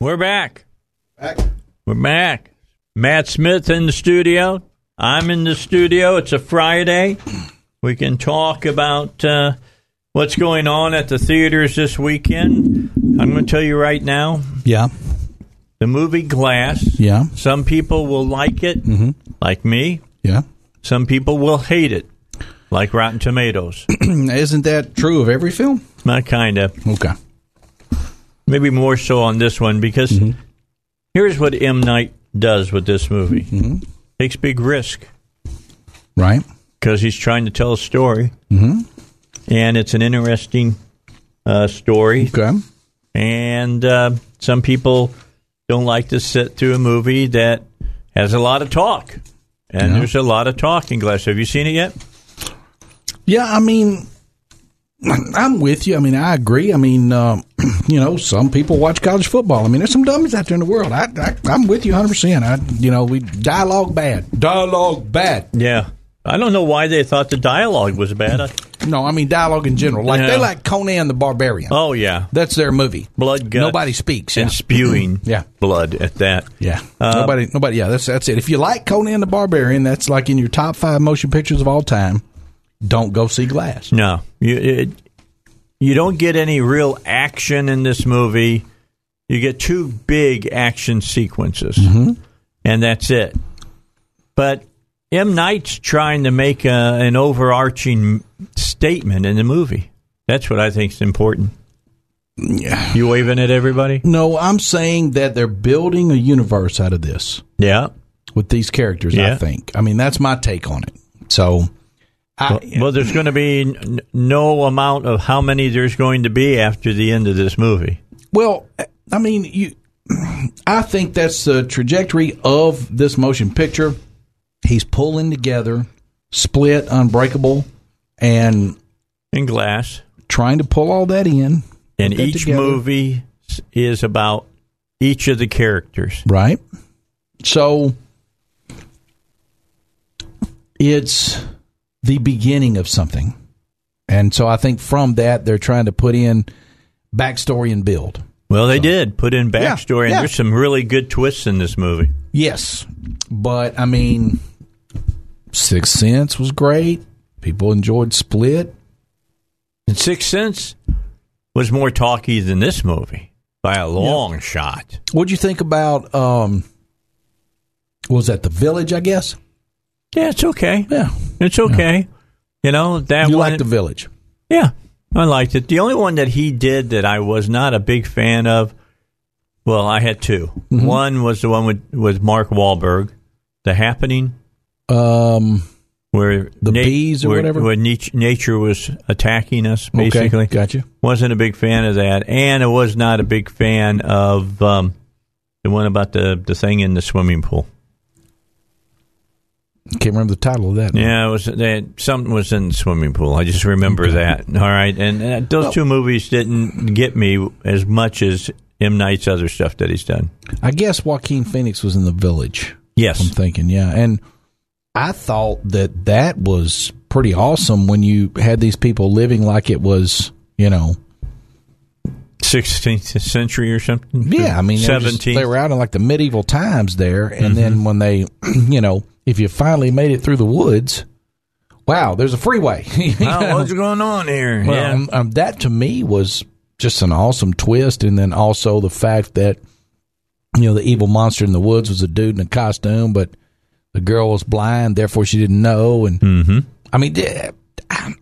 We're back. Back. We're back. Matt Smith in the studio. I'm in the studio. It's a Friday. We can talk about uh, what's going on at the theaters this weekend. I'm going to tell you right now Yeah. the movie Glass. Yeah. Some people will like it, like me. Yeah. Some people will hate it, like Rotten Tomatoes. Isn't that true of every film? Not kind of. Okay. Maybe more so on this one because here's what M. Night does with this movie takes big risk. Right. because he's trying to tell a story, mm-hmm. and it's an interesting uh, story. Okay. And uh, some people don't like to sit through a movie that has a lot of talk, and Yeah. there's a lot of talking Glass. Have you seen it yet? Yeah, I mean, I'm with you. I mean, I agree. I mean, uh, you know, some people watch college football. I mean, there's some dummies out there in the world. I, I, I'm with you 100. percent I, you know, we dialogue bad, dialogue bad. Yeah. I don't know why they thought the dialogue was bad. I- No, I mean dialogue in general. Like Yeah. they like Conan the Barbarian. oh yeah, That's their movie. blood, guts, Nobody speaks. Yeah. and spewing Yeah. blood at that. Yeah. Uh, nobody. Nobody. Yeah. That's that's it. If you like Conan the Barbarian, that's like in your top five motion pictures of all time. Don't go see Glass. No, you it, you don't get any real action in this movie. You get two big action sequences, mm-hmm. and that's it. But M Night's trying to make a, an overarching statement in the movie. That's what I think is important. Yeah. You waving at everybody? No, I'm saying that they're building a universe out of this Yeah. with these characters. I Yeah. think. I mean, that's my take on it. So, I, Well, well, there's going to be n- no amount of how many there's going to be after the end of this movie. well, I mean, you. I think that's the trajectory of this motion picture. He's pulling together Split, Unbreakable, and In Glass, trying to pull all that in. and that each together. movie is about each of the characters. Right. So it's the beginning of something. And so I think from that they're trying to put in backstory and build. Well, they did put in backstory, and yeah. there's some really good twists in this movie. Yes. But I mean Sixth Sense was great. People enjoyed Split. And Sixth Sense was more talky than this movie by a long shot. What'd you think about um was that the village, I guess? Yeah, it's okay. Yeah. It's okay. You know that You one. like the village. yeah, I liked it. The only one that he did that I was not a big fan of. Well, I had 2 Mm-hmm. One was the one with with Mark Wahlberg, The Happening, Um where The bees or where, whatever? where nature, nature was attacking us. Basically, okay, gotcha. wasn't a big fan of that, and I was not a big fan of um, the one about the the thing in the swimming pool. Can't remember the title of that. Yeah, it was that something was in the swimming pool. I just remember that. All right, and, uh those two movies didn't get me as much as M Night's other stuff that he's done. I guess Joaquin Phoenix was in the village. Yes, I'm thinking, yeah. And I thought that that was pretty awesome when you had these people living like it was, you know, sixteenth century or something. yeah. I mean, they were, just- seventeenth. they were out in like the medieval times there, and then when they, you know, if you finally made it through the woods, wow, there's a freeway. What's going on here? Well, yeah. um, um, that to me was just an awesome twist, and then also the fact that you know the evil monster in the woods was a dude in a costume, but the girl was blind, therefore she didn't know. And Mm-hmm. I mean,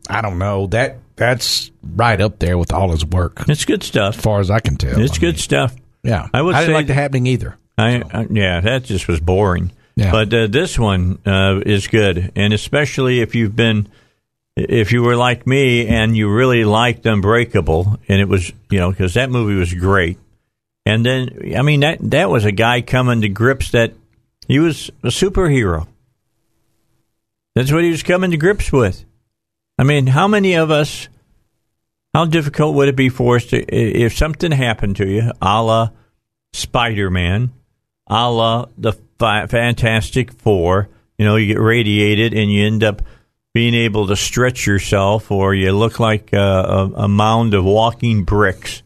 I don't know that that's right up there with all his work, It's good stuff. As far as I can tell. It's I good mean, stuff. yeah, I would I didn't like the happening either. I, I yeah, that just was boring. Yeah. But uh, this one uh, is good, and especially if you've been, if you were like me and you really liked Unbreakable, and it was you know because that movie was great, And then, I mean, that that was a guy coming to grips that he was a superhero. That's what he was coming to grips with. I mean, how many of us? How difficult would it be for us to, if something happened to you, a la Spider Man, a la the Fantastic Four? You know, you get radiated and you end up being able to stretch yourself, or you look like a, a, a mound of walking bricks,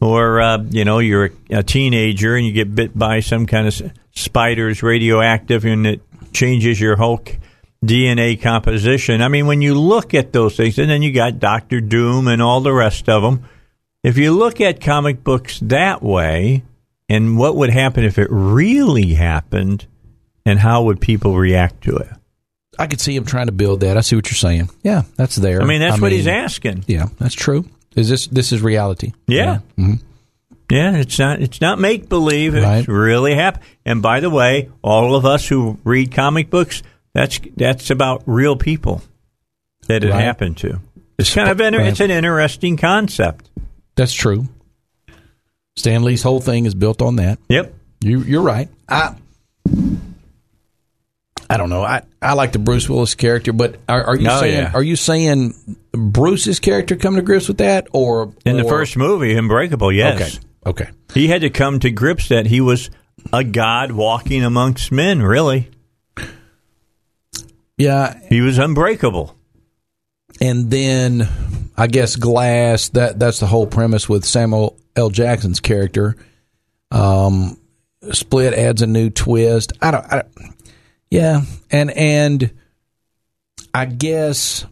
or uh, you know you're a, a, teenager and you get bit by some kind of spiders, radioactive, and it changes your whole DNA composition. I mean, when you look at those things, and then you got Doctor Doom and all the rest of them. If you look at comic books that way, and what would happen if it really happened, and how would people react to it? I could see him trying to build that. I see what you're saying. Yeah, that's there. I mean, that's I what mean, he's asking. Yeah, that's true. Is this this is reality? Yeah. Yeah, mm-hmm. yeah it's not it's not make believe. It's really happen. And by the way, all of us who read comic books, that's that's about real people that it right. happened to. It's kind of inter- it's an interesting concept. That's true. Stan Lee's whole thing is built on that. Yep. You you're right. I I don't know. I, I like the Bruce Willis character, but are, are you oh, saying yeah. are you saying Bruce's character come to grips with that, or in or, the first movie, Unbreakable? Yes. Okay. Okay. He had to come to grips that he was a god walking amongst men. Really. Yeah. He was unbreakable. And then I guess Glass. That that's the whole premise with Samuel L. Jackson's character. Um, Split adds a new twist. I don't. I don't yeah, and and I guess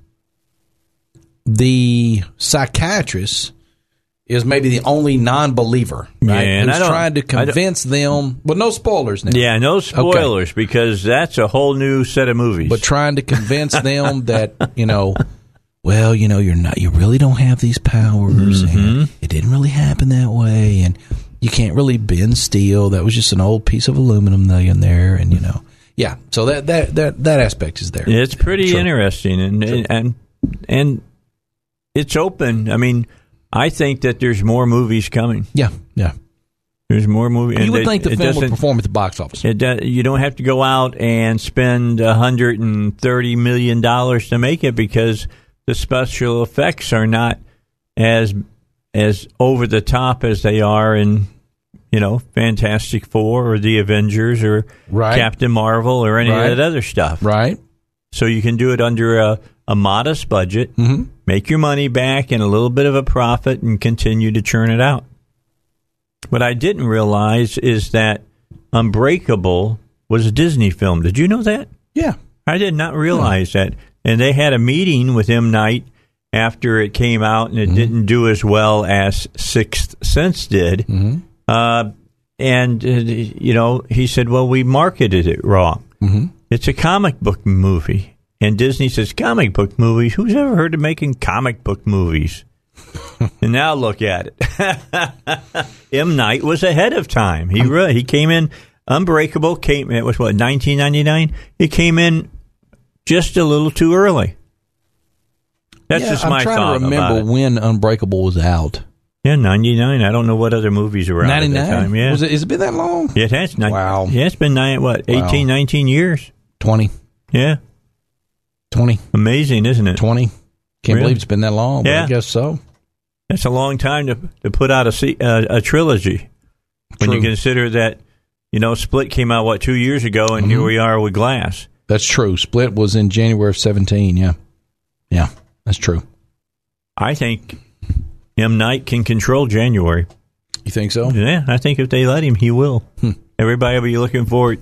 the psychiatrist is maybe the only non-believer, right? Yeah, and Who's trying to convince them. Well, no spoilers now. Yeah, no spoilers okay. because that's a whole new set of movies. But trying to convince them that you know, well, you know, you're not, you really don't have these powers, mm-hmm. and it didn't really happen that way, and you can't really bend steel. That was just an old piece of aluminum in there, and you know yeah, so that that that, that aspect is there. It's pretty True. interesting, and, True. and and and it's open. I mean, I think that there's more movies coming. Yeah, yeah. There's more movies. You would think the film would perform at the box office. It does, you don't have to go out and spend hundred and thirty million dollars to make it because the special effects are not as as over the top as they are in you know, Fantastic Four or the Avengers or right. Captain Marvel or any right. of that other stuff. Right. So you can do it under a, a modest budget, mm-hmm. Make your money back and a little bit of a profit and continue to churn it out. What I didn't realize is that Unbreakable was a Disney film. Did you know that? Yeah. I did not realize yeah. that. And they had a meeting with M. Night after it came out and it mm-hmm. didn't do as well as Sixth Sense did. Mm-hmm. Uh, and, uh, you know, he said, well, we marketed it wrong. Mm-hmm. It's a comic book movie. And Disney says, comic book movies? Who's ever heard of making comic book movies? and now look at it. M. Night was ahead of time. He um, really, he came in Unbreakable came it was what 1999. He came in just a little too early. That's yeah, just I'm my trying thought. to remember when Unbreakable was out. Yeah, ninety nine. I don't know what other movies were out at that time. Yeah, was it? Has it been that long? Yeah, it has. Wow. Yeah, it's been nine. What 18, wow. 19 years? Twenty. Yeah. Twenty. Amazing, isn't it? Twenty. Can't really? believe it's been that long. yeah, I guess so. That's a long time to to put out a uh, a trilogy. When you consider that, you know, Split came out what two years ago, and mm-hmm. here we are with Glass. That's true. Split was in January of seventeen. Yeah, yeah, that's true. I think M. Night can control January. You think so? Yeah, I think if they let him, he will. Hmm. Everybody will be looking forward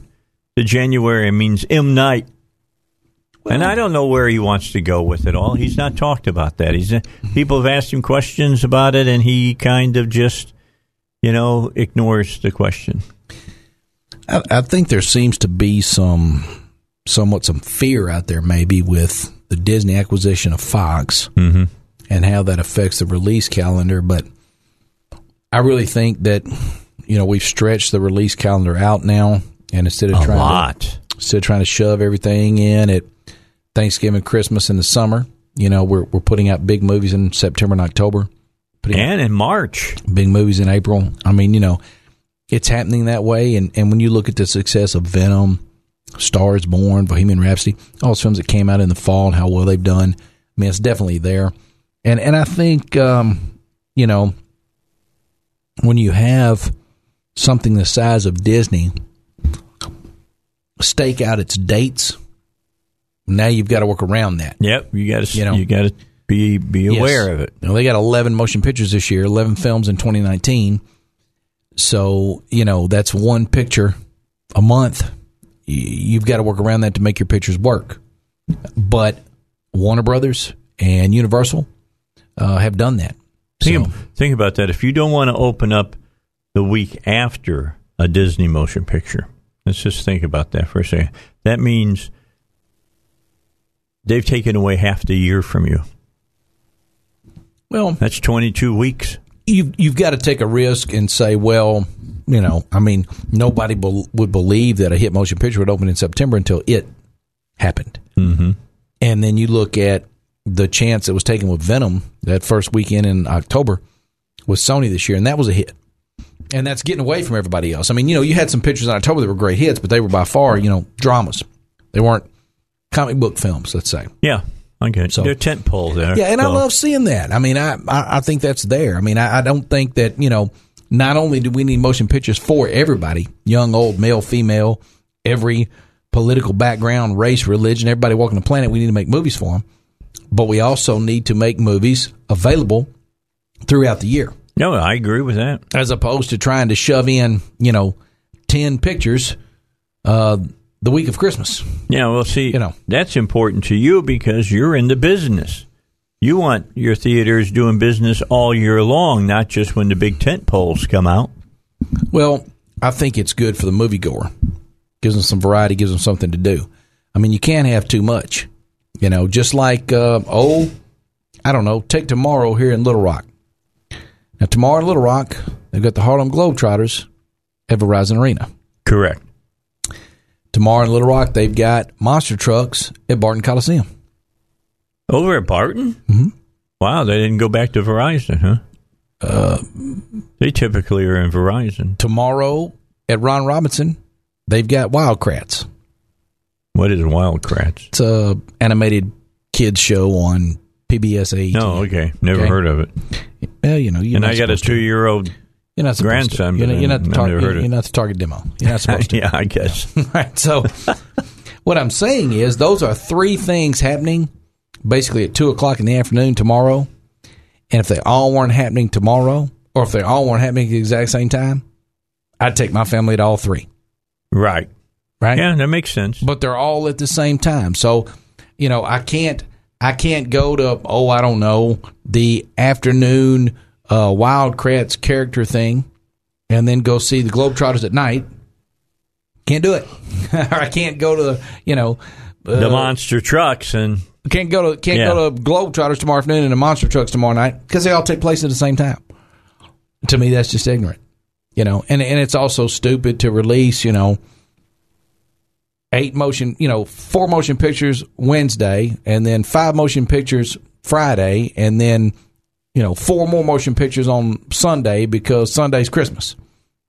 to January. It means M. Night. Well, and I don't know where he wants to go with it all. He's not talked about that. He's people have asked him questions about it, and he kind of just, you know, ignores the question. I, I think there seems to be some, somewhat some fear out there, maybe with the Disney acquisition of Fox. Mm-hmm and how that affects the release calendar. But I really think that you know we've stretched the release calendar out now, and instead of a trying lot. to instead of trying to shove everything in at Thanksgiving, Christmas, in the summer, you know we're we're putting out big movies in September and October. And in March. big movies in April. I mean, you know, it's happening that way. And, and when you look at the success of Venom, Stars Born, Bohemian Rhapsody, all those films that came out in the fall and how well they've done, I mean, it's definitely there. And and I think, um, you know, when you have something the size of Disney stake out its dates, now you've got to work around that. Yep, you got to You know, you, got to be be Yes. aware of it. They got 11 motion pictures this year, 11 films in 2019. So, you know, that's one picture a month. You've got to work around that to make your pictures work. But Warner Brothers and Universal uh, have done that. Think, So, think about that. If you don't want to open up the week after a Disney motion picture, let's just think about that for a second. That means they've taken away half the year from you. well, That's 22 weeks. you've, you've got to take a risk and say, well, you know, I mean, nobody bel would believe that a hit motion picture would open in September until it happened. Mm-hmm. And then you look at the chance that was taken with Venom that first weekend in October with Sony this year, and that was a hit. And that's getting away from everybody else. I mean, you know, you had some pictures in October that were great hits, but they were by far, you know, dramas. They weren't comic book films, let's say. Yeah, it. So- They're tent poles there. Yeah, and I love seeing that. I mean, I, I, I think that's there. I mean, I, I don't think that, you know, not only do we need motion pictures for everybody, young, old, male, female, every political background, race, religion, everybody walking the planet, we need to make movies for them. But we also need to make movies available throughout the year No, I agree with that. as opposed to trying to shove in, you know, 10 pictures uh, the week of Christmas. Yeah, well, see, You know. that's important to you because you're in the business. You want your theaters doing business all year long, not just when the big tent poles come out. Well, I think it's good for the moviegoer. Gives them some variety, gives them something to do. I mean, you can't have too much. You know, just like, uh, oh, I don't know, take tomorrow here in Little Rock. Now, tomorrow in Little Rock, they've got the Harlem Globetrotters at Verizon Arena. Correct. Tomorrow in Little Rock, they've got monster trucks at Barton Coliseum. Over at Barton? Mm-hmm. Wow, they didn't go back to Verizon, huh? Uh, they typically are in Verizon. Tomorrow at Ron Robinson, they've got Wild Kratts. What is Wild Kratts? It's a animated kids show on PBS AET. No, okay, never Okay. heard of it. Well, you know, and I got a two-year-old. You're not supposed grandson, To. You're, not, you're, not the I tar- never heard you're, you're not the target demo. You're not supposed to. yeah, I guess. right. So, what I'm saying is, those are three things happening basically at two o'clock in the afternoon tomorrow. And if they all weren't happening tomorrow, or if they all weren't happening at the exact same time, I'd take my family to all three. right. Right. Yeah, that makes sense. but they're all at the same time. So, you know, I can't I can't go to oh I don't know the afternoon uh, Wild Kratts character thing, and then go see the Globetrotters at night. Can't do it. or I can't go to the, you know the uh, monster trucks and can't go to can't Yeah. go to Globetrotters tomorrow afternoon and the Monster Trucks tomorrow night because they all take place at the same time. To me, that's just ignorant, you know. And and it's also stupid to release, you know, eight motion, you know, four motion pictures Wednesday, and then five motion pictures Friday, and then you know four more motion pictures on Sunday because Sunday's Christmas.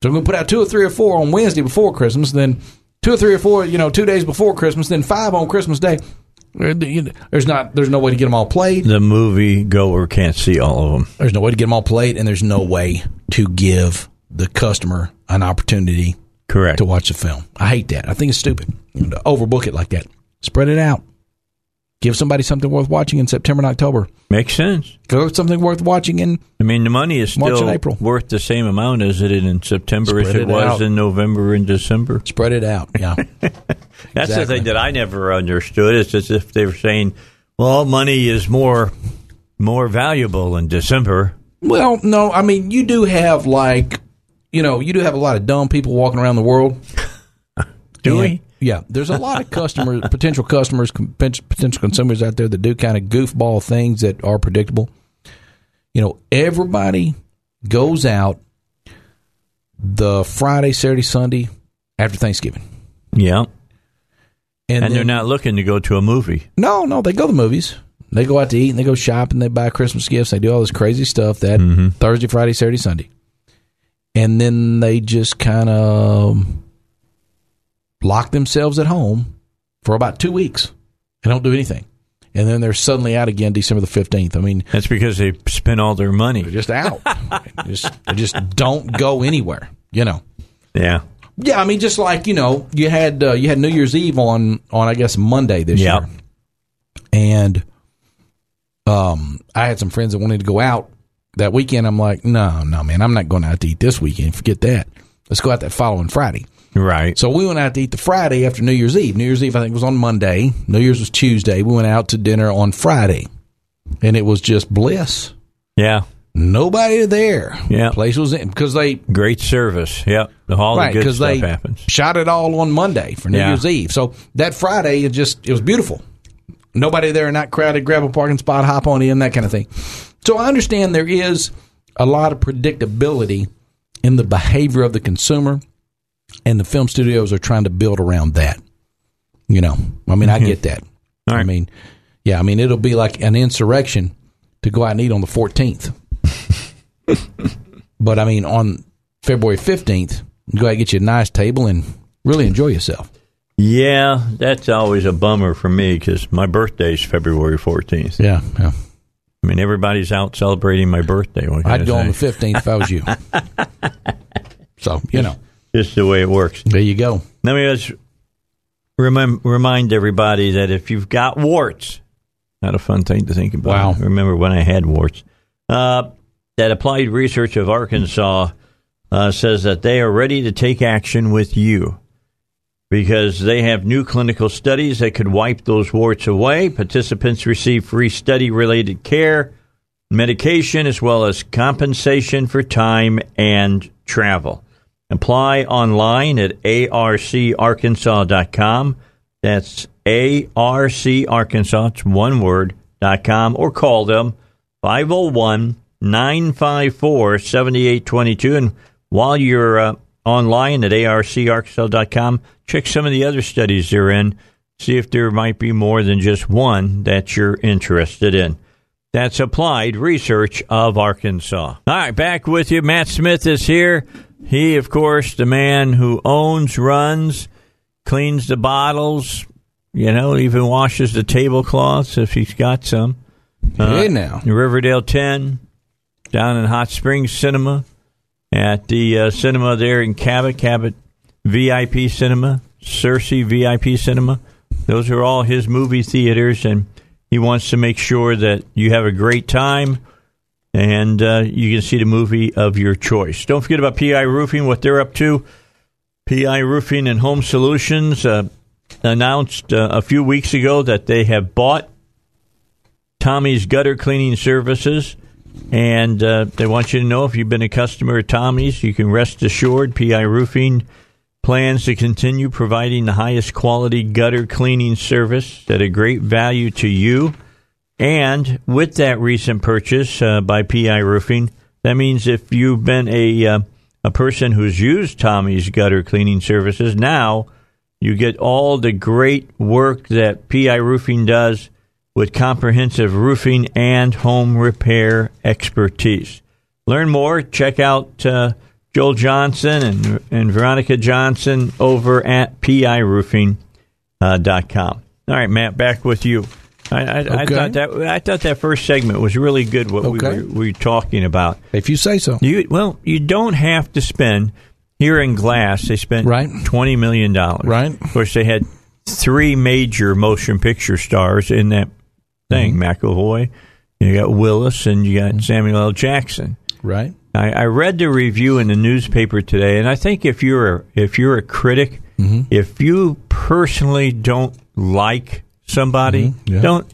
So I'm going to put out two or three or four on Wednesday before Christmas, then two or three or four, you know, two days before Christmas, then five on Christmas Day. There's not, there's no way to get them all played. the movie goer can't see all of them. There's no way to get them all played, and there's no way to give the customer an opportunity Correct. to watch the film. I hate that. I think it's stupid you know, to overbook it like that. Spread it out. Give somebody something worth watching in September and October. Makes sense. Go something worth watching in. I mean, the money is March and still April. worth the same amount as it in September as it, it was out. in November and December. Spread it out. Yeah. That's the thing that I never understood. It's as if they were saying, "Well, money is more more valuable in December." well, no, I mean you do have like, you know, you do have a lot of dumb people walking around the world. Do we? Yeah, there's a lot of customers, potential customers, potential consumers out there that do kind of goofball things that are predictable. You know, everybody goes out the Friday, Saturday, Sunday after Thanksgiving, Yeah, and, then- they're not looking to go to a movie. No, no, they go to the movies. They go out to eat and they go shopping. They buy Christmas gifts. They do all this crazy stuff that mm-hmm. Thursday, Friday, Saturday, Sunday, and then they just kind of lock themselves at home for about two weeks and don't do anything. And then they're suddenly out again December the fifteenth. I mean, That's because they spent all their money. they're just out. they just they just don't go anywhere. You know. Yeah. Yeah, I mean, just like you know, you had uh, you had New Year's Eve on on I guess Monday this Yep. year, and um, I had some friends that wanted to go out that weekend. I'm like, no, no, man, I'm not going out to eat this weekend. Forget that. Let's go out that following Friday. Right. So we went out to eat the Friday after New Year's Eve. New Year's Eve, I think, was on Monday. New Year's was Tuesday. We went out to dinner on Friday, and it was just bliss. Yeah. Nobody there. Yeah. place was in because they Great service. Yep. The all right the good because stuff they happens. shot it all on Monday for New Yeah. Year's Eve. So that Friday, it just it was beautiful. Nobody there, not crowded. Grab a parking spot, hop on in, that kind of thing. So I understand there is a lot of predictability in the behavior of the consumer, and the film studios are trying to build around that. You know, I mean, I get that. Mm-hmm. I mean, yeah, I mean, it'll be like an insurrection to go out and eat on the 14th. but I mean, on February 15th, go out and get you a nice table and really enjoy yourself. Yeah, that's always a bummer for me because my birthday's February 14th. Yeah, yeah. I mean, everybody's out celebrating my birthday. I'd go on the 15th if I was you. so, you know, Just the way it works. there you go. Let me just remind, remind everybody that if you've got warts, not a fun thing to think about. Wow. I remember when I had warts. Uh, that Applied Research of Arkansas uh, says that they are ready to take action with you because they have new clinical studies that could wipe those warts away. Participants receive free study related care, medication, as well as compensation for time and travel. Apply online at arcarkansas.com. That's arcarkansas, it's one word, dot com, or call them 501 954 7822. And while you're uh, online at arcarkansas.com, check some of the other studies they're in. See if there might be more than just one that you're interested in. That's Applied Research of Arkansas. All right, back with you. Matt Smith is here. He, of course, the man who owns, runs, cleans the bottles, you know, even washes the tablecloths if he's got some. hey, now. Riverdale 10, down in Hot Springs Cinema, at the uh, cinema there in Cabot, Cabot VIP Cinema, Searcy VIP Cinema. Those are all his movie theaters, and he wants to make sure that you have a great time and uh, you can see the movie of your choice. Don't forget about PI Roofing, what they're up to. PI Roofing and Home Solutions uh, announced uh, a few weeks ago that they have bought Tommy's Gutter Cleaning Services. And uh, they want you to know if you've been a customer of Tommy's, you can rest assured PI Roofing plans to continue providing the highest quality gutter cleaning service at a great value to you. And with that recent purchase uh, by PI Roofing, that means if you've been a uh, a person who's used Tommy's gutter cleaning services, now you get all the great work that PI Roofing does with comprehensive roofing and home repair expertise. Learn more. Check out uh, Joel Johnson and, and Veronica Johnson over at piroofing.com. Uh, dot com. All right, Matt, back with you. I, I, I thought that I thought that first segment was really good. What Okay. we, were, we were talking about. If you say so. You well, you don't have to spend here in Glass. They spent Right. twenty million dollars. Right. Of course, they had three major motion picture stars in that thing: Mm-hmm. McAvoy, you got Willis, and you got Samuel L. Jackson. Right. I, I read the review in the newspaper today, and I think if you're a, if you're a critic, Mm-hmm. if you personally don't like somebody, Mm-hmm. yeah. don't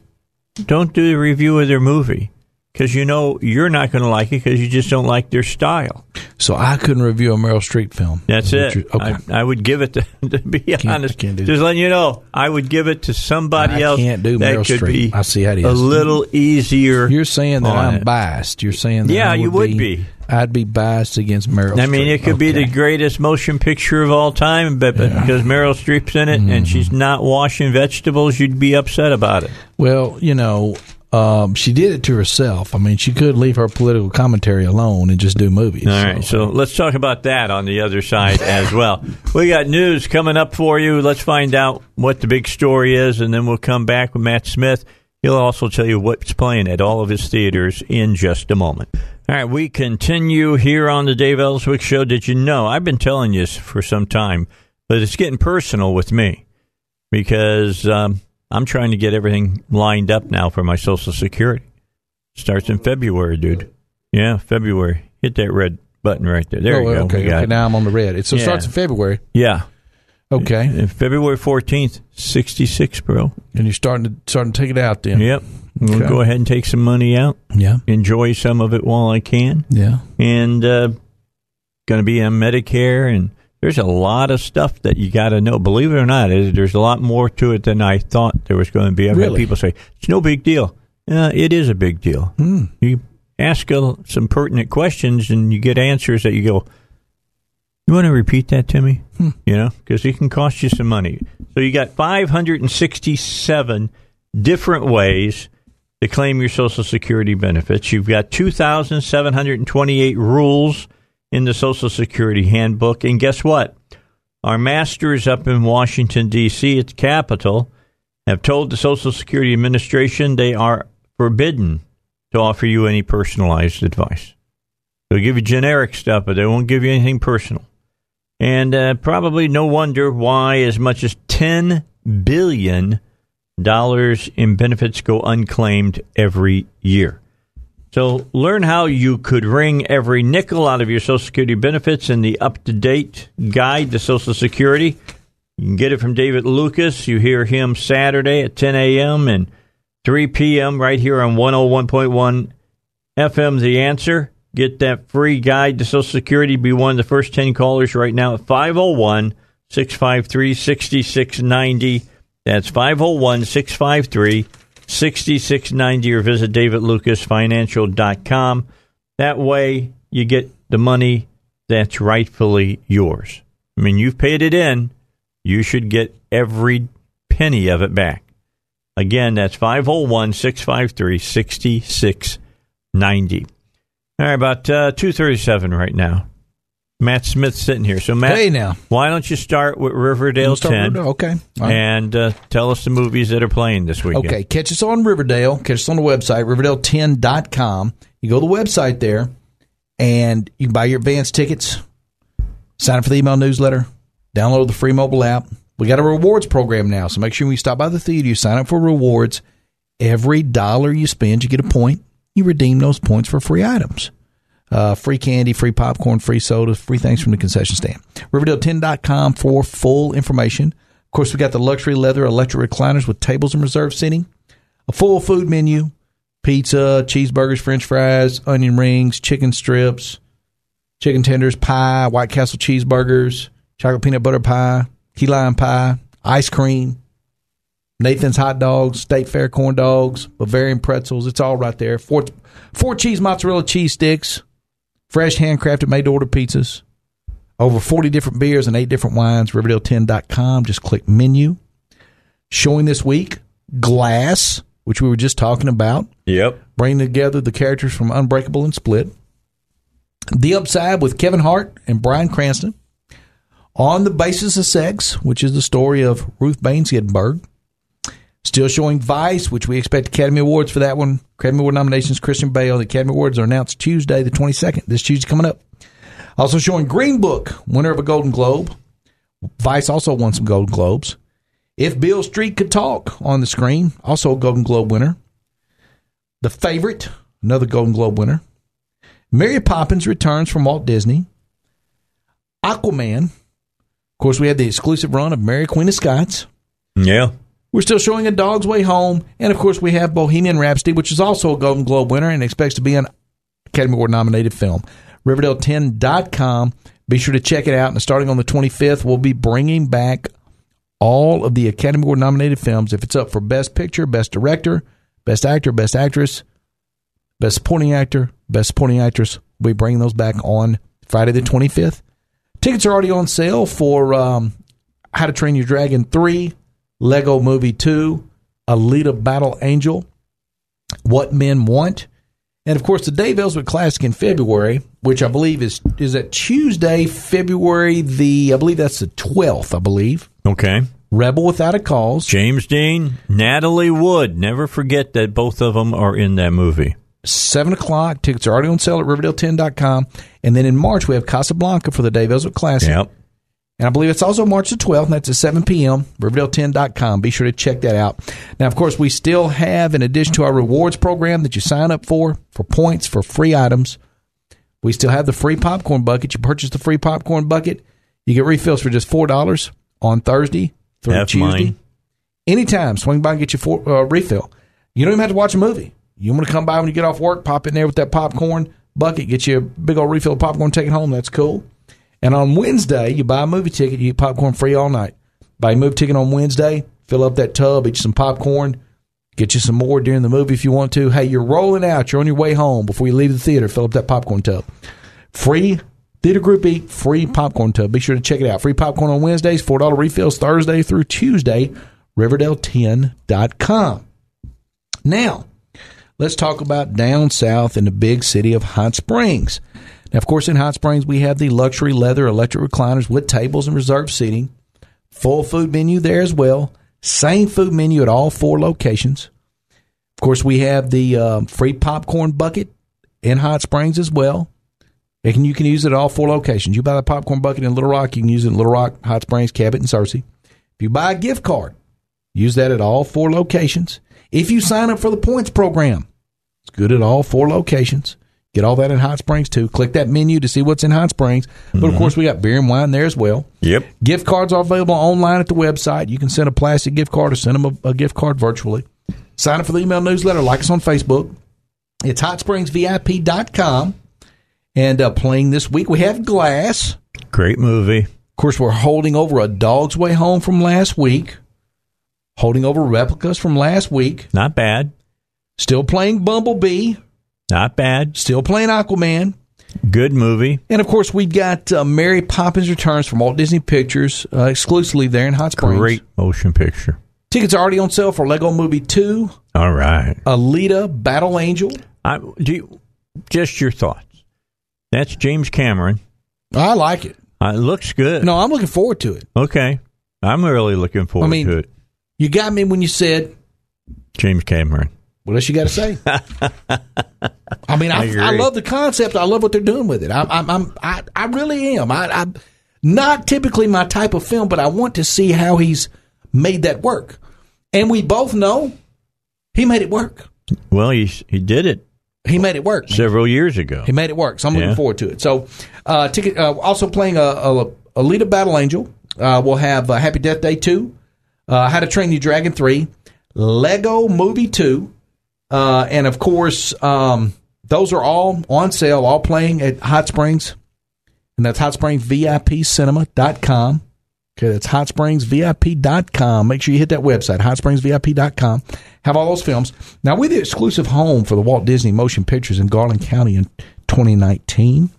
don't do the review of their movie because you know you're not going to like it because you just don't like their style. So I couldn't review a Meryl Streep film. That's Is it. Okay. I, I would give it to, to be honest. just that. letting you know, I would give it to somebody I else can't do Meryl could Streep. be I see how it a little easier. You're saying that I'm it. biased. You're saying that Yeah, I you would be. I'd be biased against Meryl. I mean, Streep. it could be the greatest motion picture of all time, but, but because Meryl Streep's in it Mm-hmm. and she's not washing vegetables, you'd be upset about it. Well, you know, um, she did it to herself. I mean, she could leave her political commentary alone and just do movies. All right, so let's talk about that on the other side as well. We got news coming up for you. Let's find out what the big story is, and then we'll come back with Matt Smith. He'll also tell you what's playing at all of his theaters in just a moment. All right, we continue here on the Dave Elswick Show. Did you know? I've been telling you this for some time, but it's getting personal with me because um, I'm trying to get everything lined up now for my Social Security. Starts in February, dude. Yeah, February. Hit that red button right there. There oh, you go. Okay, okay. Now I'm on the red. It so Yeah. starts in February. Yeah. Okay, And February 14th, 66, bro. and you're starting to starting to take it out then. Yep. We'll Okay. go ahead and take some money out, Yeah, enjoy some of it while I can. yeah. and uh, going to be on Medicare. And there's a lot of stuff that you got to know. Believe it or not, there's a lot more to it than I thought there was going to be. I've had people say it's no big deal. Uh, it is a big deal. Hmm. You ask some pertinent questions, and you get answers that you go. You want to repeat that to me? Hmm. You know, because it can cost you some money. So you got 567 different ways to claim your Social Security benefits. You've got 2,728 rules in the Social Security handbook. And guess what? Our masters up in Washington, D.C., at the Capitol, have told the Social Security Administration they are forbidden to offer you any personalized advice. They'll give you generic stuff, but they won't give you anything personal. And uh, probably no wonder why as much as $10 billion in benefits go unclaimed every year. So learn how you could wring every nickel out of your Social Security benefits in the up to date guide to Social Security. You can get it from David Lucas. You hear him Saturday at 10 a.m. and 3 p.m. right here on 101.1 FM The Answer. Get that free guide to Social Security. Be one of the first 10 callers right now at 501 653 6690. That's 501 653 6690 or visit davidlucasfinancial.com. That way you get the money that's rightfully yours. I mean, you've paid it in, you should get every penny of it back. Again, that's 501 653 6690. All right, about uh, 237 right now. Matt Smith's sitting here. So, Matt, Hey, now. why don't you start with Riverdale start 10 with- Okay. Right. and uh, tell us the movies that are playing this weekend? Okay, catch us on Riverdale. Catch us on the website, riverdale10.com. You go to the website there, and you can buy your advance tickets, sign up for the email newsletter, download the free mobile app. We got a rewards program now, so make sure when you stop by the theater, you sign up for rewards. Every dollar you spend, you get a point. You redeem those points for free items. Uh, free candy, free popcorn, free soda, free things from the concession stand. Riverdale10.com for full information. Of course, we got the luxury leather electric recliners with tables and reserved seating, a full food menu, pizza, cheeseburgers, french fries, onion rings, chicken strips, chicken tenders, pie, White Castle cheeseburgers, chocolate peanut butter pie, key lime pie, ice cream, Nathan's hot dogs, State Fair corn dogs, Bavarian pretzels. It's all right there. Four, four cheese mozzarella cheese sticks, fresh handcrafted made to order pizzas, over 40 different beers and eight different wines. Riverdale10.com. Just click menu. Showing this week, Glass, which we were just talking about, Yep. bringing together the characters from Unbreakable and Split. The Upside with Kevin Hart and Bryan Cranston. On the Basis of Sex, which is the story of Ruth Bader Ginsburg. Still showing Vice, which we expect Academy Awards for that one. Academy Award nominations, Christian Bale. The Academy Awards are announced Tuesday, the 22nd. This Tuesday coming up. Also showing Green Book, winner of a Golden Globe. Vice also won some Golden Globes. If Beale Street Could Talk on the screen, also a Golden Globe winner. The Favorite, another Golden Globe winner. Mary Poppins returns from Walt Disney. Aquaman. Of course, we had the exclusive run of Mary Queen of Scots. Yeah. We're still showing A Dog's Way Home. And of course, we have Bohemian Rhapsody, which is also a Golden Globe winner and expects to be an Academy Award nominated film. Riverdale10.com. Be sure to check it out. And starting on the 25th, we'll be bringing back all of the Academy Award nominated films. If it's up for Best Picture, Best Director, Best Actor, Best Actress, Best Supporting Actor, Best Supporting Actress, we'll be bringing those back on Friday the 25th. Tickets are already on sale for um, How to Train Your Dragon 3, Lego Movie 2, Alita Battle Angel, What Men Want. And of course, the Dave Elswick Classic in February, which I believe is is that Tuesday, February the I believe that's the twelfth, I believe. Okay. Rebel Without a Cause. James Dean, Natalie Wood. Never forget that both of them are in that movie. 7 o'clock. Tickets are already on sale at Riverdale10.com. And then in March, we have Casablanca for the Dave Elswick Classic. Yep. And I believe it's also March the 12th, and that's at 7 p.m. Riverdale10.com. Be sure to check that out. Now, of course, we still have, in addition to our rewards program that you sign up for, for points, for free items, we still have the free popcorn bucket. You purchase the free popcorn bucket, you get refills for just $4 on Thursday through That's Tuesday. mine. Anytime, swing by and get your four, uh, refill. You don't even have to watch a movie. You want to come by when you get off work, pop in there with that popcorn bucket, get you a big old refill of popcorn, take it home. That's cool. And on Wednesday, you buy a movie ticket, you get popcorn free all night. Buy a movie ticket on Wednesday, fill up that tub, eat some popcorn, get you some more during the movie if you want to. Hey, you're rolling out, you're on your way home before you leave the theater, fill up that popcorn tub. Free theater group eat, free popcorn tub. Be sure to check it out. Free popcorn on Wednesdays, $4 refills Thursday through Tuesday, Riverdale10.com. Now, let's talk about down south in the big city of Hot Springs. Now, of course, in Hot Springs, we have the luxury leather electric recliners with tables and reserved seating. Full food menu there as well. Same food menu at all four locations. Of course, we have the um, free popcorn bucket in Hot Springs as well. And you can use it at all four locations. You buy the popcorn bucket in Little Rock, you can use it in Little Rock, Hot Springs, Cabot, and Searcy. If you buy a gift card, use that at all four locations. If you sign up for the points program, it's good at all four locations. Get all that in Hot Springs too. Click that menu to see what's in Hot Springs. But of course, we got beer and wine there as well. Yep. Gift cards are available online at the website. You can send a plastic gift card or send them a, a gift card virtually. Sign up for the email newsletter. Like us on Facebook. It's hotspringsvip.com. And uh, playing this week, we have Glass. Great movie. Of course, we're holding over A Dog's Way Home from last week, holding over replicas from last week, Not bad. still playing Bumblebee, Not bad. still playing Aquaman. Good movie. And of course, we've got uh, Mary Poppins Returns from Walt Disney Pictures uh, exclusively there in Hot Springs. Great motion picture. Tickets are already on sale for Lego Movie 2, All right. Alita, Battle Angel. I, do you, just your thoughts. That's James Cameron. I like it. Uh, it looks good. No, I'm looking forward to it. Okay. I'm really looking forward I mean- to it. You got me when you said, James Cameron. What else you got to say? I mean, I, I. I, love the concept. I love what they're doing with it. I'm, I'm, I'm I, I really am. I, I'm not typically my type of film, but I want to see how he's made that work. And we both know he made it work. Well, he he did it He made it work. several years ago. He made it work. So I'm looking forward to it. So, uh, ticket. Uh, also playing a, a Alita Battle Angel. Uh, we'll have uh, Happy Death Day two, uh, How to Train Your Dragon three, Lego Movie two, uh, and of course, um, those are all on sale, all playing at Hot Springs, and that's hotspringsvipcinema.com. Okay, that's hotspringsvip.com. Make sure you hit that website, hotspringsvip.com. Have all those films. Now, we're the exclusive home for the Walt Disney Motion Pictures in Garland County in 2019.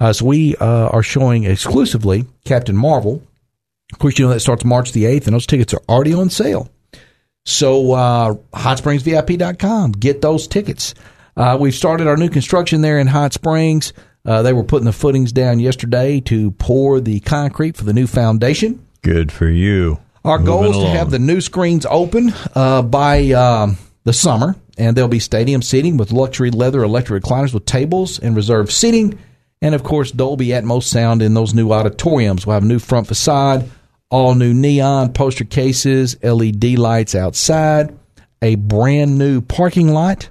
Uh, so we uh, are showing exclusively Captain Marvel. Of course, you know that starts March the 8th, and those tickets are already on sale. So, uh, hotspringsvip.com. Get those tickets. Uh, we've started our new construction there in Hot Springs. Uh, they were putting the footings down yesterday to pour the concrete for the new foundation. Good for you. Our goal is Moving to have the new screens open uh, by um, the summer, and there'll be stadium seating with luxury leather electric recliners with tables and reserved seating, and of course Dolby Atmos sound in those new auditoriums. We'll have a new front facade, all new neon poster cases, LED lights outside, a brand new parking lot,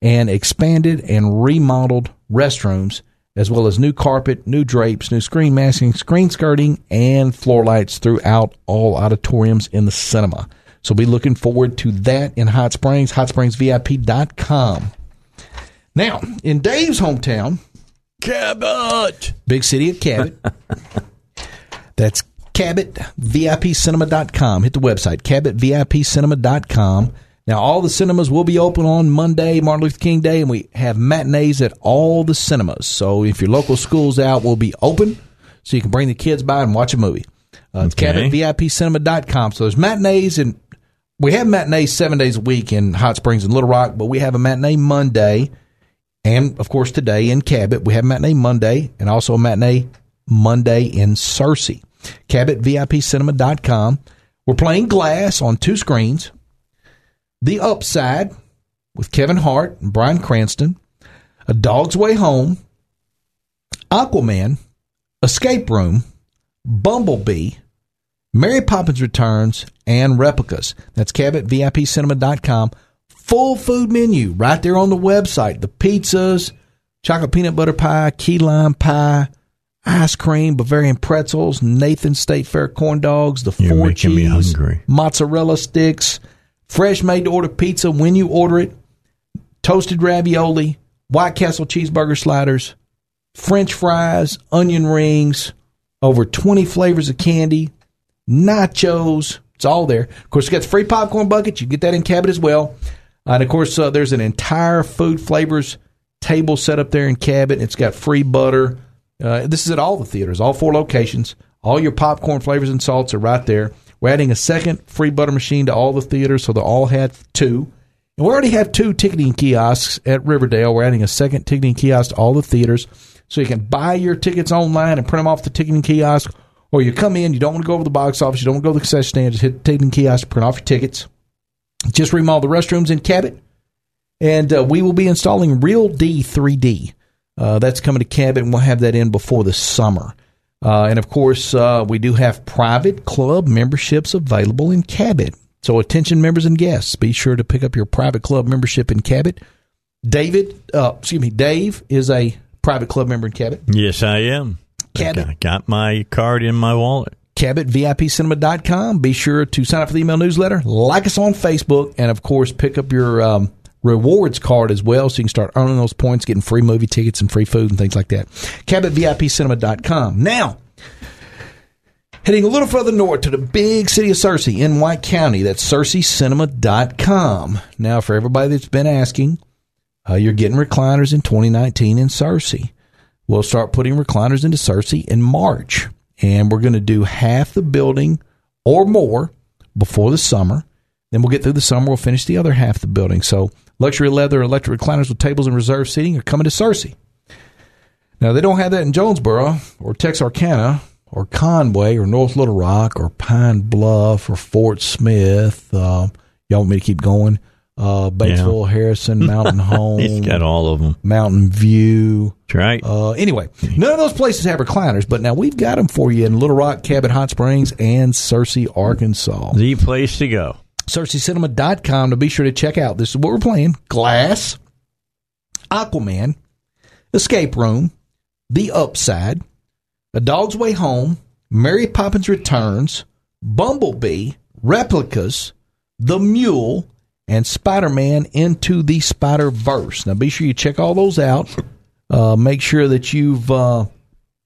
and expanded and remodeled restrooms, as well as new carpet, new drapes, new screen masking, screen skirting, and floor lights throughout all auditoriums in the cinema. So be looking forward to that in Hot Springs, hotspringsvip.com. Now, in Dave's hometown, Cabot. big city of Cabot. That's Cabot, VIPcinema.com. Hit the website, CabotVIPcinema.com. Now, all the cinemas will be open on Monday, Martin Luther King Day, and we have matinees at all the cinemas. So if your local school's out, we'll be open so you can bring the kids by and watch a movie. Uh, it's Okay. CabotVIPcinema.com. So there's matinees and we have matinees seven days a week in Hot Springs and Little Rock, but we have a matinee Monday, and of course today in Cabot we have matinee Monday, and also a matinee Monday in Searcy. CabotVIPCinema.com. We're playing Glass on two screens. The Upside with Kevin Hart and Bryan Cranston. A Dog's Way Home. Aquaman. Escape Room. Bumblebee. Mary Poppins Returns, and replicas. That's CabotVIPCinema.com. Full food menu right there on the website. The pizzas, chocolate peanut butter pie, key lime pie, ice cream, Bavarian pretzels, Nathan State Fair corn dogs, the You're four cheese, mozzarella sticks, fresh made to order pizza when you order it, toasted ravioli, White Castle cheeseburger sliders, French fries, onion rings, over 20 flavors of candy, nachos. It's all there. Of course, you got the free popcorn bucket. You can get that in Cabot as well. and of course, uh, there's an entire food flavors table set up there in Cabot. It's got free butter. Uh, this is at all the theaters, all four locations. All your popcorn flavors and salts are right there. We're adding a second free butter machine to all the theaters, so they'll all have two. And we already have two ticketing kiosks at Riverdale. We're adding a second ticketing kiosk to all the theaters. So you can buy your tickets online and print them off the ticketing kiosk. Or you come in, you don't want to go over the box office, you don't want to go to the concession stand, just hit the ticketing kiosk, print off your tickets. Just remodel the restrooms in Cabot. And uh, we will be installing Real D 3D. Uh, that's coming to Cabot, and we'll have that in before the summer. Uh, and of course, uh, we do have private club memberships available in Cabot. So, attention members and guests, be sure to pick up your private club membership in Cabot. David, uh, excuse me, Dave is a private club member in Cabot. Yes, I am. Cabot. I got my card in my wallet. CabotVIPCinema.com. Be sure to sign up for the email newsletter, like us on Facebook, and of course, pick up your um, rewards card as well so you can start earning those points, getting free movie tickets and free food and things like that. CabotVIPCinema.com. Now, heading a little further north to the big city of Searcy in White County, that's SearcyCinema.com. Now, for everybody that's been asking, uh, you're getting recliners in 2019 in Searcy. We'll start putting recliners into Searcy in March, and we're going to do half the building or more before the summer. Then we'll get through the summer. We'll finish the other half of the building. So, luxury leather electric recliners with tables and reserved seating are coming to Searcy. Now, they don't have that in Jonesboro or Texarkana or Conway or North Little Rock or Pine Bluff or Fort Smith. Uh, y'all want me to keep going? Uh, Batesville, Harrison, Mountain Home. He's got all of them. Mountain View. That's right. Uh, anyway, none of those places have recliners, but now we've got them for you in Little Rock, Cabot Hot Springs, and Searcy, Arkansas. the place to go. SearcyCinema.com to be sure to check out. This is what we're playing Glass, Aquaman, Escape Room, The Upside, A Dog's Way Home, Mary Poppins Returns, Bumblebee, Replicas, The Mule, and Spider Man Into the Spider Verse. Now be sure you check all those out. Uh, make sure that you've uh,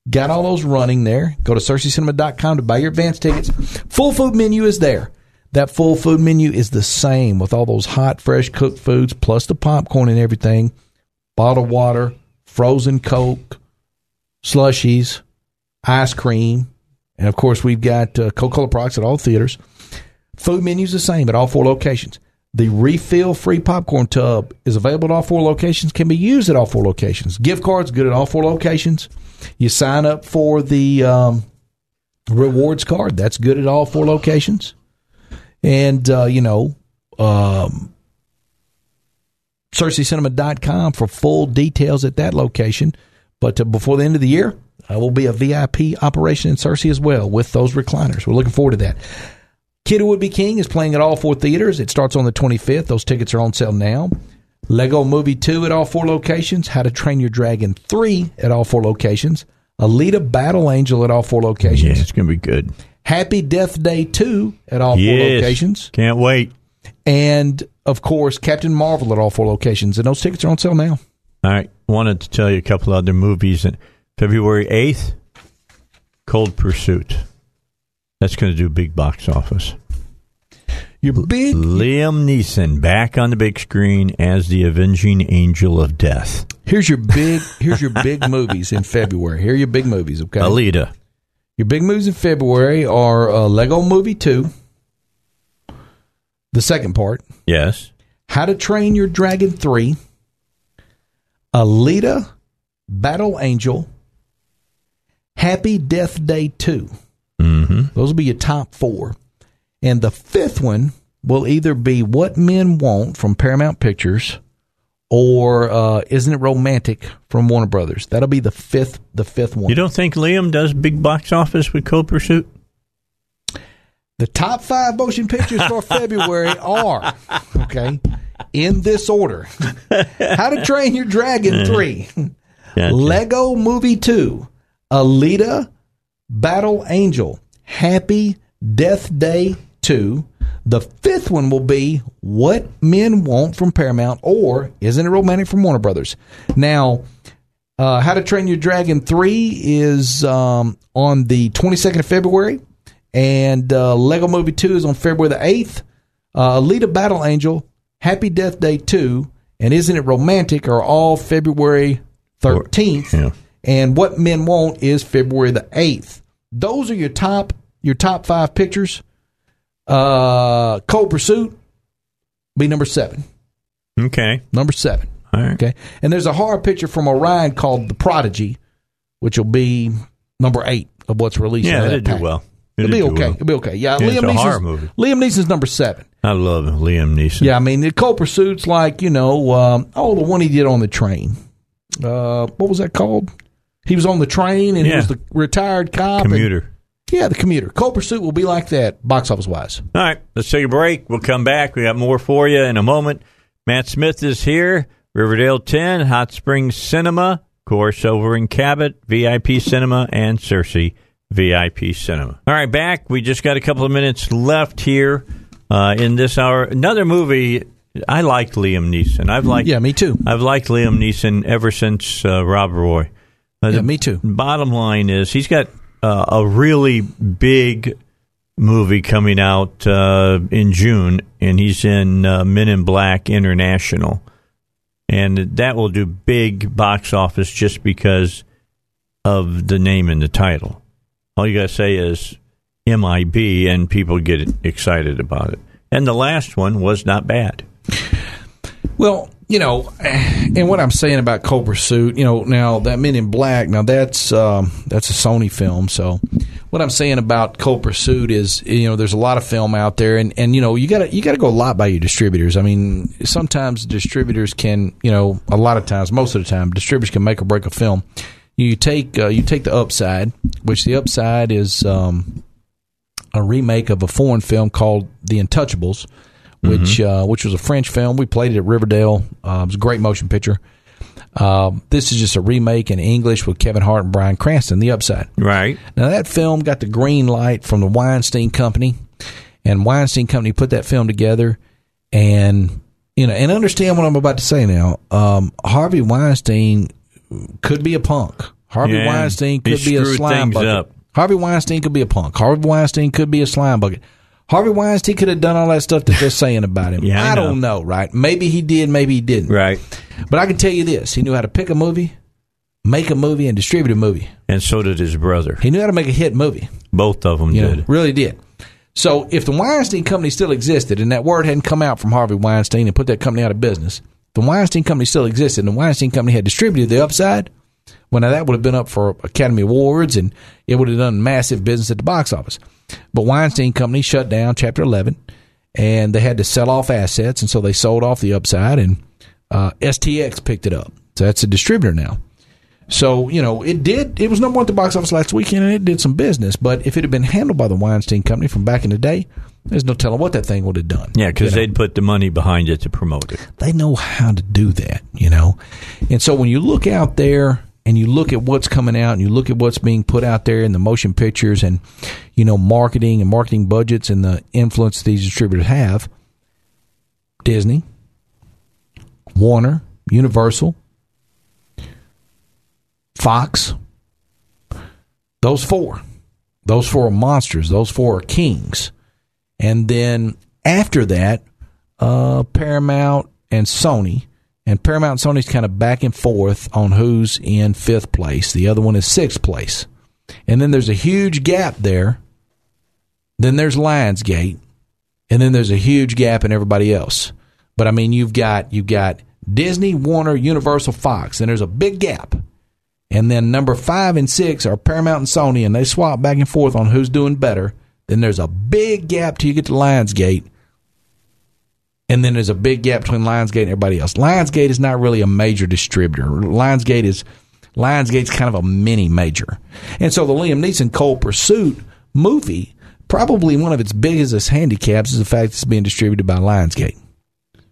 got all those running there. Go to SearcyCinema.com to buy your advance tickets. Full food menu is there. That full food menu is the same with all those hot, fresh cooked foods, plus the popcorn and everything, bottled water, frozen Coke, slushies, ice cream, and of course we've got uh, Coca-Cola products at all theaters. Food menu's the same at all four locations. The refill free popcorn tub is available at all four locations, can be used at all four locations. Gift cards good at all four locations. You sign up for the um, rewards card, that's good at all four locations. And, uh, you know, um, SearcyCinema.com for full details at that location. But uh, before the end of the year, uh, will be a VIP operation in Searcy as well with those recliners. We're looking forward to that. Kid Who Would Be King is playing at all four theaters. It starts on the 25th. Those tickets are on sale now. Lego Movie 2 at all four locations. How to Train Your Dragon 3 at all four locations. Alita Battle Angel at all four Yeah, locations. it's going to be good. Happy Death Day 2 at all four locations. Can't wait. And, of course, Captain Marvel at all four locations. And those tickets are on sale now. All right. Wanted to tell you a couple other movies. And February 8th, Cold Pursuit. That's going to do big box office. Your big Liam Neeson back on the big screen as the avenging angel of death. here's your big here's your big movies in February. Here are your big movies, okay? Alita. Your big movies in February are uh, Lego Movie 2, the second part, Yes. How to Train Your Dragon 3, Alita, Battle Angel, Happy Death Day 2. Mm-hmm. Those will be your top four. And the fifth one will either be What Men Want from Paramount Pictures or uh, Isn't It Romantic from Warner Brothers. That'll be the fifth the fifth one. You don't think Liam does big box office with Cold Pursuit? The top five motion pictures for February are okay in this order: How to Train Your Dragon three, Gotcha. Lego Movie two, Alita, Battle Angel, Happy Death Day two. The fifth one will be What Men Want from Paramount, or Isn't It Romantic from Warner Brothers. Now, uh, How to Train Your Dragon 3 is um, on the 22nd of February, and uh, Lego Movie 2 is on February the 8th. Uh, Alita Battle Angel, Happy Death Day 2, and Isn't It Romantic are all February 13th. Yeah. And What Men Want is February the 8th. Those are your top your top five pictures. Uh, Cold Pursuit be number seven. Okay. Number seven. All right. Okay. And there's a horror picture from Orion called The Prodigy, which will be number eight of what's released. Yeah, it'll do well. It'll, be okay. well. It'll be okay. Yeah, Yeah, it's Liam a Neeson's horror movie. Liam Neeson's number seven. I love Liam Neeson. Yeah, I mean the Cold Pursuit's like you know, um, oh, the one he did on the train. Uh, what was that called? He was on the train and he was the retired cop. and- Commuter. Yeah, the commuter. Cold Pursuit will be like that, box office wise. All right, let's take a break. We'll come back. We got more for you in a moment. Matt Smith is here. Riverdale 10, Hot Springs Cinema, of course, over in Cabot, VIP Cinema, and Searcy VIP Cinema. All right, back. We just got a couple of minutes left here uh, in this hour. Another movie. I liked Liam Neeson. I've liked. Yeah, me too. I've liked Liam Neeson ever since uh, Rob Roy. Uh, Yeah, me too. Bottom line is he's got uh, a really big movie coming out uh, in June, and he's in uh, Men in Black International, and that will do big box office just because of the name and the title. All you got to say is MIB, and people get excited about it. And the last one was not bad. Well, you know, and what I'm saying about Cold Pursuit, you know, now that Men in Black, now that's um, that's a Sony film. So, what I'm saying about Cold Pursuit is, you know, there's a lot of film out there, and, and you know, you got to you got to go a lot by your distributors. I mean, sometimes distributors can, you know, a lot of times, most of the time, distributors can make or break a film. You take uh, you take the upside, which the upside is um, a remake of a foreign film called The Untouchables, which uh, which was a French film. We played it at Riverdale. Uh, it was a great motion picture. Um, this is just a remake in English with Kevin Hart and Bryan Cranston. The Upside. Right. Now that film got the green light from the Weinstein Company, and Weinstein Company put that film together, and you know, and understand what I'm about to say now. Um, Harvey Weinstein could be a punk. Harvey Yeah, Weinstein could be a slime bucket. up. Harvey Weinstein could be a punk. Harvey Weinstein could be a slime bucket. Harvey Weinstein could have done all that stuff that they're saying about him. Yeah, I I, know. don't know, right? Maybe he did, maybe he didn't. Right. But I can tell you this: he knew how to pick a movie, make a movie, and distribute a movie. And so did his brother. He knew how to make a hit movie. Both of them You know, did. really did. So if the Weinstein Company still existed and that word hadn't come out from Harvey Weinstein and put that company out of business, the Weinstein Company still existed and the Weinstein Company had distributed the upside, well, now that would have been up for Academy Awards and it would have done massive business at the box office. But Weinstein Company shut down Chapter 11 and they had to sell off assets and so they sold off the upside and uh, STX picked it up. So that's a distributor now. So, you know, it did, it was number one at the box office last weekend and it did some business. But if it had been handled by the Weinstein Company from back in the day, there's no telling what that thing would have done. Yeah, because You know, they'd put the money behind it to promote it. they know how to do that, you know. And so when you look out there and you look at what's coming out and you look at what's being put out there in the motion pictures and, you know, marketing and marketing budgets and the influence these distributors have, Disney, Warner, Universal, Fox, those four. Those four are monsters. Those four are kings. And then after that, uh, Paramount and Sony. And Paramount and Sony's kind of back and forth on who's in fifth place. The other one is sixth place. And then there's a huge gap there. Then there's Lionsgate. and then there's a huge gap in everybody else. But I mean, you've got you've got Disney, Warner, Universal, Fox, and there's a big gap. And then number five and six are Paramount and Sony, and they swap back and forth on who's doing better. Then there's a big gap till you get to Lionsgate. And then there's a big gap between Lionsgate and everybody else. Lionsgate is not really a major distributor. Lionsgate is Lionsgate's kind of a mini major. And so the Liam Neeson Cold Pursuit movie, probably one of its biggest handicaps is the fact it's being distributed by Lionsgate.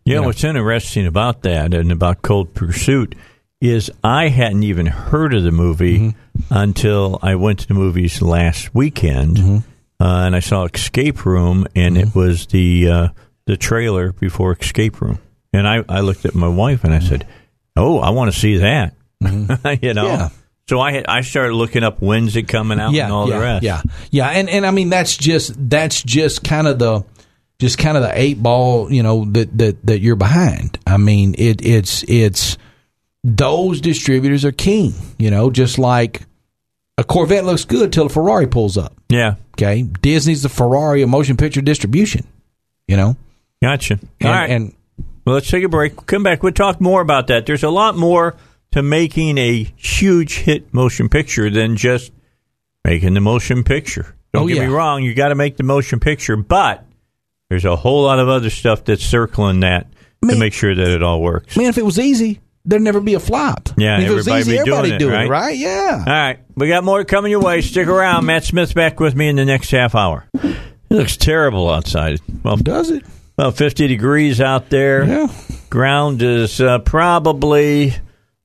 Yeah, You know. what's interesting about that and about Cold Pursuit is I hadn't even heard of the movie Mm-hmm. until I went to the movies last weekend, Mm-hmm. uh, and I saw Escape Room, and it was the uh, the trailer before Escape Room, and I, I looked at my wife and I said, "Oh, I want to see that," you know. Mm-hmm. Yeah. So I had, I started looking up when's it coming out yeah, and all yeah, the rest. Yeah, yeah, and and I mean that's just that's just kind of the just kind of the eight ball, you know, that that that you're behind. I mean, it it's it's those distributors are king, you know, just like a Corvette looks good till a Ferrari pulls up. yeah, Okay, Disney's the Ferrari of motion picture distribution, you know, gotcha. and, all right, and Well, let's take a break. We'll come back. We'll talk more about that. There's a lot more to making a huge hit motion picture than just making the motion picture. Don't Oh, get yeah. me wrong, you got to make the motion picture, but there's a whole lot of other stuff that's circling that to make sure that it all works. man, if it was easy, there'd never be a flop. Yeah, if everybody easy, be everybody doing it, do right? it, right? Yeah. All right, we got more coming your way. Stick around. Matt Smith's back with me in the next half hour. It looks terrible outside. Well, Does it? About 50 degrees out there. Yeah. ground is uh, probably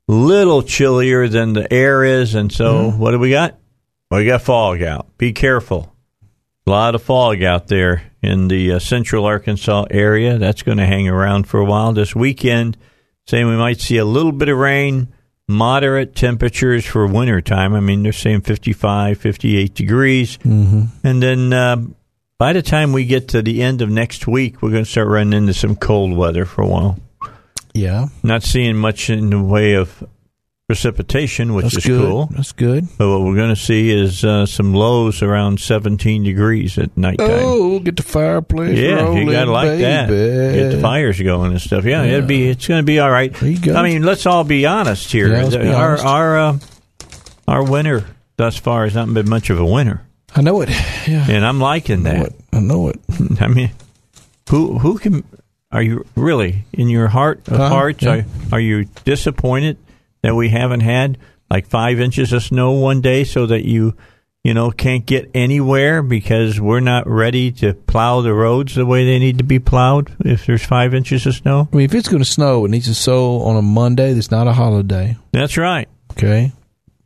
little chillier than the air is, and so what do we got? Well, we got fog out. Be careful. A lot of fog out there in the uh, central Arkansas area. That's going to hang around for a while. This weekend, saying we might see a little bit of rain, moderate temperatures for winter time. I mean, they're saying 55, 58 degrees. Mm-hmm. And then uh, by the time we get to the end of next week, we're going to start running into some cold weather for a while. Yeah. Not seeing much in the way of precipitation, which That's is good. cool. That's good. But what we're going to see is uh, some lows around 17 degrees at nighttime. Oh, get the fireplace yeah, rolling, you got to like that. Get the fires going and stuff. Yeah, it'll be. It's going to be all right. There you go. I mean, let's all be honest here. Yeah, be our honest. our uh, our winter thus far has not been much of a winter, I know it. Yeah. and I'm liking I know that. it. I know it. I mean, who who can are you really in your heart of Huh? hearts? Yeah. Are are you disappointed that we haven't had like five inches of snow one day, so that you you know can't get anywhere because we're not ready to plow the roads the way they need to be plowed if there's five inches of snow? I mean, if it's going to snow, it needs to snow on a Monday that's not a holiday. That's right. Okay.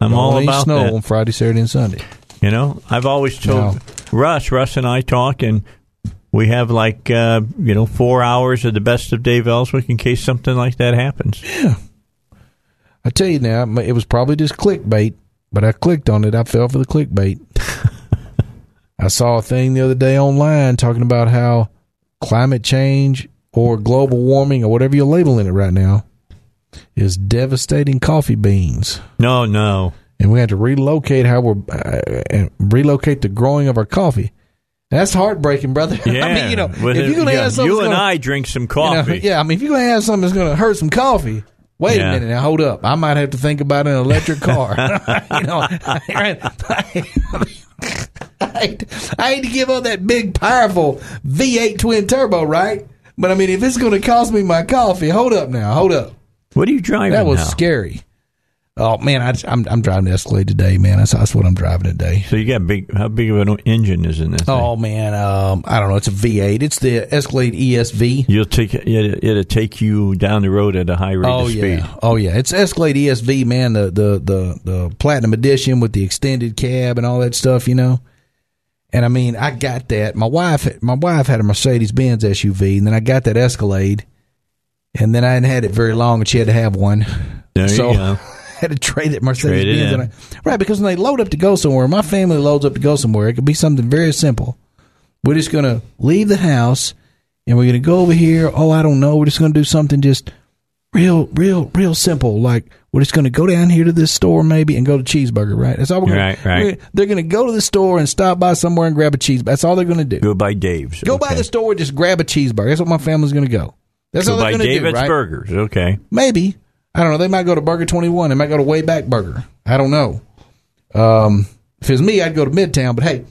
I'm all about snow that. on Friday, Saturday, and Sunday. You know, I've always told No. Russ, Russ and I talk, and we have like uh, you know four hours of the best of Dave Elswick in case something like that happens. Yeah, I tell you now, it was probably just clickbait, but I clicked on it. I fell for the clickbait. I saw a thing the other day online talking about how climate change or global warming or whatever you're labeling it right now is devastating coffee beans. No, no. And we had to relocate how we're uh, and relocate the growing of our coffee. That's heartbreaking, brother. Yeah, I mean, you know, if you're going to yeah, have something, you and gonna- I drink some you know, coffee. yeah, I mean, if you're going to have something that's going to hurt some coffee, wait Yeah. a minute now, hold up. I might have to think about an electric car. you know, I, I, I, hate, I hate to give up that big, powerful V8 twin turbo, right? But I mean, if it's going to cost me my coffee, hold up now, hold up. What are you driving That was now? scary. Oh man, I, am I'm driving the Escalade today, man. That's, that's what I'm driving today. So you got big. How big of an engine is in this? thing? Oh man, um, I don't know. It's a V8. It's the Escalade ESV. You'll take it. It'll take you down the road at a high rate Oh of speed. yeah, oh yeah. It's Escalade ESV, man. The the the the platinum edition with the extended cab and all that stuff, you know. And I mean, I got that. My wife, my wife had a Mercedes Benz SUV, and then I got that Escalade, and then I hadn't had it very long, and she had to have one. There so you go. Had to trade that Mercedes trade Benz. I, right, because when they load up to go somewhere, my family loads up to go somewhere. It could be something very simple. We're just going to leave the house and we're going to go over here. Oh, I don't know. We're just going to do something just real, real, real simple. Like We're just going to go down here to this store maybe and go to cheeseburger, right? That's all we're going Right, right. They're going to go to the store and stop by somewhere and grab a cheeseburger. That's all they're going to do. Go by Dave's. Go by the store and just grab a cheeseburger. That's what my family's going to go. That's Go all they're going to do, David's right? Burgers. Okay. Maybe. I don't know. They might go to Burger 21. They might go to Wayback Burger. I don't know. Um, if it was me, I'd go to Midtown, but hey,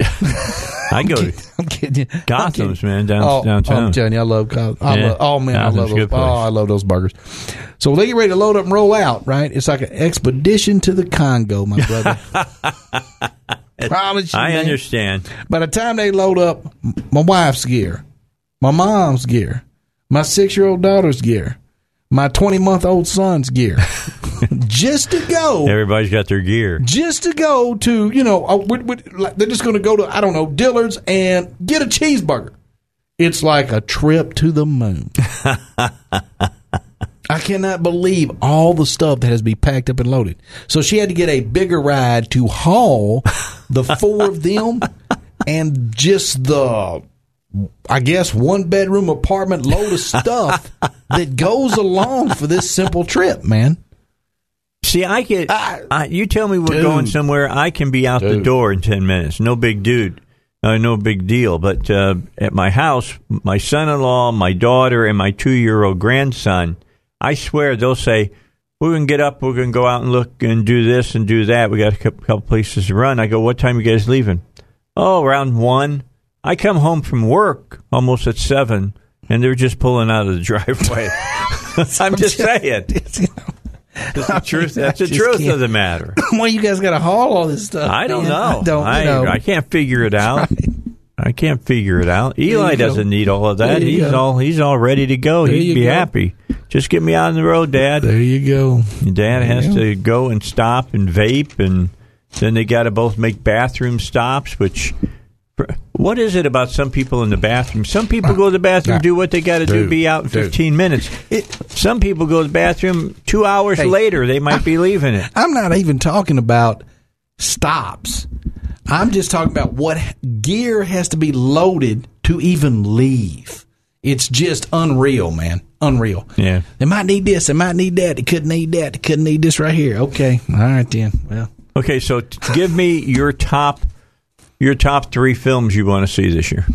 I go to I'm kidding you. Gotham's, man, down, Oh, downtown. I'm telling you, I love Gotham. I Yeah. love, oh man, I love those. Oh, I love those burgers. So when they get ready to load up and roll out, right? It's like an expedition to the Congo, my brother. Promise you, I man. understand. By the time they load up my wife's gear, my mom's gear, my six year old daughter's gear, my 20 month old son's gear, just to go Everybody's got their gear. just to go to you know uh, we- we- like, they're just going to go to I don't know Dillard's and get a cheeseburger. It's like a trip to the moon. I cannot believe all the stuff that has to be packed up and loaded. So she had to get a bigger ride to haul the four of them and just the I guess one bedroom apartment load of stuff that goes along for this simple trip, man. See, I get. I- I, you tell me we're Dude. going somewhere. I can be out the door in ten minutes. No big dude. Uh, no big deal. But uh, at my house, my son-in-law, my daughter, and my two-year-old grandson, I swear they'll say, "We're to get up. We're going to go out and look and do this and do that. We got a couple, couple places to run." I go, "What time you guys leaving?" Oh, around one. I come home from work almost at seven, and they're just pulling out of the driveway. I'm just saying. That's the truth. That's the truth can't- of the matter. Why you guys got to haul all this stuff? I don't man? know. I don't I, know. I can't figure it out. I can't figure it out. Eli doesn't need all of that. He's go. all he's all ready to go. There He'd be go. happy. Just get me out on the road, Dad. there you go. Dad has to go and stop and vape, and then they got to both make bathroom stops. Which, what is it about some people in the bathroom? Some people go to the bathroom, do what they got to do, be out in dude. fifteen minutes. It, some people go to the bathroom two hours Hey. later. They might be leaving it. I'm not even talking about stops. I'm just talking about what gear has to be loaded to even leave. It's just unreal, man. Unreal. Yeah. They might need this. They might need that. They couldn't need that. They couldn't need this right here. Okay. All right then. Well, Okay, so t- give me your top your top three films you want to see this year.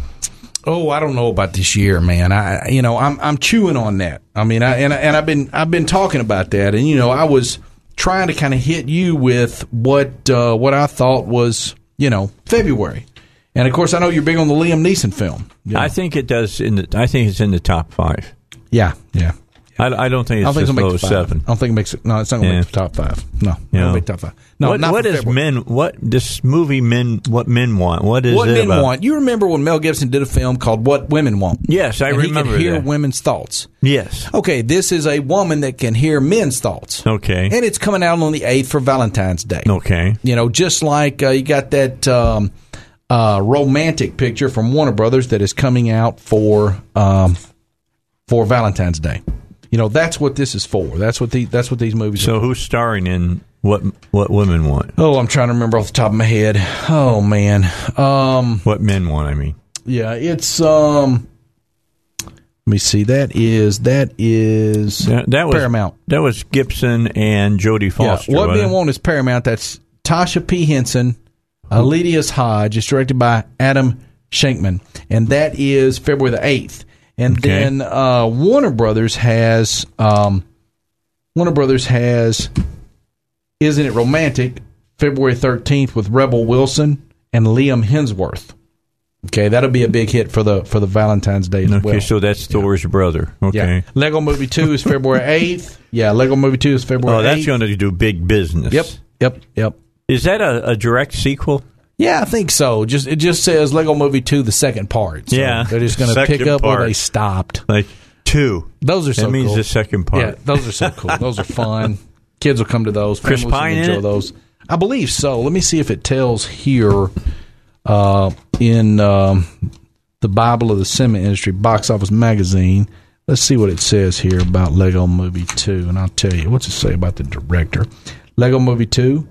Oh, I don't know about this year, man. I, you know, I'm I'm chewing on that. I mean, I, and and I've been I've been talking about that, and you know, I was trying to kind of hit you with what uh, what I thought was you know February, and of course, I know you're big on the Liam Neeson film. You know. I think it does. In the, I think it's in the top five. yeah, yeah. I, I don't think I it's don't think it'll make the five. seven. I don't think it makes it. No, it's not going to Yeah. make the top five. No, You it'll make top five. No, what, not what for is February. men? What this movie? Men? What men want? What is What it men about? want? You remember when Mel Gibson did a film called What Women Want? Yes, I and remember He could hear that. women's thoughts. Yes. Okay, this is a woman that can hear men's thoughts. Okay. And it's coming out on the 8th for Valentine's Day. Okay. You know, just like uh, you got that um, uh, romantic picture from Warner Brothers that is coming out for um, for Valentine's Day. You know, that's what this is for. That's what the that's what these movies So are. who's starring in what? What women want? Oh, I'm trying to remember off the top of my head. Oh man. Um What men want? I mean. yeah, it's um let me see. That is that is That, that was Paramount. That was Gibson and Jodie Foster. Yeah, what men want is Paramount. That's Taraji P. Henson, Aldis Hodge. It's directed by Adam Shankman, and that is February the eighth. And Okay. then uh, Warner Brothers has um, Warner Brothers has Isn't It Romantic? February thirteenth with Rebel Wilson and Liam Hemsworth. Okay, that'll be a big hit for the for the Valentine's Day as Okay, well. so that's Thor's brother. Okay. Yeah, Lego Movie Two is February eighth. Yeah, Lego Movie Two is February. Oh, that's 8th. going to do big business. Yep, yep, yep. Is that a, a direct sequel? Yeah, I think so. Just it just says Lego Movie Two, the second part. So Yeah. they're just going to pick up where they stopped. Like two. Those are so that means cool. the second part. Yeah, those are so cool. Those are fun. Kids will come to those. Chris Pine enjoy it? those. I believe so. Let me see if it tells here uh, in um, the Bible of the Cinema Industry Box Office Magazine. Let's see what it says here about Lego Movie Two, and I'll tell you what's it say about the director. Lego Movie Two,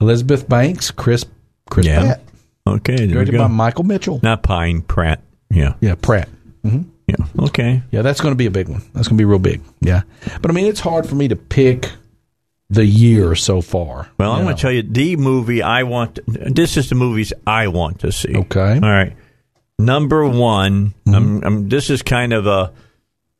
Elizabeth Banks, Chris Chris Yeah. Pratt, Okay, there directed by Michael Mitchell. Not Pine, Pratt. Yeah. Yeah, Pratt. Yeah. Okay. Yeah, that's going to be a big one. That's going to be real big. Yeah, but I mean, it's hard for me to pick the year so far. Well, I'm going to tell you the movie I want. this is the movies I want to see. Okay. All right. Number one. Mm-hmm. I'm, I'm, this is kind of a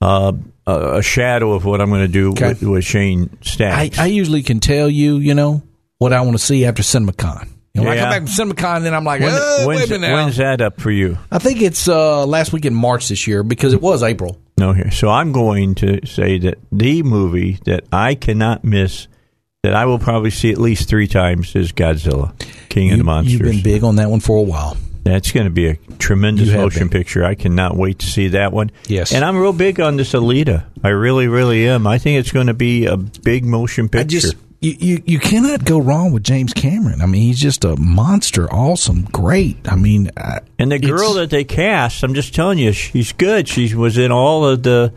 uh, a shadow of what I'm going to do Okay. with, with Shane I, I usually can tell you, you know, what I want to see after CinemaCon. You know, when I come back from CinemaCon, then I'm like, When- wait when's, when's that up for you? I think it's uh, last week in March this year because it was April. No, here. So I'm going to say that the movie that I cannot miss, that I will probably see at least three times, is Godzilla, King of the Monsters. you've been big on that one for a while. That's going to be a tremendous motion been. picture. I cannot wait to see that one. Yes. and I'm real big on this Alita. I really, really am. I think it's going to be a big motion picture. I just you, you you cannot go wrong with James Cameron. I mean, he's just a monster, awesome, great. I mean, I, and the girl that they cast, I'm just telling you, she's good. She was in all of the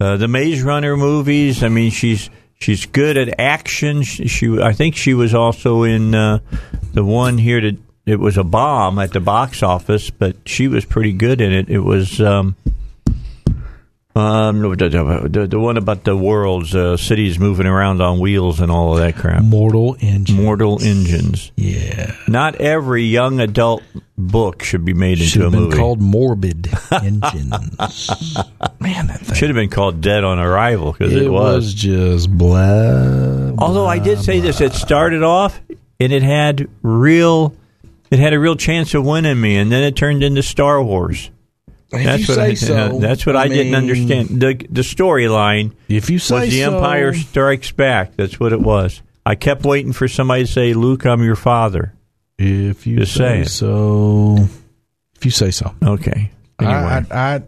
uh, the Maze Runner movies. I mean, she's she's good at action. She, she I think she was also in uh, the one here that It was a bomb at the box office, but she was pretty good in it. It was. Um, um, the, the, the one about the world's uh, cities moving around on wheels and all of that crap. Mortal Engine. Mortal Engines. yeah, Not every young adult book should be made should into a movie. called Morbid Engines. Man, that thing. Should have been called Dead on Arrival because it, it was. was just blah. Although I did say this, it started off and it had real, it had a real chance of winning me, and then it turned into Star Wars. If That's you what say I, so. That's what I, didn't understand. The the storyline If you say was the so, Empire Strikes Back. That's what it was. I kept waiting for somebody to say, "Luke, I'm your father." If you Just say saying. so, if you say so. Okay. Anyway, I, I, I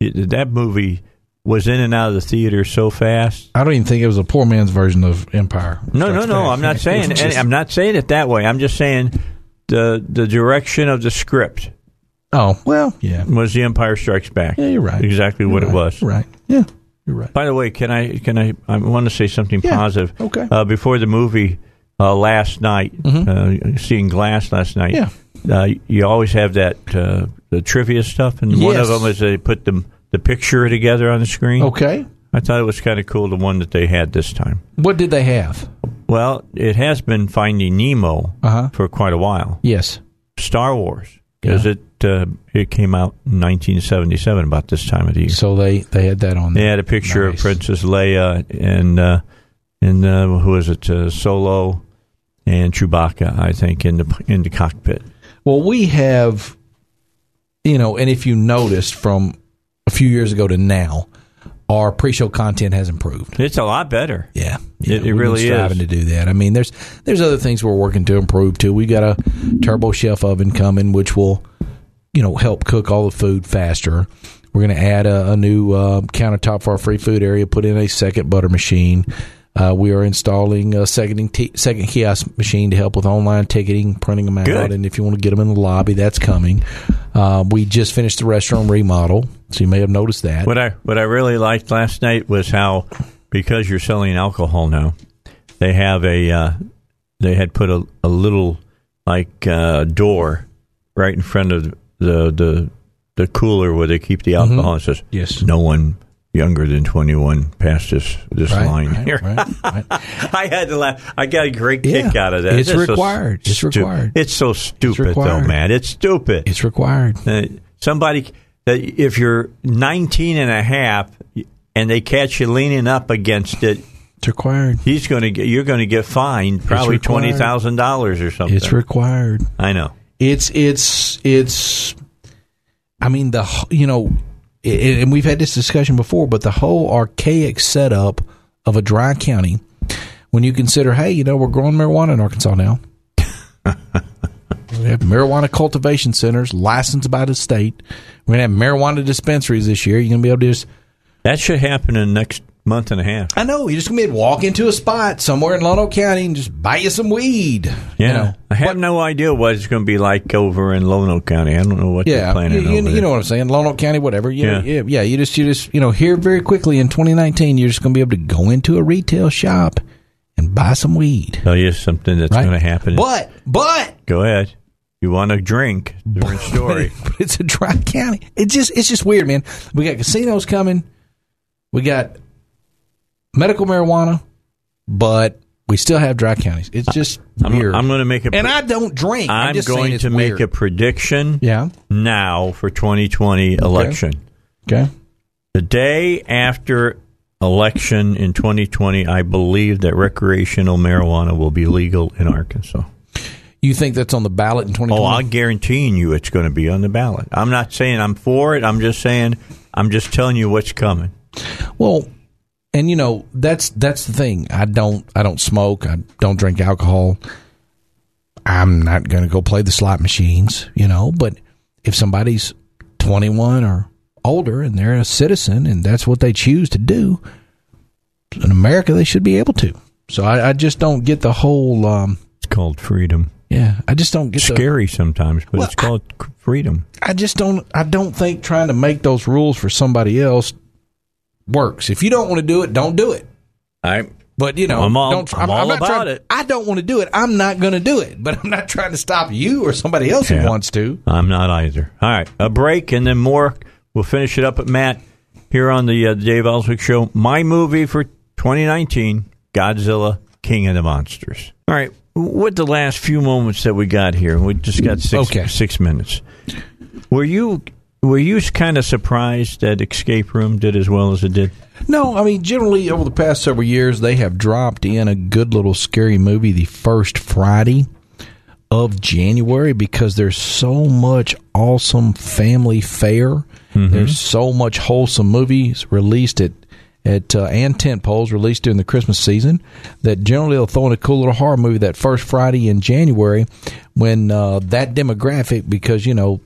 it- that movie was in and out of the theater so fast. I don't even think it was a poor man's version of Empire. No, no, no. Back. I'm not saying. just- I'm not saying it that way. I'm just saying the the direction of the script Oh well, yeah, was The Empire Strikes Back. yeah. You're right. Exactly You're what right. it was. Right. Yeah, you're right. By the way, can I can I I want to say something Yeah. positive? Okay. Uh, before the movie uh, last night, uh, seeing Glass last night. Mm-hmm. Yeah. Uh, you always have that uh, the trivia stuff, and one of them is they put the the picture together on the screen. Okay. I thought it was kind of cool the one that they had this time. What did they have? Well, it has been Finding Nemo Uh-huh. for quite a while. Yes. Star Wars because Yeah. it uh, it came out in 1977 about this time of the year. So they they had that on. They there. had a picture Nice. of Princess Leia and uh, and uh, who was it? Uh, Solo and Chewbacca, I think, in the in the cockpit. Well, we have, you know, and if you noticed from a few years ago to now, our pre-show content has improved. It's a lot better. Yeah, It- yeah it been really striving is. to do that. I mean, there's there's other things we're working to improve too. We got a turbo chef oven coming, which will, you know, help cook all the food faster. We're going to add a, a new uh, countertop for our free food area. Put in a second butter machine. Uh, we are installing a second t- second kiosk machine to help with online ticketing, printing them out, Good. and if you want to get them in the lobby, that's coming. Uh, we just finished the restroom remodel, so you may have noticed that. What I what I really liked last night was how because you're selling alcohol now, they have a uh, they had put a, a little like uh, door right in front of the the the cooler where they keep the alcohol. and It says Mm-hmm. Yes. no one younger than 21 past this this Right, line right, here. right. I had to laugh. I got a great kick Yeah, out of that. it's That's so required. It's required. It's so stupid, though, man. It's stupid. It's required. Uh, somebody that if you're 19 and a half and they catch you leaning up against it, It's required. he's going to get you're going to get fined probably twenty thousand dollars or something. It's required. I know. It's it's it's. I mean the you know, it, and we've had this discussion before, but the whole archaic setup of a dry county, when you consider, hey, you know, we're growing marijuana in Arkansas now. we have marijuana cultivation centers licensed by the state. We're gonna have marijuana dispensaries this year. You're gonna be able to just That should happen in the next month and a half. I know you're just gonna be walk into a spot somewhere in Lono County and just buy you some weed. Yeah, you know. I have no idea what it's going to be like over in Lono County. I don't know what they're Yeah, planning you, you- you know what I'm saying. Lonoke County, whatever. You know, Yeah. yeah, yeah. You just, you just, you know, here very quickly in 2019, you're just going to be able to go into a retail shop and buy some weed. Tell you something that's Right? going to happen. But, but, Go ahead. You want a drink? Different story. but it's a dry county. It just, it's just weird, man. We got casinos coming. We got medical marijuana, but We still have dry counties. It's just I'm, weird. I'm going to make a. and I don't drink. I'm, I'm just going to weird. make a prediction. Yeah. Now for 2020 election. Okay. The day after election in 2020, I believe that recreational marijuana will be legal in Arkansas. You think that's on the ballot in 2020? Oh, I'm guaranteeing you it's going to be on the ballot. I'm not saying I'm for it. I'm just saying I'm just telling you what's coming. Well, and you know that's that's the thing. I don't I don't smoke. I don't drink alcohol. I'm not going to go play the slot machines, you know. But if somebody's 21 or older and they're a citizen and that's what they choose to do in America, they should be able to. So I, I just don't get the whole. Um, It's called freedom. yeah, I just don't get the, Scary sometimes, but Well, it's called c freedom. I just don't. I don't think trying to make those rules for somebody else works. If you don't want to do it, don't do it. All right. But you know, I'm all- don't, I'm all not about trying- it. I don't want to do it. I'm not going to do it. But I'm not trying to stop you or somebody else Yeah. who wants to. I'm not either. All right, a break and then more. We'll finish it up at Matt here on the uh, Dave Elswick Show. My movie for 2019, Godzilla, King of the Monsters. All right, with the last few moments that we got here, we just got six Okay. six minutes. Were you were you kind of surprised that Escape Room did as well as it did? No, I mean generally over the past several years they have dropped in a good little scary movie the first Friday of January because there's so much awesome family fare. There's so much wholesome movies released at at uh, and tent poles released during the Christmas season that generally they'll throw in a cool little horror movie that first Friday in January when uh, that demographic because you know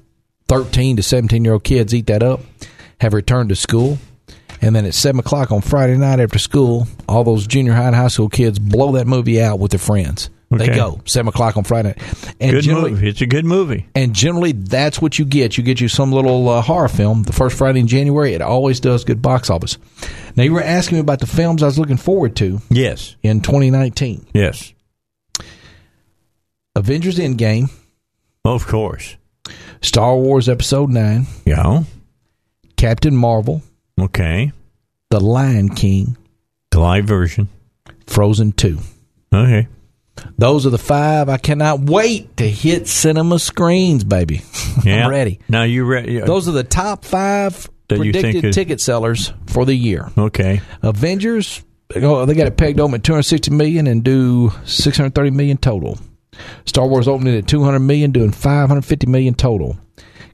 13 to 17 year old kids eat that up have returned to school and then at seven o'clock on Friday night after school, all those junior high and high school kids blow that movie out with their friends. They go seven o'clock on Friday, night. and Good generally, movie. It's a good movie. and generally that's what you get. You get you some little uh, horror film. The first Friday in January, it always does good box office. Now you were asking me about the films I was looking forward to Yes, in 2019: yes, Avengers: Endgame, of course. Star Wars Episode Nine, Yeah. Captain Marvel, Okay. The Lion King, The live version. Frozen Two. Okay. Those are the five. I cannot wait to hit cinema screens, baby. Yeah. I'm ready. Now you ready? Uh, Those are the top five That predicted ticket sellers for the year. Okay. Avengers, oh, they got it pegged open at 260 million and do 630 million total. Star Wars opening at 200 million, doing 550 million total.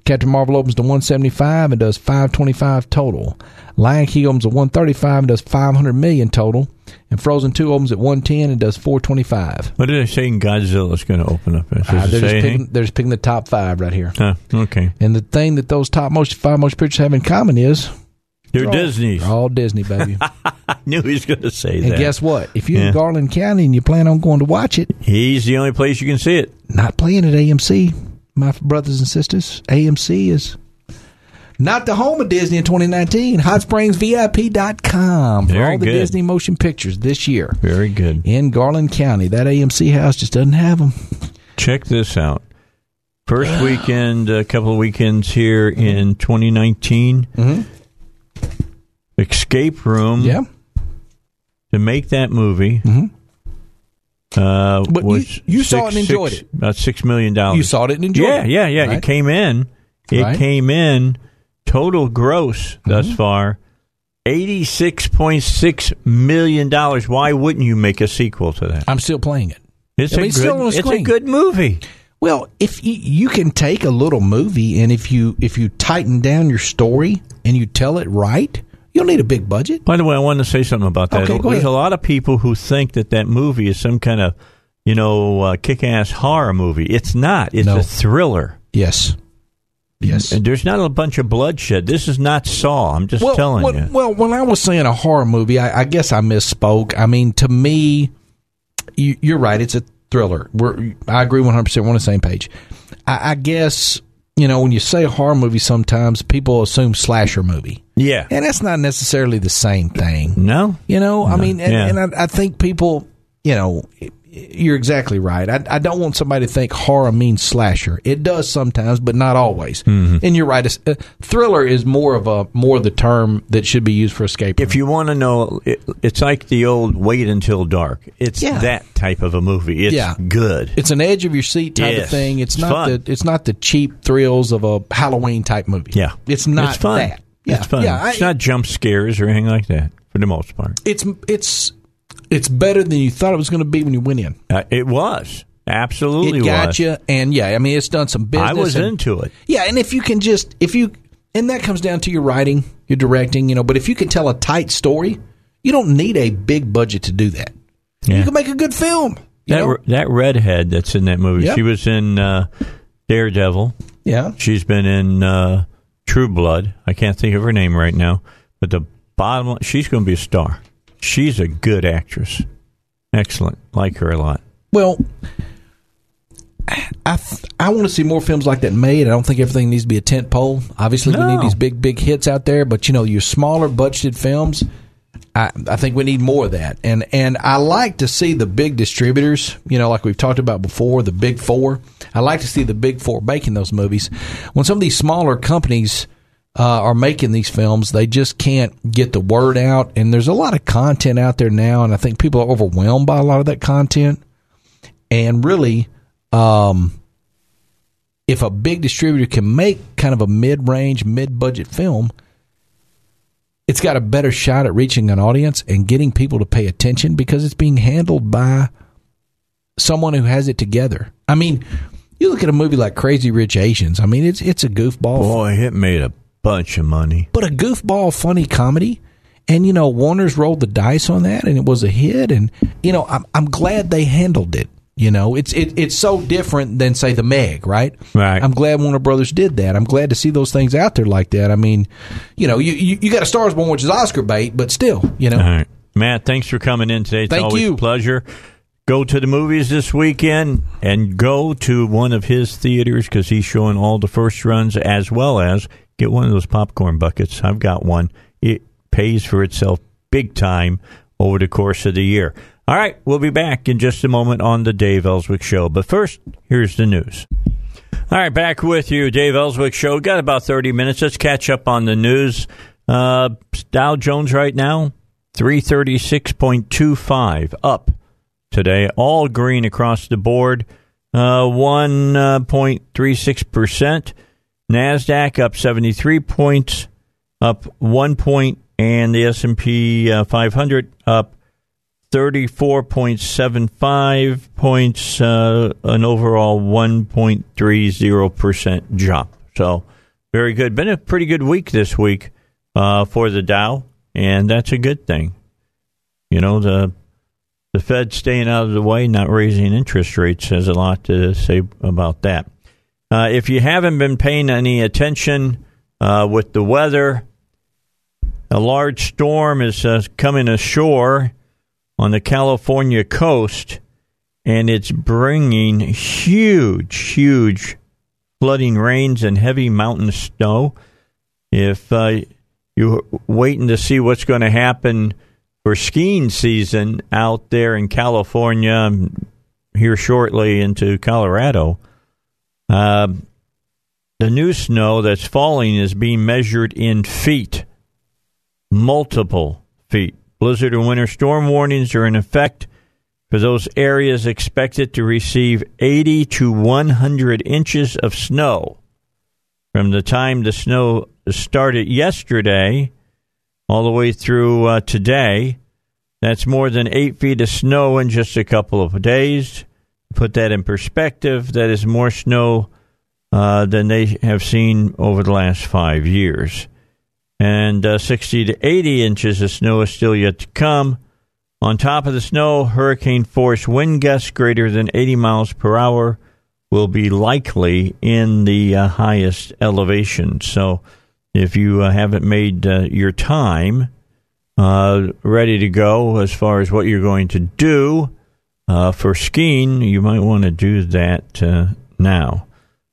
Captain Marvel opens to 175 and does 525 total. Lion King opens at 135 and does 500 million total. And Frozen 2 opens at 110 and does 425. What did I say? Godzilla's going to open up. Does Uh, they're, just picking, they're just picking the top five right here. Huh, okay. And the thing that those top most five most pictures have in common is They're all- Disney's. all Disney, baby. I knew he was going to say and that. And guess what? If you're Yeah. in Garland County and you plan on going to watch it, He's the only place you can see it. not playing at AMC, my brothers and sisters. AMC is not the home of Disney in 2019. HotSpringsVIP.com for Very all the good. Disney motion pictures this year Very good. in Garland County. That AMC house just doesn't have them. Check this out. First weekend, a couple of weekends here in 2019. Escape Room Yeah. to make that movie. Uh, But you- you saw it and enjoyed six- it. About six million dollars. You saw it and enjoyed yeah, it. Yeah, yeah, Right. It came in. It Right. came in total gross thus Mm-hmm. far. Eighty-six point six million dollars. Why wouldn't you make a sequel to that? I'm still playing it. It's I mean, a it's still good. It's a good movie. Well, if you, you can take a little movie and if you if you tighten down your story and you tell it right, you'll need a big budget. By the way, I wanted to say something about that. Okay, There's ahead. a lot of people who think that that movie is some kind of, you know, uh, kick-ass horror movie. It's not. It's No. a thriller. Yes. Yes. And there's not a bunch of bloodshed. This is not Saw. I'm just well, telling well, you. well, when I was saying a horror movie, I, I guess I misspoke. I mean, to me, you, you're right. It's a thriller. We're, I agree 100. percent We're on the same page. I, I guess you know when you say a horror movie, sometimes people assume slasher movie, yeah. and that's not necessarily the same thing. No. You know, I mean, and, yeah. and I, I think people, you know, you're exactly right. I, I don't want somebody to think horror means slasher. It does sometimes, but not always. Mm-hmm. And you're right. it's- uh, thriller is more of a more the term that should be used for escape. If you want to know, it, it's like the old "Wait Until Dark." It's Yeah. that type of a movie. It's Yeah. good. it's an edge of your seat type Yes. of thing. It's It's not fun. the it's not the cheap thrills of a Halloween type movie. yeah, it's not It's fun. that. Yeah, It's fun. Yeah, I- it's not jump scares or anything like that for the most part. it's it's it's better than you thought it was going to be when you went in. Uh, it was absolutely It got was. you, and yeah, I mean it's done some business. I was and- into it. Yeah, and if you can just if you and that comes down to your writing, your directing, you know. But if you can tell a tight story, you don't need a big budget to do that. Yeah. You can make a good film. That know? that redhead that's in that movie. Yep. She was in uh, Daredevil. yeah, She's been in uh, True Blood. I can't think of her name right now, but the bottom line, she's going to be a star. She's a good actress. Excellent. Like her a lot. Well, I th- I want to see more films like that made. I don't think everything needs to be a tent pole. Obviously, we need these big big hits out there, but you know your smaller budgeted films. I, I think we need more of that, and and I like to see the big distributors. You know, like we've talked about before, the big four. I like to see the big four making those movies. When some of these smaller companies uh, are making these films, they just can't get the word out, and there's a lot of content out there now, and I think people are overwhelmed by a lot of that content. And really um, if a big distributor can make kind of a mid-range mid-budget film it's got a better shot at reaching an audience and getting people to pay attention because it's being handled by someone who has it together. I mean you look at a movie like crazy rich asians. I mean it's it's a goofball. Boy, it made a bunch of money. but a goofball funny comedy and you know warner's rolled the dice on that and it was a hit and you know i'm, I'm glad they handled it you know it's it, it's so different than say the meg right Right. i'm glad warner brothers did that i'm glad to see those things out there like that i mean you know you you, you got a stars born which is oscar bait but still you know All right. Matt, thanks for coming in today. It's Thank always you. a pleasure. Go to the movies this weekend and go to one of his theaters because he's showing all the first runs as well as get one of those popcorn buckets. I've got one. It pays for itself big time over the course of the year. All right, we'll be back in just a moment on the Dave Elswick Show. But first, here's the news. All right, back with you, Dave Elswick Show. Got about 30 minutes. Let's catch up on the news. Uh, Dow Jones right now, 336.25 up today. All green across the board, uh, 1.36%. NASDAQ up 73 points, up 1 point, and the S&P uh, 500 up 34.75 points, uh, an overall 1.30% jump. So, very good. Been a pretty good week this week uh, for the Dow, and that's a good thing. You know, the the Fed staying out of the way, not raising interest rates, has a lot to say about that. Uh, if you haven't been paying any attention uh, with the weather, a large storm is uh, coming ashore on the California coast, and it's bringing huge, huge flooding rains and heavy mountain snow. If uh, you're waiting to see what's going to happen for skiing season out there in California, um, here shortly into Colorado, uh, the new snow that's falling is being measured in feet, multiple feet. Blizzard and winter storm warnings are in effect for those areas expected to receive 80 to 100 inches of snow. From the time the snow started yesterday all the way through uh, today, that's more than eight feet of snow in just a couple of days. Put that in perspective, that is more snow uh, than they have seen over the last five years. And uh, 60 to 80 inches of snow is still yet to come. On top of the snow, hurricane force wind gusts greater than 80 miles per hour will be likely in the uh, highest elevation. So if you uh, haven't made uh, your time uh, ready to go as far as what you're going to do uh, for skiing, you might want to do that uh, now.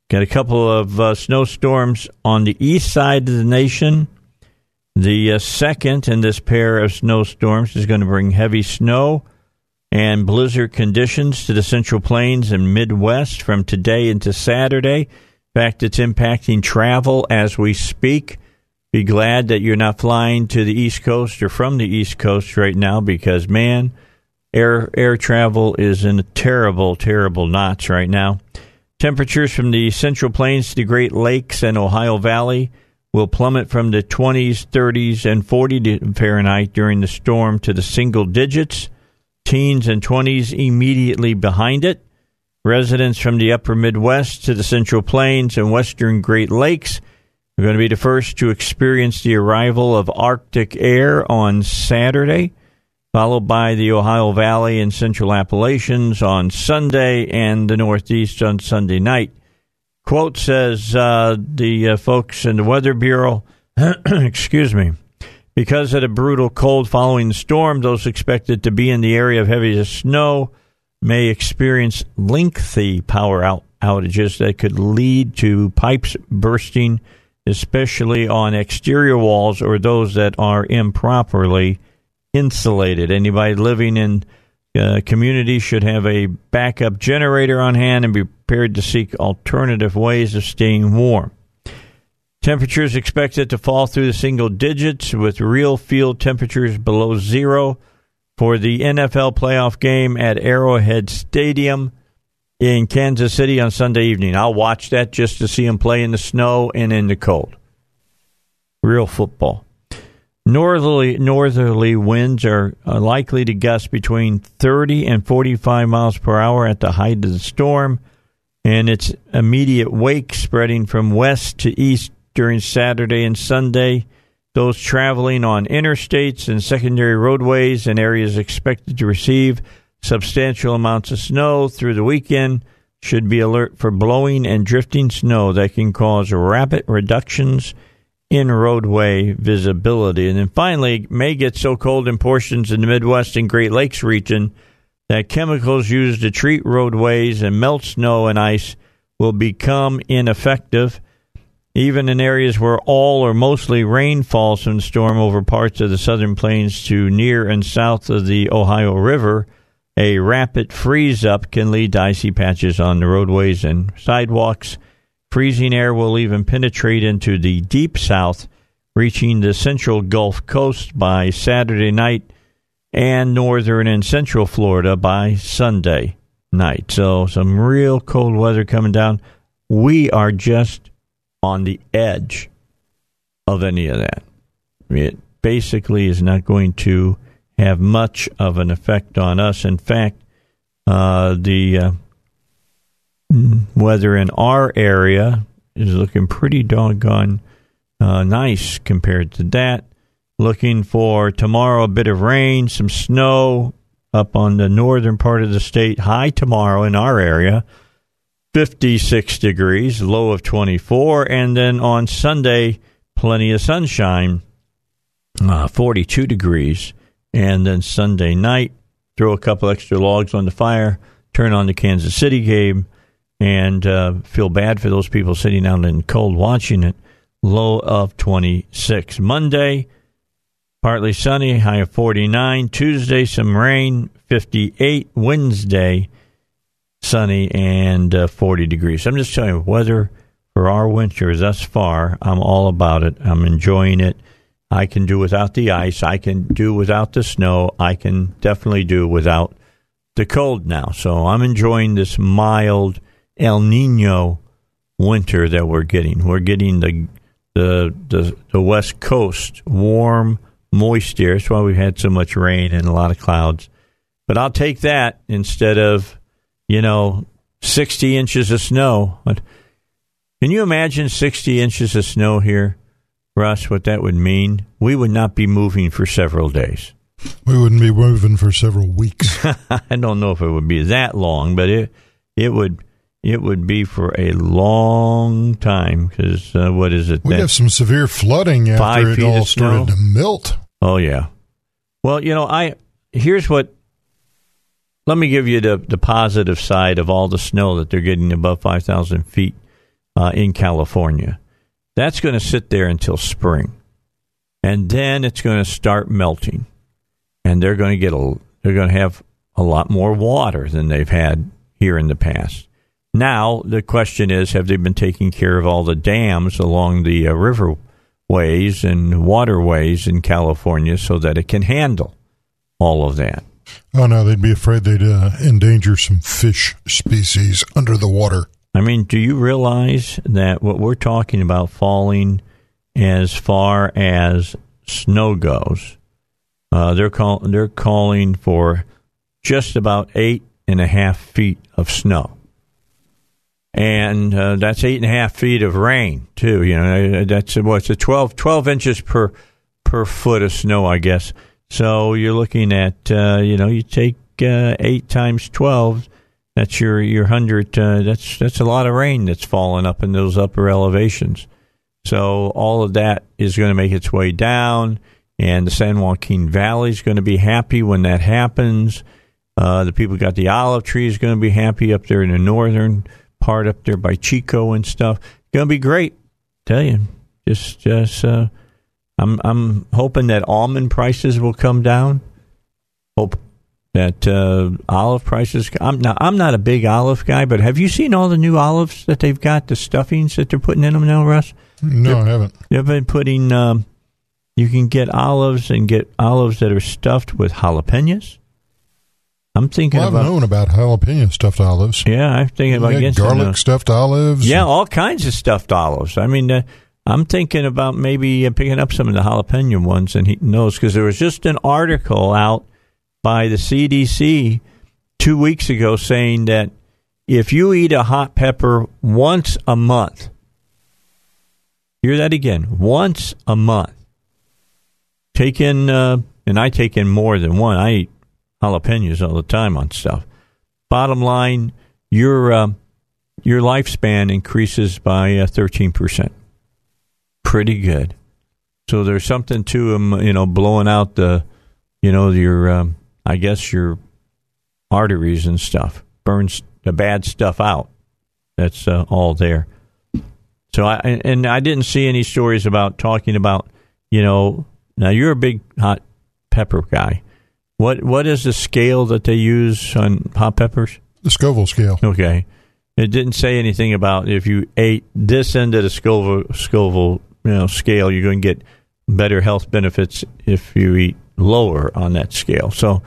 Got a couple of uh, snowstorms on the east side of the nation. The uh, second in this pair of snowstorms is going to bring heavy snow and blizzard conditions to the Central Plains and Midwest from today into Saturday. In fact, it's impacting travel as we speak. Be glad that you're not flying to the East Coast or from the East Coast right now because, man, air air travel is in terrible, terrible knots right now. Temperatures from the Central Plains to the Great Lakes and Ohio Valley will plummet from the 20s, 30s, and 40 Fahrenheit during the storm to the single digits, teens and 20s immediately behind it. Residents from the upper Midwest to the Central Plains and western Great Lakes are going to be the first to experience the arrival of Arctic air on Saturday followed by the Ohio Valley and Central Appalachians on Sunday and the Northeast on Sunday night. Quote says uh, the uh, folks in the Weather Bureau, excuse me, because of the brutal cold following the storm, those expected to be in the area of heaviest snow may experience lengthy power out- outages that could lead to pipes bursting, especially on exterior walls or those that are improperly insulated. Anybody living in uh, community should have a backup generator on hand and be prepared to seek alternative ways of staying warm. Temperatures expected to fall through the single digits with real feel temperatures below zero for the NFL playoff game at Arrowhead Stadium in Kansas City on Sunday evening. I'll watch that just to see them play in the snow and in the cold. Real football. Northerly northerly winds are uh, likely to gust between 30 and 45 miles per hour at the height of the storm, and its immediate wake spreading from west to east during Saturday and Sunday. Those traveling on interstates and secondary roadways and areas expected to receive substantial amounts of snow through the weekend should be alert for blowing and drifting snow that can cause rapid reductions in roadway visibility. And then finally, may get so cold in portions in the Midwest and Great Lakes region that chemicals used to treat roadways and melt snow and ice will become ineffective. Even in areas where all or mostly rain falls from the storm over parts of the southern plains to near and south of the Ohio River, a rapid freeze up can lead to icy patches on the roadways and sidewalks Freezing air will even penetrate into the deep south, reaching the central Gulf Coast by Saturday night and northern and central Florida by Sunday night. So, some real cold weather coming down. We are just on the edge of any of that. It basically is not going to have much of an effect on us. In fact, uh, the uh, weather in our area is looking pretty doggone uh, nice compared to that. Looking for tomorrow a bit of rain, some snow up on the northern part of the state. High tomorrow in our area, 56 degrees, low of 24. And then on Sunday, plenty of sunshine, uh, 42 degrees. And then Sunday night, throw a couple extra logs on the fire, turn on the Kansas City game and uh, feel bad for those people sitting out in cold watching it. Low of 26. Monday, partly sunny, high of 49. Tuesday, some rain, 58. Wednesday, sunny and uh, 40 degrees. I'm just telling you, weather for our winter thus far, I'm all about it. I'm enjoying it. I can do without the ice. I can do without the snow. I can definitely do without the cold now. So I'm enjoying this mild El Nino winter that we're getting. We're getting the the the, the West Coast warm, moist air. That's why we've had so much rain and a lot of clouds. But I'll take that instead of you know sixty inches of snow. Can you imagine sixty inches of snow here, Russ? What that would mean? We would not be moving for several days. We wouldn't be moving for several weeks. I don't know if it would be that long, but it it would it would be for a long time because uh, what is it? We have some severe flooding after it all started to melt. Oh yeah. Well, you know, I here's what. Let me give you the the positive side of all the snow that they're getting above five thousand feet uh, in California. That's going to sit there until spring, and then it's going to start melting, and they're going to get a they're going to have a lot more water than they've had here in the past. Now, the question is have they been taking care of all the dams along the uh, riverways and waterways in California so that it can handle all of that? Oh, no, they'd be afraid they'd uh, endanger some fish species under the water. I mean, do you realize that what we're talking about falling as far as snow goes, uh, they're call, they're calling for just about eight and a half feet of snow, and uh, that's eight and a half feet of rain too. You know, that's what's it 12, 12 inches per per foot of snow, I guess. So you're looking at uh, you know you take uh, eight times twelve. That's your your hundred. Uh, that's that's a lot of rain that's falling up in those upper elevations. So all of that is going to make its way down, and the San Joaquin Valley is going to be happy when that happens. Uh, the people got the olive trees going to be happy up there in the northern part up there by Chico and stuff. Going to be great. Tell you, just just uh, I'm I'm hoping that almond prices will come down. Hope that uh, olive prices. I'm not I'm not a big olive guy, but have you seen all the new olives that they've got? The stuffings that they're putting in them now, Russ. No, they're, I haven't. They've been putting. Um, you can get olives and get olives that are stuffed with jalapenos. I'm thinking well, I've about, known about jalapeno stuffed olives. Yeah, I'm thinking about getting garlic stuffed olives. Yeah, all kinds of stuffed olives. I mean, uh, I'm thinking about maybe picking up some of the jalapeno ones and he knows because there was just an article out by the CDC two weeks ago saying that if you eat a hot pepper once a month, hear that again, once a month, take in, uh, and I take in more than one. I eat jalapenos all the time on stuff. Bottom line, your uh, your lifespan increases by uh, thirteen percent. Pretty good. So there's something to them, you know, blowing out the, you know, your, um, I guess your arteries and stuff, burns the bad stuff out. That's uh, all there. So I and I didn't see any stories about talking about, you know, now you're a big hot pepper guy. What what is the scale that they use on hot peppers? The Scoville scale. Okay. It didn't say anything about if you ate this end of the Scoville, Scoville you know, scale, you're going to get better health benefits if you eat lower on that scale. So,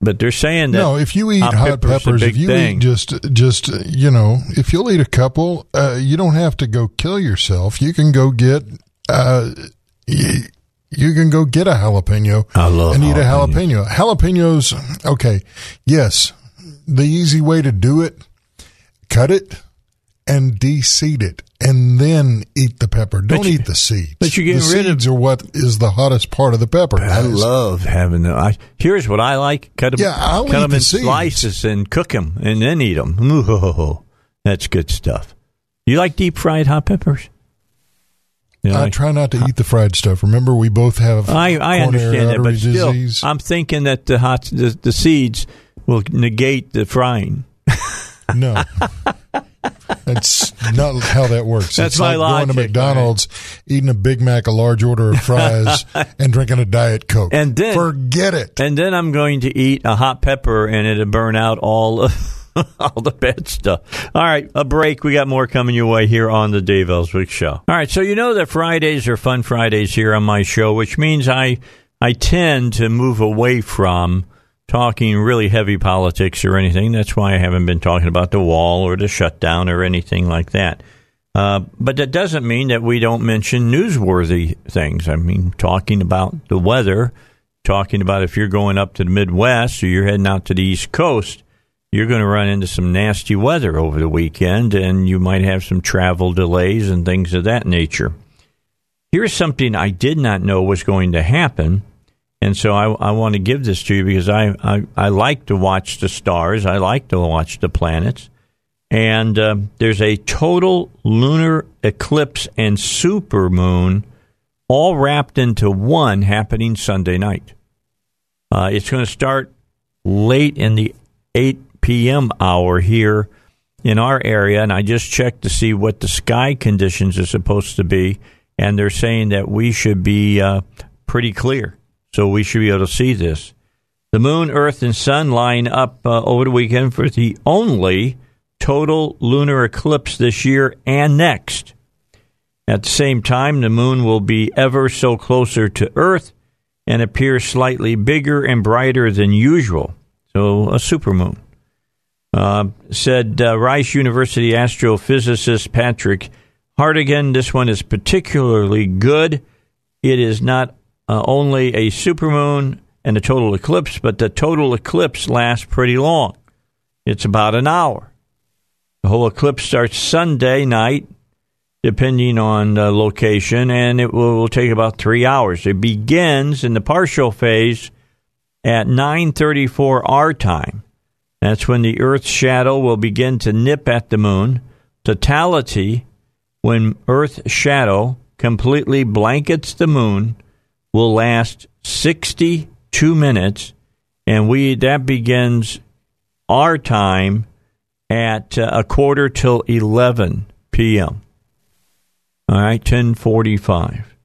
but they're saying that no. If you eat hot, hot peppers, if you thing. eat just just you know, if you'll eat a couple, uh, you don't have to go kill yourself. You can go get. Uh, you can go get a jalapeno and eat jalapeno. a jalapeno. Jalapenos, okay, yes, the easy way to do it, cut it and de-seed it and then eat the pepper. Don't you, eat the seeds. But you're getting the rid seeds of, are what is the hottest part of the pepper. I love having them. I, here's what I like: cut them, yeah, I'll cut them the in seeds. slices and cook them, and then eat them. Ooh, that's good stuff. You like deep fried hot peppers? You uh, know, I try not to eat the fried stuff. Remember, we both have. I, I understand that, but still, disease. I'm thinking that the hot the, the seeds will negate the frying. no, that's not how that works. That's it's my like logic, going to McDonald's, right? eating a Big Mac, a large order of fries, and drinking a Diet Coke. And then forget it. And then I'm going to eat a hot pepper, and it'll burn out all of. all the bad stuff. All right, a break. We got more coming your way here on the Dave Elswick Show. All right, so you know that Fridays are fun Fridays here on my show, which means I I tend to move away from talking really heavy politics or anything. That's why I haven't been talking about the wall or the shutdown or anything like that. Uh, but that doesn't mean that we don't mention newsworthy things. I mean, talking about the weather, talking about if you're going up to the Midwest or you're heading out to the East Coast you're going to run into some nasty weather over the weekend and you might have some travel delays and things of that nature. Here's something I did not know was going to happen. And so I, I want to give this to you because I, I, I, like to watch the stars. I like to watch the planets. And uh, there's a total lunar eclipse and supermoon all wrapped into one happening Sunday night. Uh, it's going to start late in the 8 p.m. hour here in our area, and I just checked to see what the sky conditions are supposed to be, and they're saying that we should be uh, pretty clear, so we should be able to see this. The moon, earth, and sun line up uh, over the weekend for the only total lunar eclipse this year and next. At the same time, the moon will be ever so closer to Earth and appear slightly bigger and brighter than usual. So, a supermoon. Uh, said uh, Rice University astrophysicist Patrick Hartigan. This one is particularly good. It is not uh, only a supermoon and a total eclipse, but the total eclipse lasts pretty long. It's about an hour. The whole eclipse starts Sunday night, depending on the location, and it will, will take about three hours. It begins in the partial phase at 9:34 our time. That's when the Earth's shadow will begin to nip at the moon. Totality, when Earth's shadow completely blankets the moon, will last 62 minutes, and we that begins our time at uh, a quarter till 11 p.m. All right, 1045.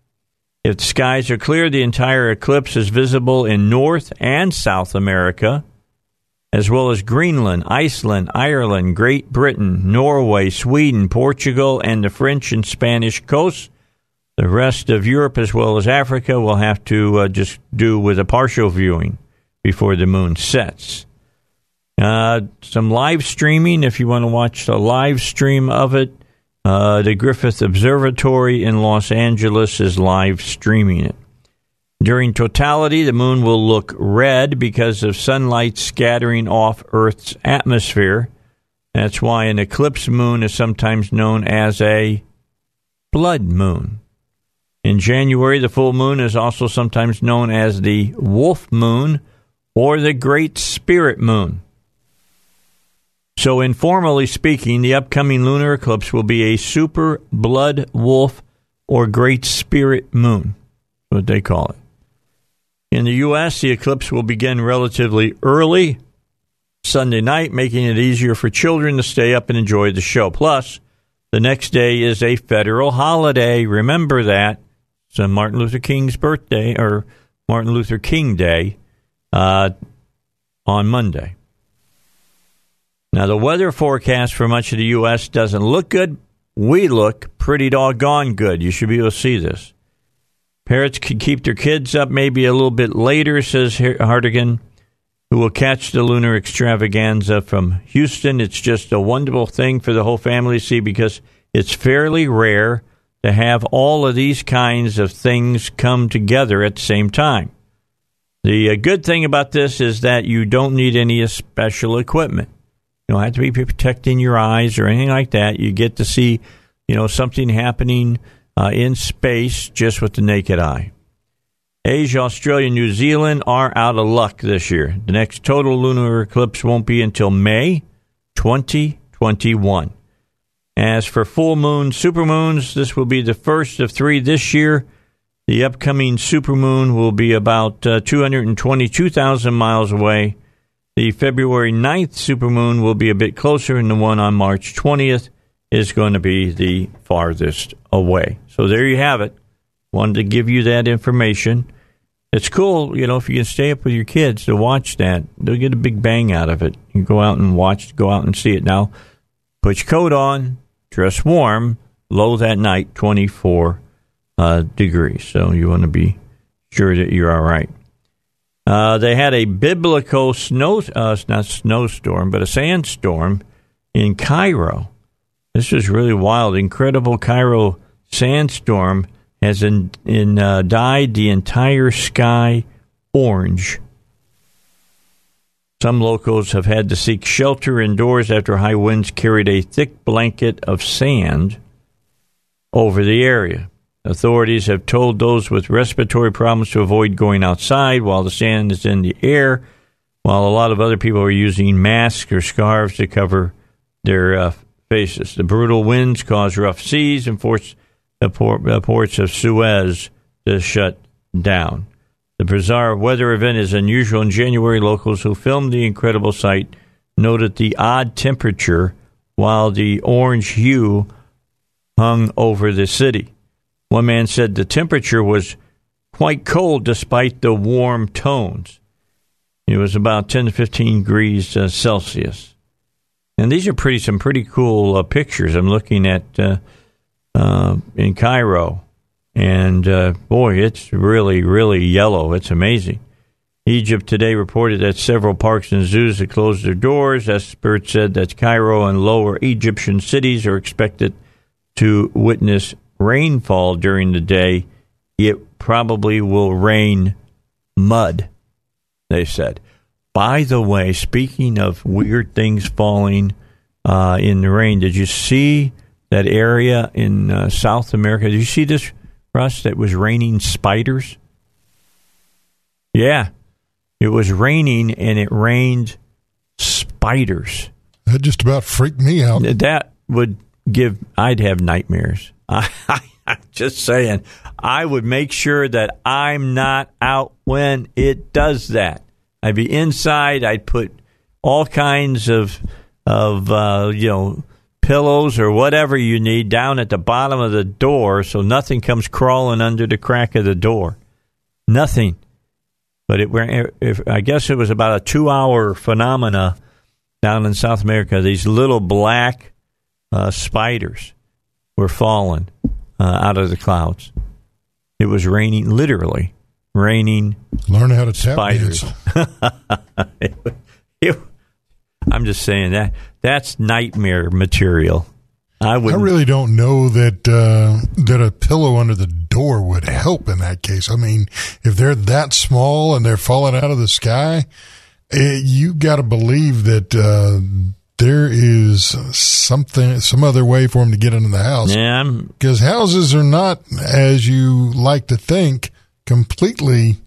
If the skies are clear, the entire eclipse is visible in North and South America, as well as Greenland, Iceland, Ireland, Great Britain, Norway, Sweden, Portugal, and the French and Spanish coasts. The rest of Europe, as well as Africa, will have to uh, just do with a partial viewing before the moon sets. Uh, some live streaming if you want to watch the live stream of it. Uh, the Griffith Observatory in Los Angeles is live streaming it. During totality, the moon will look red because of sunlight scattering off Earth's atmosphere. That's why an eclipse moon is sometimes known as a blood moon. In January, the full moon is also sometimes known as the wolf moon or the great spirit moon. So, informally speaking, the upcoming lunar eclipse will be a super blood wolf or great spirit moon, what they call it. In the U.S., the eclipse will begin relatively early Sunday night, making it easier for children to stay up and enjoy the show. Plus, the next day is a federal holiday. Remember that. It's Martin Luther King's birthday, or Martin Luther King Day, uh, on Monday. Now, the weather forecast for much of the U.S. doesn't look good. We look pretty doggone good. You should be able to see this. Parents can keep their kids up maybe a little bit later, says Hartigan, who will catch the lunar extravaganza from Houston. It's just a wonderful thing for the whole family to see because it's fairly rare to have all of these kinds of things come together at the same time. The uh, good thing about this is that you don't need any special equipment. You don't have to be protecting your eyes or anything like that. You get to see, you know, something happening uh, in space just with the naked eye. Asia, Australia, New Zealand are out of luck this year. The next total lunar eclipse won't be until May 2021. As for full moon, supermoons, this will be the first of three this year. The upcoming supermoon will be about uh, 222,000 miles away the February 9th supermoon will be a bit closer, and the one on March 20th is going to be the farthest away. So there you have it. Wanted to give you that information. It's cool, you know, if you can stay up with your kids to watch that, they'll get a big bang out of it. You go out and watch, go out and see it. Now, put your coat on, dress warm, low that night, 24 uh, degrees. So you want to be sure that you're all right. Uh, they had a biblical snow, uh, not snowstorm, but a sandstorm in Cairo. This was really wild. Incredible Cairo sandstorm has in, in uh, dyed the entire sky orange. Some locals have had to seek shelter indoors after high winds carried a thick blanket of sand over the area. Authorities have told those with respiratory problems to avoid going outside while the sand is in the air, while a lot of other people are using masks or scarves to cover their uh, faces. The brutal winds caused rough seas and forced the, port, the ports of Suez to shut down. The bizarre weather event is unusual in January. Locals who filmed the incredible sight noted the odd temperature while the orange hue hung over the city. One man said the temperature was quite cold despite the warm tones. It was about 10 to 15 degrees uh, Celsius. And these are pretty some pretty cool uh, pictures. I'm looking at uh, uh in Cairo, and uh, boy, it's really really yellow. It's amazing. Egypt today reported that several parks and zoos had closed their doors. Experts said that Cairo and lower Egyptian cities are expected to witness rainfall during the day. It probably will rain mud, they said. By the way, speaking of weird things falling uh, in the rain, did you see that area in uh, South America? Did you see this, Russ, that was raining spiders? Yeah, it was raining and it rained spiders. That just about freaked me out. That would give, I'd have nightmares. I, am just saying, I would make sure that I'm not out when it does that. I'd be inside. I'd put all kinds of, of uh, you know, pillows or whatever you need down at the bottom of the door so nothing comes crawling under the crack of the door. Nothing. But it, if, I guess it was about a two-hour phenomena down in South America. These little black uh, spiders were falling uh, out of the clouds. It was raining, literally raining. Learn how to tap spiders. it, it, I'm just saying that that's nightmare material. I, would. I really don't know that uh, that a pillow under the door would help in that case. I mean, if they're that small and they're falling out of the sky, it, you got to believe that uh, there is something, some other way for them to get into the house. Yeah, because houses are not as you like to think completely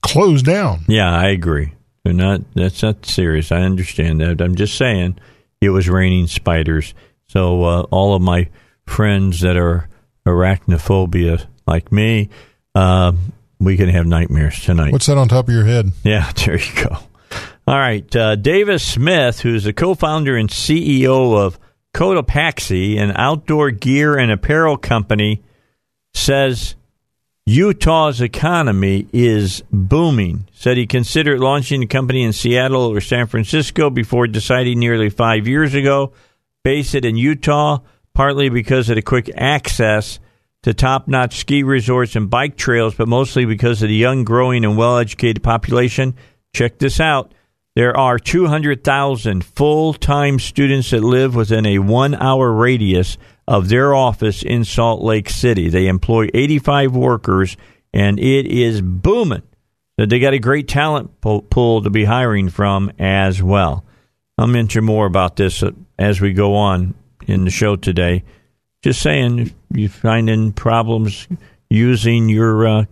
closed down. Yeah, I agree. They're not. That's not serious. I understand that. I'm just saying it was raining spiders. So uh, all of my friends that are arachnophobia like me, uh, we can have nightmares tonight. What's that on top of your head? Yeah, there you go. All right, uh, Davis Smith, who's the co-founder and CEO of Cotopaxi, an outdoor gear and apparel company, says Utah's economy is booming. Said he considered launching the company in Seattle or San Francisco before deciding nearly five years ago. Base it in Utah, partly because of the quick access to top notch ski resorts and bike trails, but mostly because of the young, growing, and well educated population. Check this out. There are 200,000 full time students that live within a one hour radius of their office in Salt Lake City. They employ 85 workers, and it is booming. They got a great talent pool to be hiring from as well. I'll mention more about this uh, as we go on in the show today. Just saying, you finding problems using your, uh,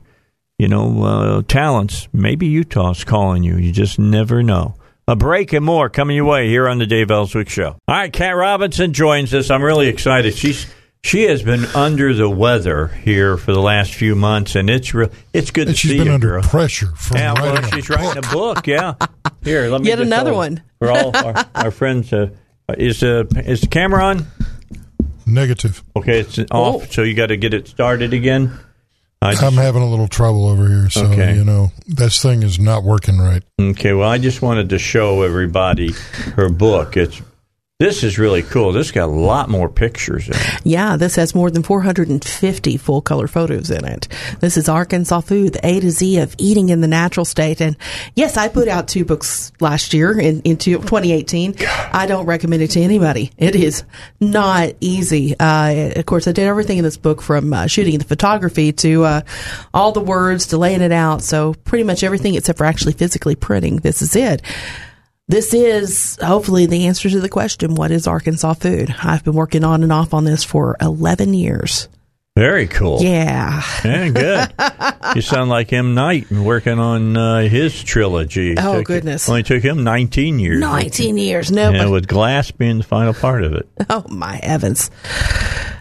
you know, uh, talents, maybe Utah's calling you. You just never know. A break and more coming your way here on the Dave Elswick Show. All right, Kat Robinson joins us. I'm really excited. She's she has been under the weather here for the last few months, and it's real. It's good and to she's see been you, under girl. pressure from yeah, writing well, she's a writing a book. Yeah, here, let me yet another one for all our, our friends. Uh, is uh, is the camera on? Negative. Okay, it's off. Oh. So you got to get it started again. Just, I'm having a little trouble over here, so okay. you know this thing is not working right. Okay, well, I just wanted to show everybody her book. It's this is really cool. This got a lot more pictures in it. Yeah, this has more than 450 full color photos in it. This is Arkansas Food, the A to Z of eating in the natural state. And yes, I put out two books last year in, in 2018. I don't recommend it to anybody. It is not easy. Uh, of course, I did everything in this book from uh, shooting the photography to uh, all the words to laying it out. So pretty much everything except for actually physically printing. This is it this is hopefully the answer to the question what is Arkansas food? I've been working on and off on this for 11 years. Very cool. Yeah. Yeah, good. you sound like M. Night working on uh, his trilogy. Oh, took, goodness. Only took him 19 years. 19 years. No. Yeah, with glass being the final part of it. Oh, my heavens.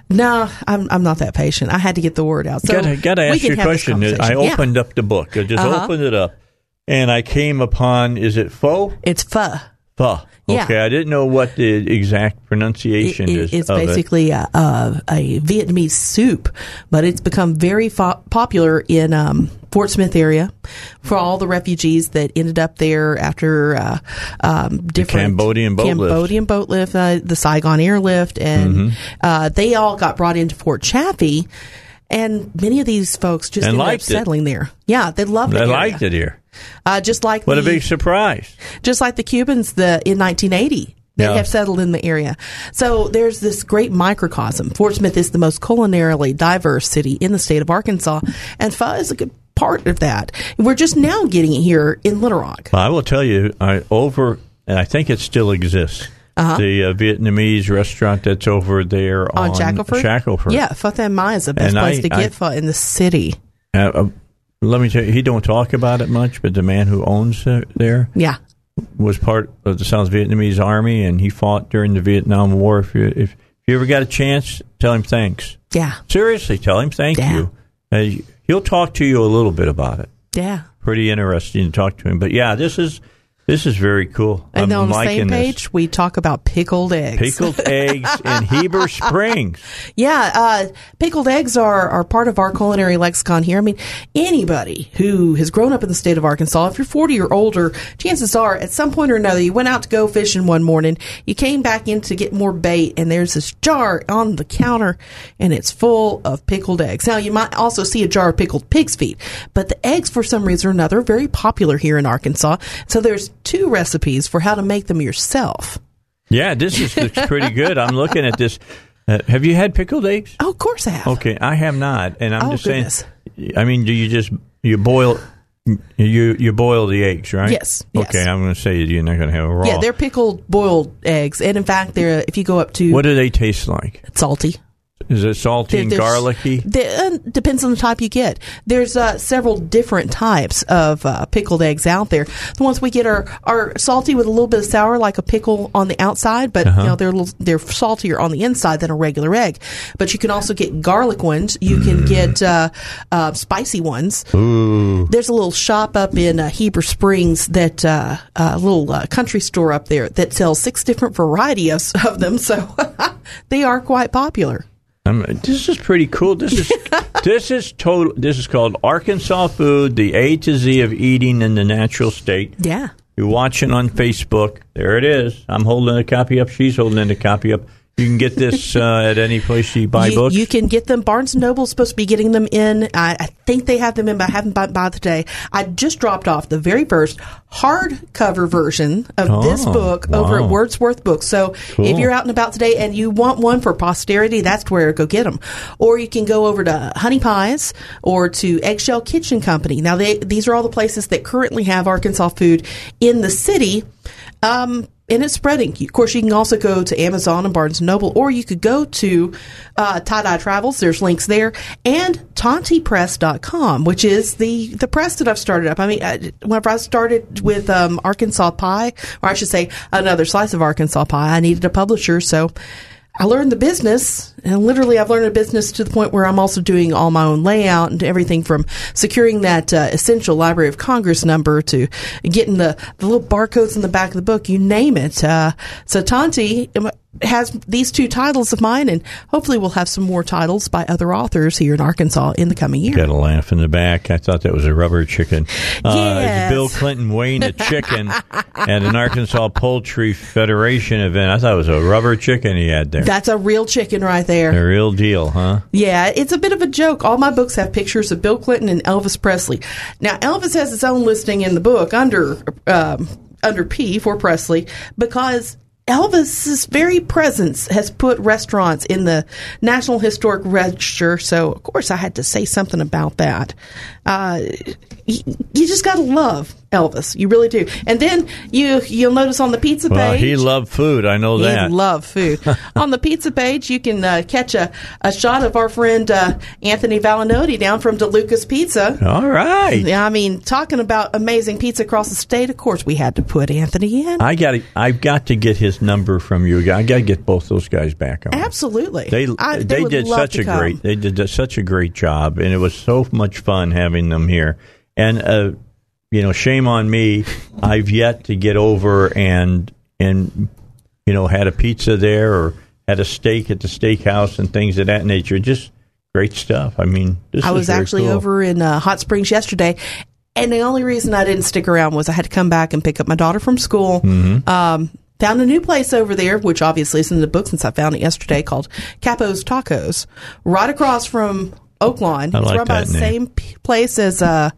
No, I'm I'm not that patient. I had to get the word out. So gotta, gotta ask you a question. I opened yeah. up the book. I just uh-huh. opened it up and I came upon is it pho? It's pho. Pho. Yeah. Okay, I didn't know what the exact pronunciation it, is. It's basically it. a, a, a, Vietnamese soup, but it's become very fo- popular in um, Fort Smith area for all the refugees that ended up there after uh, um, different the Cambodian boat Cambodian lift, boat lift uh, the Saigon airlift, and mm-hmm. Uh, they all got brought into Fort Chaffee. And many of these folks just ended up settling it. there. Yeah, they loved it. They liked it here. Uh, just like what the, a big surprise! Just like the Cubans, the in 1980, they yeah. have settled in the area. So there's this great microcosm. Fort Smith is the most culinarily diverse city in the state of Arkansas, and pho is a good part of that. We're just now getting it here in Little Rock. I will tell you, I over, and I think it still exists. Uh-huh. The uh, Vietnamese restaurant that's over there on, on Shackelford. Shackelford. Yeah, Pho Thanh Mai is the best and place I, to get pho in the city. Uh, uh, let me tell you, he don't talk about it much, but the man who owns there, yeah, was part of the South Vietnamese Army, and he fought during the Vietnam War. If you if, if you ever got a chance, tell him thanks. Yeah, seriously, tell him thank yeah. you. Uh, he'll talk to you a little bit about it. Yeah, pretty interesting to talk to him. But yeah, this is this is very cool. And I'm on the same page, this. we talk about pickled eggs. Pickled eggs in Heber Springs. Yeah, uh, pickled eggs are, are part of our culinary lexicon here. I mean, anybody who has grown up in the state of Arkansas, if you're 40 or older, chances are at some point or another you went out to go fishing one morning, you came back in to get more bait, and there's this jar on the counter, and it's full of pickled eggs. Now, you might also see a jar of pickled pig's feet, but the eggs, for some reason or another, are very popular here in Arkansas. So there's two recipes for how to make them yourself. Yeah, this is looks pretty good. I'm looking at this. Uh, have you had pickled eggs? Oh, of course I have. Okay, I have not, and I'm oh, just goodness. saying. I mean, do you just you boil? You you boil the eggs, right? Yes. Okay, yes. I'm going to say you're not going to have a raw. Yeah, they're pickled boiled eggs, and in fact, they're if you go up to what do they taste like? Salty. Is it salty there, and garlicky? There, uh, depends on the type you get. There's uh, several different types of uh, pickled eggs out there. The ones we get are, are salty with a little bit of sour, like a pickle on the outside, but uh-huh. you know they're little, they're saltier on the inside than a regular egg. But you can also get garlic ones. You can get uh, uh, spicy ones. Ooh. There's a little shop up in uh, Heber Springs that a little country store up there that sells six different varieties of them. So they are quite popular. I'm, this is pretty cool. This is this is total. This is called Arkansas Food: The A to Z of Eating in the Natural State. Yeah, you're watching on Facebook. There it is. I'm holding a copy up. She's holding a copy up. You can get this uh, at any place you buy you, books. You can get them. Barnes and Noble is supposed to be getting them in. I, I think they have them in, but I haven't bought by today. I just dropped off the very first hardcover version of oh, this book wow. over at Wordsworth Books. So cool. if you're out and about today and you want one for posterity, that's where go get them. Or you can go over to Honey Pies or to Eggshell Kitchen Company. Now, they, these are all the places that currently have Arkansas food in the city. Um, and it's spreading. Of course, you can also go to Amazon and Barnes & Noble, or you could go to uh, Tie-Dye Travels. There's links there. And TontiPress.com, which is the, the press that I've started up. I mean, I, whenever I started with um, Arkansas Pie, or I should say another slice of Arkansas Pie, I needed a publisher. So I learned the business, and literally, I've learned a business to the point where I'm also doing all my own layout and everything from securing that uh, essential Library of Congress number to getting the, the little barcodes in the back of the book, you name it. Uh, so, Tonti, has these two titles of mine, and hopefully we'll have some more titles by other authors here in Arkansas in the coming year. Got a laugh in the back. I thought that was a rubber chicken. Yes. Uh, Bill Clinton weighing a chicken at an Arkansas Poultry Federation event. I thought it was a rubber chicken he had there. That's a real chicken right there. A real deal, huh? Yeah, it's a bit of a joke. All my books have pictures of Bill Clinton and Elvis Presley. Now, Elvis has his own listing in the book under. Um, under P for Presley because Elvis's very presence has put restaurants in the National Historic Register, so of course I had to say something about that. Uh, you, you just got to love Elvis. You really do. And then you you'll notice on the pizza well, page. he loved food. I know that. He loved food. on the pizza page, you can uh, catch a, a shot of our friend uh, Anthony Valinotti down from DeLuca's Pizza. All right. Yeah, I mean, talking about amazing pizza across the state. Of course, we had to put Anthony in. I got. I've got to get his number from you. I got to get both those guys back on. Absolutely. They I, they, they did such a come. great. They did such a great job, and it was so much fun having them here. And uh, you know, shame on me. I've yet to get over and and you know had a pizza there or had a steak at the steakhouse and things of that nature. Just great stuff. I mean, I was actually cool. over in uh, Hot Springs yesterday, and the only reason I didn't stick around was I had to come back and pick up my daughter from school. Mm-hmm. Um, found a new place over there, which obviously is in the book since I found it yesterday, called Capo's Tacos, right across from Oaklawn. I it's like run by the name. same p- place as. Uh,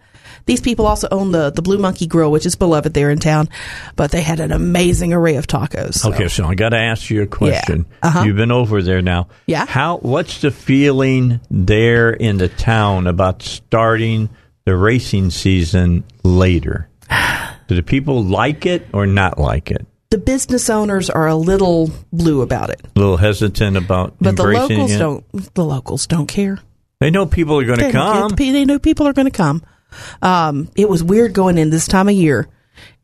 these people also own the, the Blue Monkey Grill, which is beloved there in town, but they had an amazing array of tacos. so. Okay, so I got to ask you a question. Uh-huh. You've been over there now. Yeah. How? What's the feeling there in the town about starting the racing season later? Do the people like it or not like it? The business owners are a little blue about it, A little hesitant about but the locals it. don't. The locals don't care. They know people are going to come. They know people are going to come. Um, it was weird going in this time of year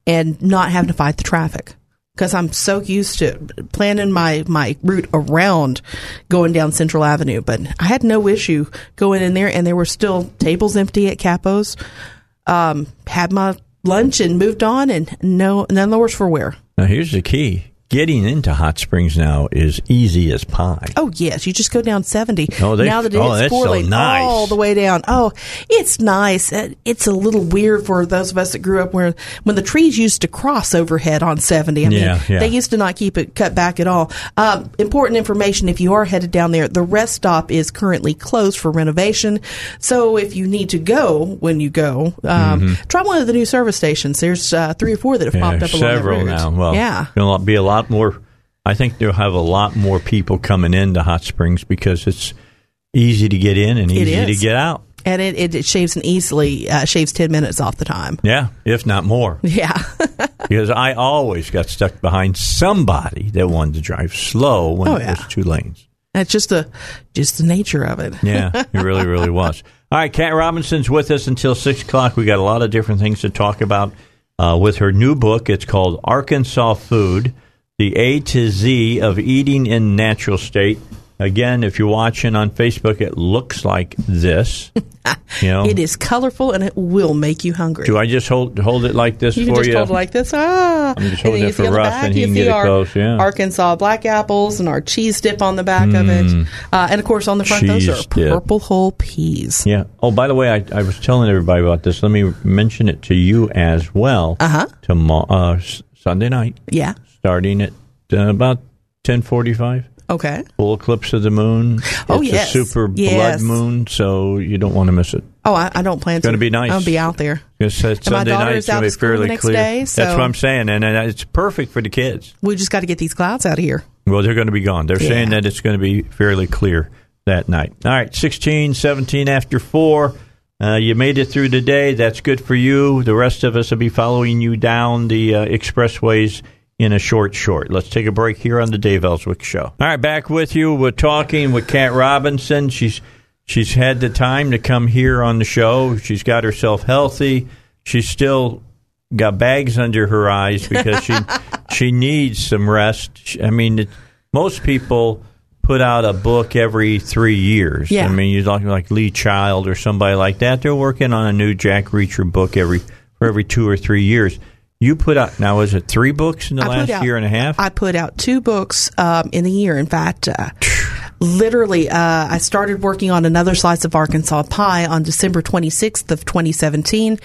and not having to fight the traffic because I'm so used to planning my, my route around going down Central Avenue. But I had no issue going in there, and there were still tables empty at Capo's. Um, had my lunch and moved on, and no none the worse for wear. Now here's the key: getting into Hot Springs now is easy as pie. Oh yes, you just go down seventy. Oh, they- now that oh, it's that's four so lane nice. all the way down. Oh, it's nice. Uh, It's a little weird for those of us that grew up where when the trees used to cross overhead on seventy. I mean, Yeah, yeah. they used to not keep it cut back at all. Um, important information: if you are headed down there, the rest stop is currently closed for renovation. So if you need to go when you go, um, try one of the new service stations. There's uh, three or four that have Mm-hmm. Yeah, popped up along that several route. now. Well, yeah. there'll be a lot more. I think they'll have a lot more people coming into Hot Springs because it's easy to get in and easy to get out. And it, it, it shaves an easily uh, shaves ten minutes off the time. Yeah, if not more. Yeah. because I always got stuck behind somebody that wanted to drive slow when Oh, it yeah. was two lanes. That's just the just the nature of it. Yeah, it really, really was. All right, Kat Robinson's with us until six o'clock. We got a lot of different things to talk about uh, with her new book. It's called Arkansas Food: The A to Z of Eating in Natural State. Again, if you're watching on Facebook, it looks like this. You know, It is colorful and it will make you hungry. do I just hold hold it like this you for just you? hold it like this. Ah, I'm just And holding it you for Russ back, and he you can see get our close, yeah. Arkansas black apples and our cheese dip on the back of it, uh, and of course on the front those Mm. Cheese are dip. purple whole peas. Yeah. Oh, by the way, I, I was telling everybody about this. Let me mention it to you as well. Uh-huh. Tomorrow, uh, Sunday night, Yeah. Starting at uh, about ten forty-five. Okay. Full eclipse of the moon. Oh, it's yes. a super Yes. blood moon, so you don't want to miss it. Oh, I, I don't plan to. It's gonna be nice. I'll be out there. It's, my Sunday night. is It's going to be of school the fairly clear. day, That's what I'm saying, and, and it's perfect for the kids. We just got to get these clouds out of here. Well, they're going to be gone. They're Yeah. saying that it's going to be fairly clear that night. All right, 16, 17 after 4. Uh, you made it through the day. That's good for you. The rest of us will be following you down the uh, expressways in a short short. Let's take a break here on the Dave Elswick Show. All right, back with you. We're talking with Kat Robinson. She's she's had the time to come here on the show. She's got herself healthy. She's still got bags under her eyes because she she needs some rest. I mean, it, most people put out a book every three years. Yeah. I mean, you're talking like Lee Child or somebody like that. They're working on a new Jack Reacher book every for every two or three years. You put out now was it three books in the I last out- year and a half? I put out two books um, in a year. In fact, uh, literally, uh, I started working on another slice of Arkansas pie on December 26th of 2017,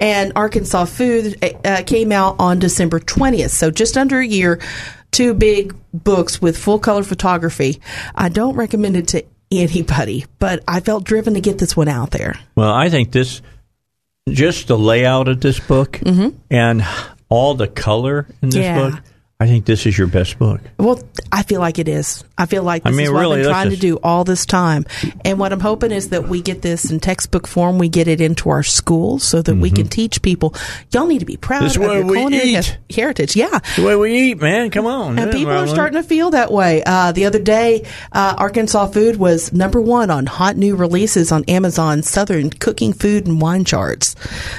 and Arkansas Food uh, came out on December 20th. So just under a year, two big books with full color photography. I don't recommend it to anybody, but I felt driven to get this one out there. Well, I think this, just the layout of this book and all the color in this Mm-hmm. Yeah. book, I think this is your best book. Well, I feel like it is. I feel like I this mean, is what really, I've been trying to do all this time. And what I'm hoping is that we get this in textbook form. We get it into our schools so that we can teach people. Y'all need to be proud Mm-hmm. This of your culinary he- heritage. Yeah. The way we eat, man. Come on. And Yeah, people are starting to feel that way. Uh, the other day, uh, Arkansas Food was number one on hot new releases on Amazon's Southern cooking food and wine charts.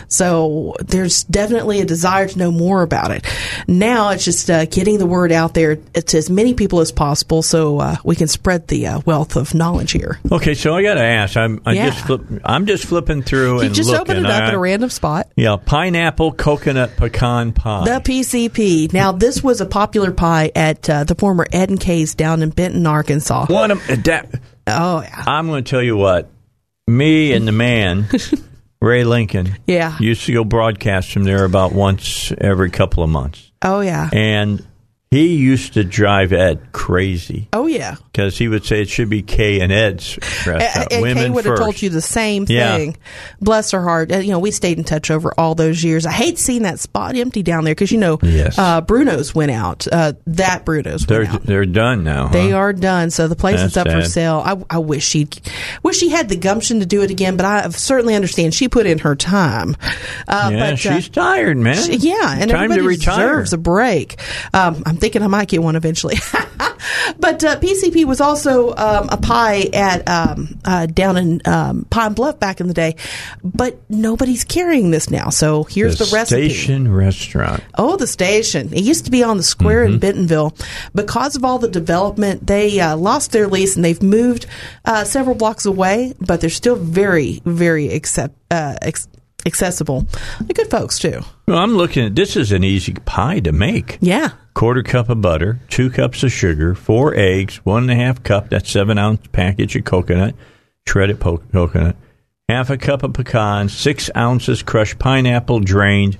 So there's definitely a desire to know more about it. Now it's just uh, getting the word out there to as many people as possible so uh, we can spread the uh, wealth of knowledge here. Okay, so I got to ask. I'm I Yeah. just flip, I'm just flipping through You and just looking. open it up all at a random spot. Yeah, pineapple coconut pecan pie. The PCP. Now, this was a popular pie at uh, the former Ed and Kay's down in Benton, Arkansas. One of that Oh yeah. I'm going to tell you what. Me and the man, Ray Lincoln, yeah, used to go broadcast from there about once every couple of months. Oh yeah. And he used to drive Ed crazy. Oh yeah, because he would say it should be Kay and Ed's restaurant. And, Kay would have told you the same Yeah. thing. Bless her heart. Uh, You know, we stayed in touch over all those years. I hate seeing that spot empty down there because you know, Yes. uh, Bruno's went out. Uh, that Bruno's They're went out. they're done now. They are done, so the place is That's up for sale. I, I wish she, wish she had the gumption to do it again, but I certainly understand she put in her time. Uh, Yeah, but, uh, she's tired, man. she- yeah, and time to everybody retire. deserves a break. Um, I'm thinking I might get one eventually. but uh, PCP was also um, a pie at um, uh, down in um, Pine Bluff back in the day, but nobody's carrying this now. So here's the, recipe. Station Restaurant. Oh, the station. It used to be on the square Mm-hmm. in Bentonville. Because of all the development, they uh, lost their lease and they've moved uh, several blocks away, but they're still very, very accept, uh, ex- accessible. They're good folks, too. Well, I'm looking at this is an easy pie to make. Yeah. Quarter cup of butter, two cups of sugar, four eggs, one and a half cup, that's seven ounce package of coconut, shredded po- coconut, half a cup of pecans, six ounces crushed pineapple drained,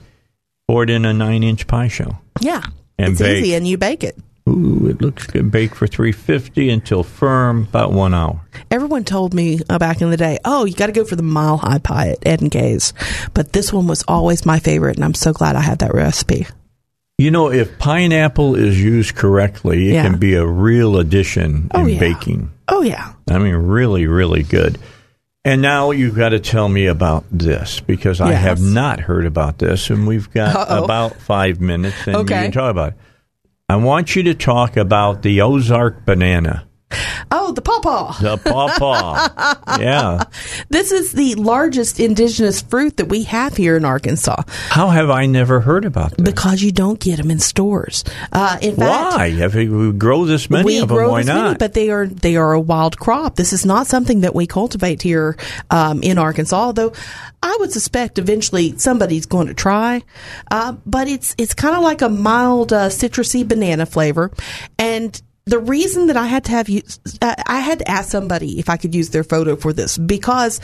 poured in a nine inch pie shell. Yeah. And it's bake. easy, and you bake it. Ooh, it looks good. Bake for 350 until firm, about one hour. Everyone told me uh, back in the day, oh, you got to go for the mile high pie at Ed and Kay's. But this one was always my favorite, and I'm so glad I had that recipe. You know, if pineapple is used correctly, it Yeah. can be a real addition Oh, in yeah. baking. Oh, yeah. I mean, really, really good. And now you've got to tell me about this because I have not heard about this, and we've got Uh-oh. about five minutes, and Okay. you can talk about it. I want you to talk about the Ozark banana, Oh, the pawpaw. the pawpaw. yeah. This is the largest indigenous fruit that we have here in Arkansas How have I never heard about this? because you don't get them in stores. Uh, in fact, Why? If we grow this many we of them, grow why this not? many, but they are they are a wild crop. This is not something that we cultivate here um, in Arkansas. Although I would suspect eventually somebody's going to try. Uh, but it's it's kind of like a mild uh, citrusy banana flavor, and the reason that I had to have you, uh, I had to ask somebody if I could use their photo for this because.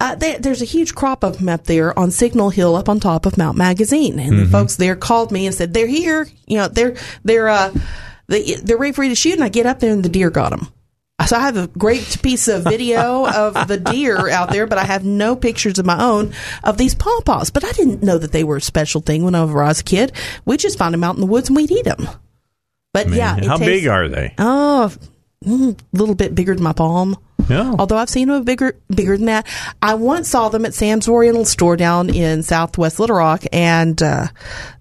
Uh, there, there's a huge crop of them up there on Signal Hill, up on top of Mount Magazine, and the folks there called me and said they're here. You know, they're they're uh, they, they're ready for you to shoot, and I get up there and the deer got them. So I have a great piece of video of the deer out there, but I have no pictures of my own of these pawpaws. But I didn't know that they were a special thing when I was a kid. We just found them out in the woods and we'd eat them. But yeah, How tastes- big are they? Oh, a little bit bigger than my palm. Yeah. Although I've seen them bigger bigger than that. I once saw them at Sam's Oriental Store down in Southwest Little Rock, and uh,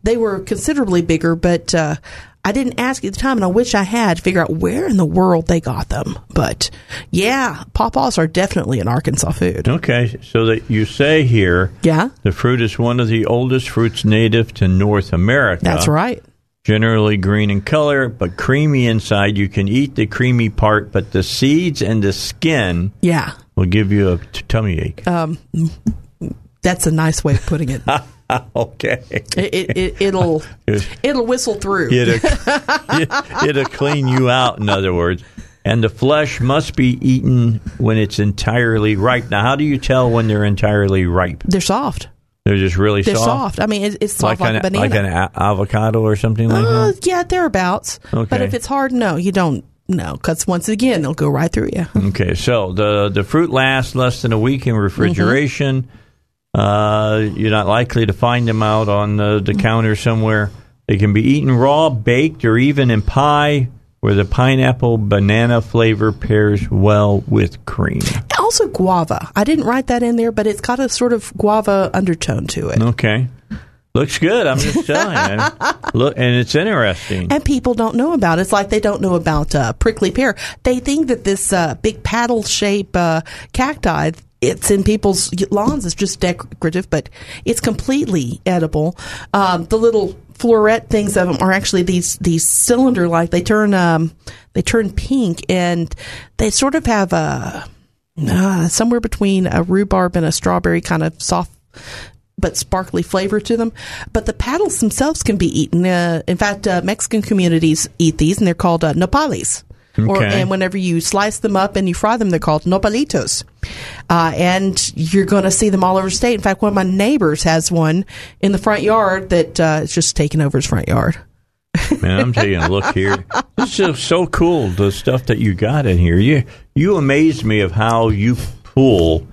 they were considerably bigger. But uh, I didn't ask at the time, and I wish I had to figure out where in the world they got them. But yeah, pawpaws are definitely an Arkansas food. Okay, so that you say here Yeah, the fruit is one of the oldest fruits native to North America. that's right. Generally green in color, but creamy inside. You can eat the creamy part, but the seeds and the skin Yeah, will give you a t- tummy ache. um, that's a nice way of putting it. okay. it, it, it it'll it'll whistle through. It'll, it'll clean you out, in other words. And the flesh must be eaten when it's entirely ripe. Now, how do you tell when they're entirely ripe? They're soft. They're just really They're soft, soft. I mean, it's, it's soft like, an a banana. like an avocado or something like Uh, that. yeah, thereabouts. But if it's hard, no, you don't. No, because once again, they'll go right through you. Okay, so the the fruit lasts less than a week in refrigeration. Uh, you're not likely to find them out on the, the counter somewhere. They can be eaten raw, baked, or even in pie, where the pineapple banana flavor pairs well with cream. Also, guava. I didn't write that in there, but it's got a sort of guava undertone to it. Okay, looks good. I'm just telling you. Look, and it's interesting. And people don't know about it. It's like they don't know about uh, prickly pear. They think that this uh, big paddle shape uh, cacti, it's in people's lawns, It's just decorative, but it's completely edible. Um, the little floret things of them are actually these these cylinder like. They turn um, they turn pink, and they sort of have a uh, somewhere between a rhubarb and a strawberry kind of soft but sparkly flavor to them. But the paddles themselves can be eaten. Uh, in fact, uh, Mexican communities eat these, and they're called uh, nopales. Okay. Or, and whenever you slice them up and you fry them, they're called nopalitos. Uh, and you're going to see them all over the state. In fact, one of my neighbors has one in the front yard that uh, is just taking over his front yard. Man, I'm taking a look here. This is so cool. The stuff that you got in here. You you amazed me of how you pull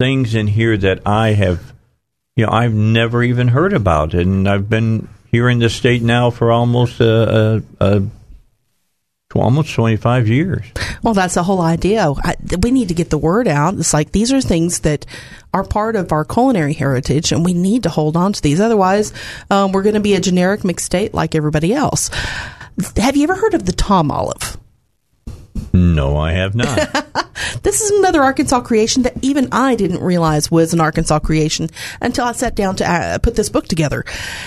things in here that I have, you know, I've never even heard about, and I've been here in the state now for almost a, a, a almost 25 years. Well, that's the whole idea. I, we need to get the word out. It's like these are things that are part of our culinary heritage, and we need to hold on to these. Otherwise, um, we're going to be a generic mixed state like everybody else. Have you ever heard of the Tom olive? No, I have not. this is another Arkansas creation that even I didn't realize was an Arkansas creation until I sat down to uh, put this book together.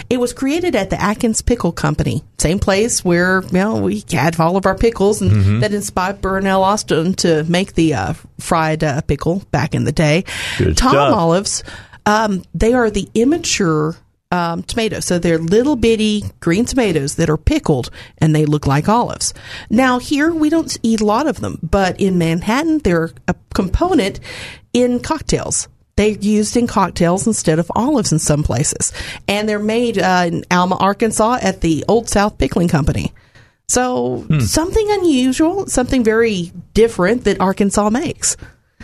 It was created at the Atkins Pickle Company, same place where you know we had all of our pickles, and mm-hmm. that inspired Bernell Austin to make the uh, fried uh, pickle back in the day. Good Tom stuff. olives, um, they are the immature um, tomatoes. So they're little bitty green tomatoes that are pickled and they look like olives. Now, here we don't eat a lot of them, but in Manhattan, they're a component in cocktails. They're used in cocktails instead of olives in some places. And they're made uh, in Alma, Arkansas at the Old South Pickling Company. So hmm. something unusual, something very different that Arkansas makes.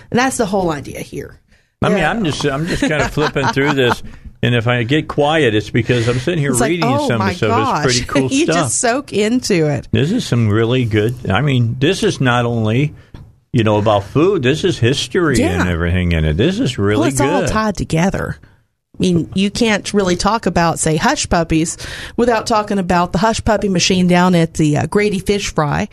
And that's the whole idea here. I mean, I'm just I'm just kind of flipping through this and if I get quiet, it's because I'm sitting here it's reading like, oh some of. It's pretty cool you stuff. You just soak into it. This is some really good. I mean, this is not only you know about food. This is history yeah. and everything in it. This is really well, it's good. all tied together. I mean, you can't really talk about, say, hush puppies without talking about the hush puppy machine down at the uh, Grady Fish Fry.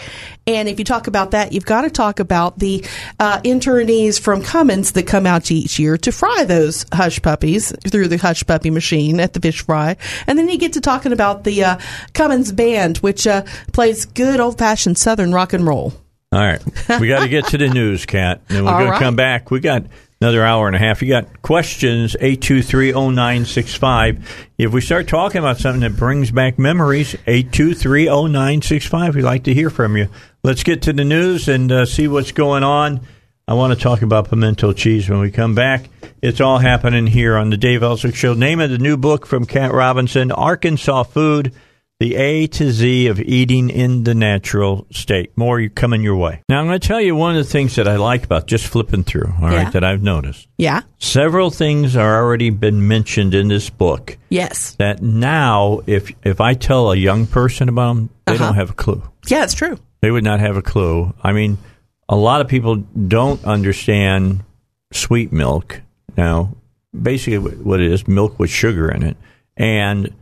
And if you talk about that, you've got to talk about the uh, internees from Cummins that come out each year to fry those hush puppies through the hush puppy machine at the fish fry. And then you get to talking about the uh, Cummins band, which uh, plays good old fashioned Southern rock and roll. All right. We got to get to the news, Kat. And we're going right. to come back. We got another hour and a half. You got questions, 8230965. If we start talking about something that brings back memories, 8230965. We'd like to hear from you. Let's get to the news and uh, see what's going on. I want to talk about pimento cheese when we come back. It's all happening here on the Dave Elswick Show. Name of the new book from Kat Robinson, Arkansas Food the A to Z of eating in the natural state. More coming your way. Now, I'm going to tell you one of the things that I like about just flipping through, All yeah. right, that I've noticed. Yeah. Several things are already been mentioned in this book. Yes. That now, if if I tell a young person about them, they uh-huh. don't have a clue. Yeah, it's true. They would not have a clue. I mean, a lot of people don't understand sweet milk. Now, basically, what it is, milk with sugar in it. And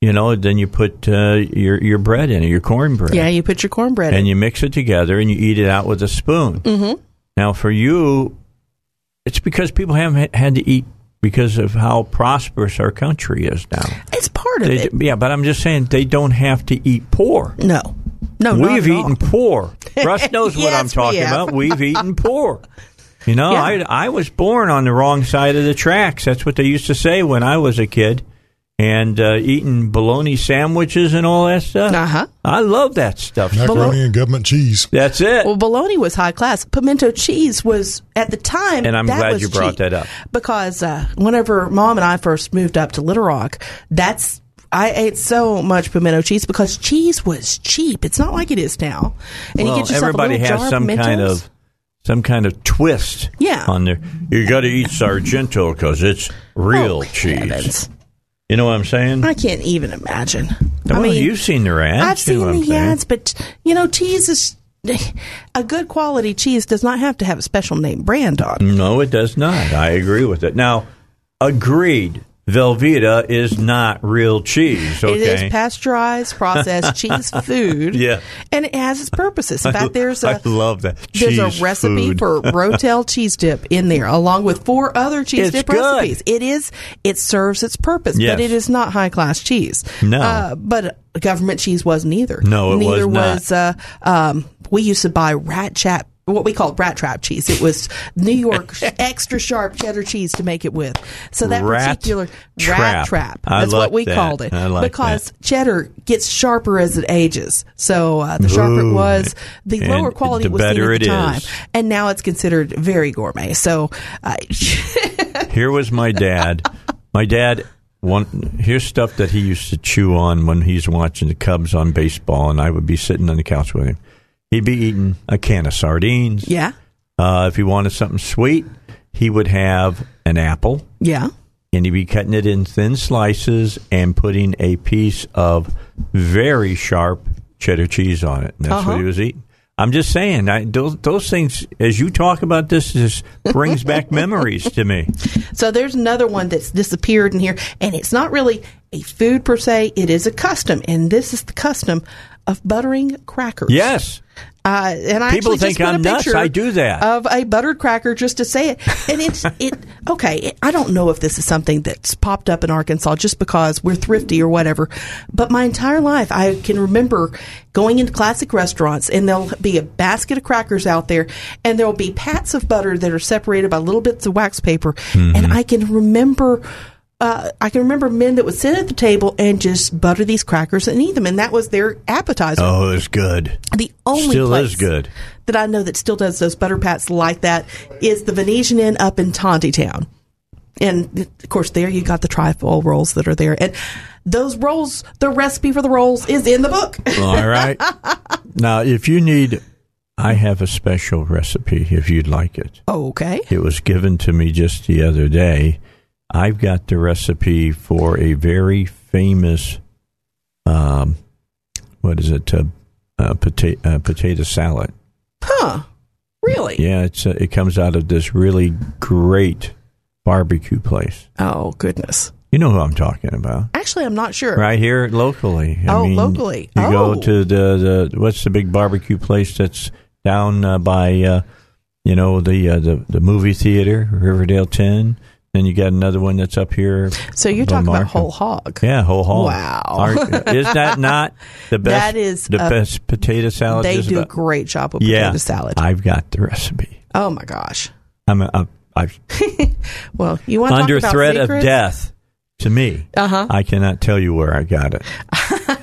you know, then you put uh, your your bread in it, your cornbread. Yeah, you put your cornbread and in. you mix it together and you eat it out with a spoon. Mm-hmm. Now, for you, it's because people haven't had to eat because of how prosperous our country is now. It's part of they, it. Yeah, but I'm just saying they don't have to eat poor. No, no, we've eaten poor. Russ knows yes, what I'm talking we about. We've eaten poor. You know, yeah. I I was born on the wrong side of the tracks. That's what they used to say when I was a kid and uh, eating bologna sandwiches and all that stuff. Uh-huh. I love that stuff. Macaroni and government cheese. That's it. Well, bologna was high class. Pimento cheese was at the time, and I'm glad you brought that up because uh, whenever Mom and I first moved up to Little Rock, that's I ate so much pimento cheese because cheese was cheap. It's not like it is now. And well, you get yourself everybody a has some kind of some kind of twist yeah. on there. You got to eat Sargento because it's real oh, cheese. Heavens. You know what I'm saying? I can't even imagine. Well, I mean, you've seen their ads. I've seen the ads, but you know, cheese is a good quality cheese does not have to have a special name brand on. No, it does not. I agree with it. Now, agreed. Velveeta is not real cheese. Okay? It is pasteurized, processed cheese food. Yeah, and it has its purposes. In fact, there's a I love that. There's a recipe food. for Rotel cheese dip in there, along with four other cheese it's dip good. recipes. It is. It serves its purpose, yes. but it is not high class cheese. No, uh, but government cheese wasn't either. No, it Neither was not. Was, uh, um, we used to buy Rat Chat what we call rat trap cheese. It was New York extra sharp cheddar cheese to make it with. So that rat particular trap. rat trap, that's like what we that. called it. Like because that. cheddar gets sharper as it ages. So uh, the sharper Ooh. it was, the And lower quality the was seen at the time. is. And now it's considered very gourmet. So uh, Here was my dad. My dad. One here's stuff that he used to chew on when he's watching the Cubs on baseball, and I would be sitting on the couch with him. He'd be eating a can of sardines. yeah, Uh, if he wanted something sweet, he would have an apple, yeah. and he'd be cutting it in thin slices and putting a piece of very sharp cheddar cheese on it. And that's Uh-huh. what he was eating. I'm just saying, I, those, those things, as you talk about this, just brings back memories to me. So there's another one that's disappeared in here, and it's not really a food per se. It is a custom, and this is the custom of buttering crackers. Yes. Uh, and I People actually think just put I'm a nuts. picture I do that. of a buttered cracker just to say it, and it's it. Okay, it, I don't know if this is something that's popped up in Arkansas just because we're thrifty or whatever, but my entire life I can remember going into classic restaurants and there'll be a basket of crackers out there, and there'll be pats of butter that are separated by little bits of wax paper, Mm-hmm. and I can remember. Uh, I can remember men that would sit at the table and just butter these crackers and eat them, and that was their appetizer. Oh, it's good. The only Still place is good. that I know that still does those butter pats like that is the Venetian Inn up in Tontitown. And of course, there you got the trifle rolls that are there. And those rolls, the recipe for the rolls is in the book. All right. now, if you need, I have a special recipe if you'd like it. okay. It was given to me just the other day. I've got the recipe for a very famous, um, what is it, uh, uh, potato, uh, potato salad. Huh. Really? Yeah, it's it comes out of this really great barbecue place. Oh, goodness. You know who I'm talking about. Actually, I'm not sure. Right here locally. I Oh, mean, locally. You go Oh. to the, the what's the big barbecue place that's down uh, by uh, you know the, uh, the the movie theater Riverdale Ten. Then you got another one that's up here. So you're talking about whole hog. Yeah, whole hog. Wow. Are- is that not the best? That is the a- best potato salad. They do a great job with yeah, potato salad. I've got the recipe. oh, my gosh. I'm a, I, I've Well, you want under talk about threat secrets? of death. To me, Uh-huh. I cannot tell you where I got it.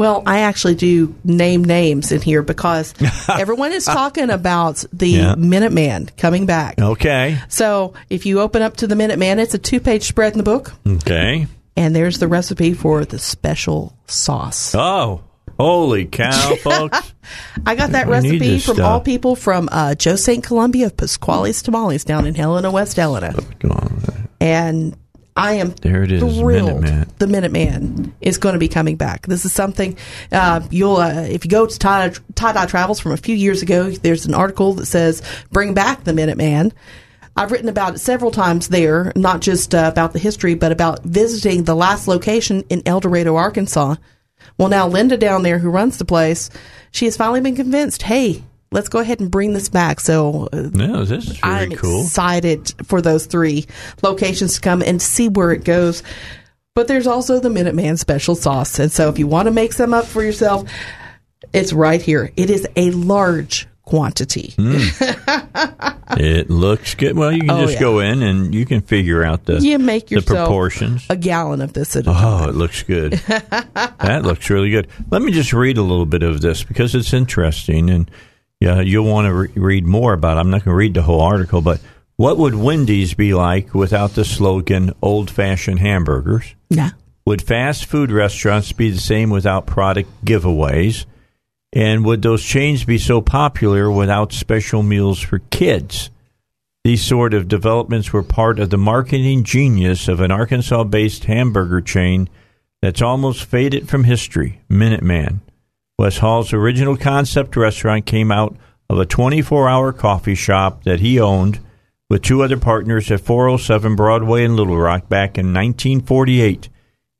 Well, I actually do name names in here because everyone is talking about the Yeah. Minuteman coming back. Okay, So if you open up to the Minuteman, it's a two page spread in the book, okay. and there's the recipe for the special sauce. Oh, holy cow, folks! I got that We recipe from stuff. all people from uh, Joe St. Columbia of Pasquale's Tamales down in Helena, West Helena. And I am There it is, thrilled Minuteman. the Minuteman is going to be coming back. This is something uh, you'll uh, if you go to tie Dye Travels from a few years ago. There's an article that says "Bring back the Minuteman." I've written about it several times there, not just uh, about the history, but about visiting the last location in El Dorado, Arkansas. Well, now Linda down there, who runs the place, she has finally been convinced. Hey, let's go ahead and bring this back. So No, this is very I'm cool. excited for those three locations to come and see where it goes. But there's also the Minuteman special sauce. And so if you want to make some up for yourself, it's right here. It is a large quantity. Mm. It looks good. Well, you can Oh, just yeah. go in and you can figure out the You make the proportions. a gallon of this at a oh, time. Oh, it looks good. that looks really good. Let me just read a little bit of this because it's interesting, and yeah, you'll want to re- read more about. it. I'm not going to read the whole article, but what would Wendy's be like without the slogan "old-fashioned hamburgers"? Yeah. Would fast food restaurants be the same without product giveaways? And would those chains be so popular without special meals for kids? These sort of developments were part of the marketing genius of an Arkansas based hamburger chain that's almost faded from history, Minuteman. Wes Hall's original concept restaurant came out of a 24 hour coffee shop that he owned with two other partners at 407 Broadway in Little Rock back in 1948.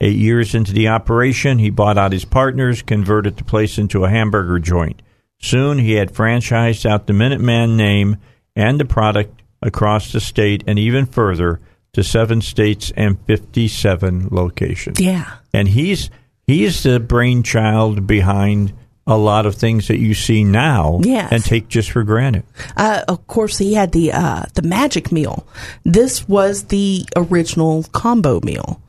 Eight years into the operation, he bought out his partners, converted the place into a hamburger joint. Soon he had franchised out the Minuteman name and the product across the state and even further to seven states and 57 locations Yeah. and he's he's the brainchild behind a lot of things that you see now yes. and take just for granted. Uh, of course, he had the uh, the magic meal. This was the original combo meal.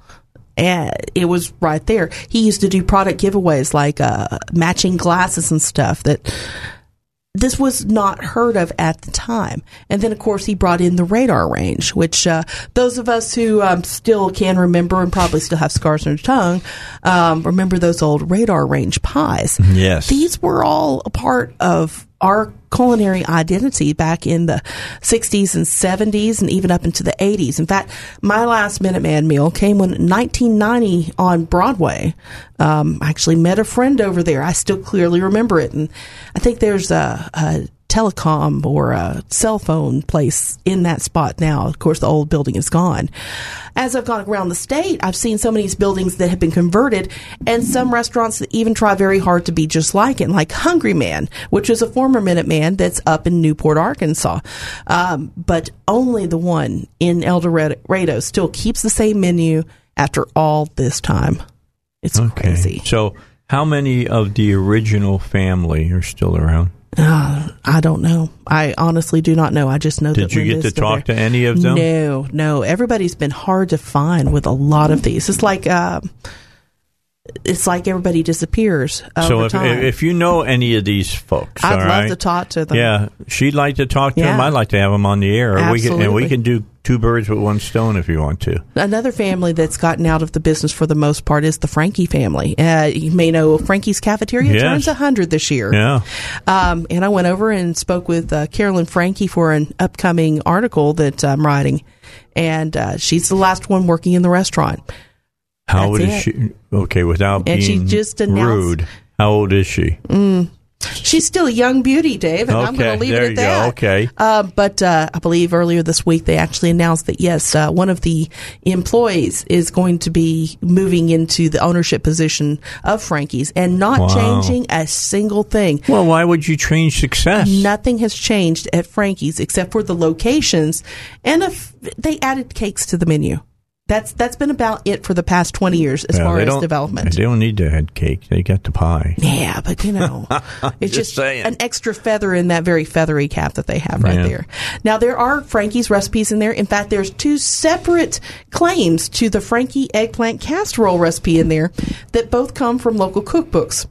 And it was right there. He used to do product giveaways like uh, matching glasses and stuff that this was not heard of at the time. And then, of course, he brought in the radar range, which uh, those of us who um, still can remember and probably still have scars on our tongue um, remember those old radar range pies. Yes. These were all a part of our culinary identity back in the 60s and 70s and even up into the 80s. In fact, my last Minuteman meal came when 1990 on Broadway. Um, I actually met a friend over there. I still clearly remember it. And I think there's a, a telecom or a cell phone place in that spot now. Of course, the old building is gone. As I've gone around the state, I've seen so many buildings that have been converted and some restaurants that even try very hard to be just like it, like Hungry Man, which is a former Minuteman that's up in Newport, Arkansas. Um, but only the one in El Dorado still keeps the same menu after all this time. It's okay. crazy. So, how many of the original family are still around? Uh, I don't know. I honestly do not know. I just know. Did that you get to talk there. to any of them? No, no. Everybody's been hard to find with a lot of these. It's like. Uh, it's like everybody disappears. so if, time. if you know any of these folks, I'd love right? to talk to them. Yeah, she'd like to talk to yeah. them. I'd like to have them on the air. Absolutely. We can, and we can do two birds with one stone if you want to. Another family that's gotten out of the business for the most part is the Franke family. Uh, you may know Franke's Cafeteria yes. turns 100 this year. Yeah. Um, and I went over and spoke with uh, Carolyn Franke for an upcoming article that I'm writing. And uh, she's the last one working in the restaurant. How old is she? Okay, without And she being just announced- rude. How old is she? Mm. She's still a young beauty, Dave, and I'm going to leave there it at go. that. Okay. Uh, but uh, I believe earlier this week they actually announced that yes, uh, one of the employees is going to be moving into the ownership position of Franke's and not Wow. changing a single thing. Well, why would you change success? Nothing has changed at Franke's except for the locations, and if they added cakes to the menu. That's that's been about it for the past twenty years as far as development. They don't need to add cake. They got the pie. Yeah, but you know, it's Just just, an extra feather in that very feathery cap that they have right Yeah. there. Now there are Franke's recipes in there. In fact, there's two separate claims to the Frankie eggplant casserole recipe in there that both come from local cookbooks.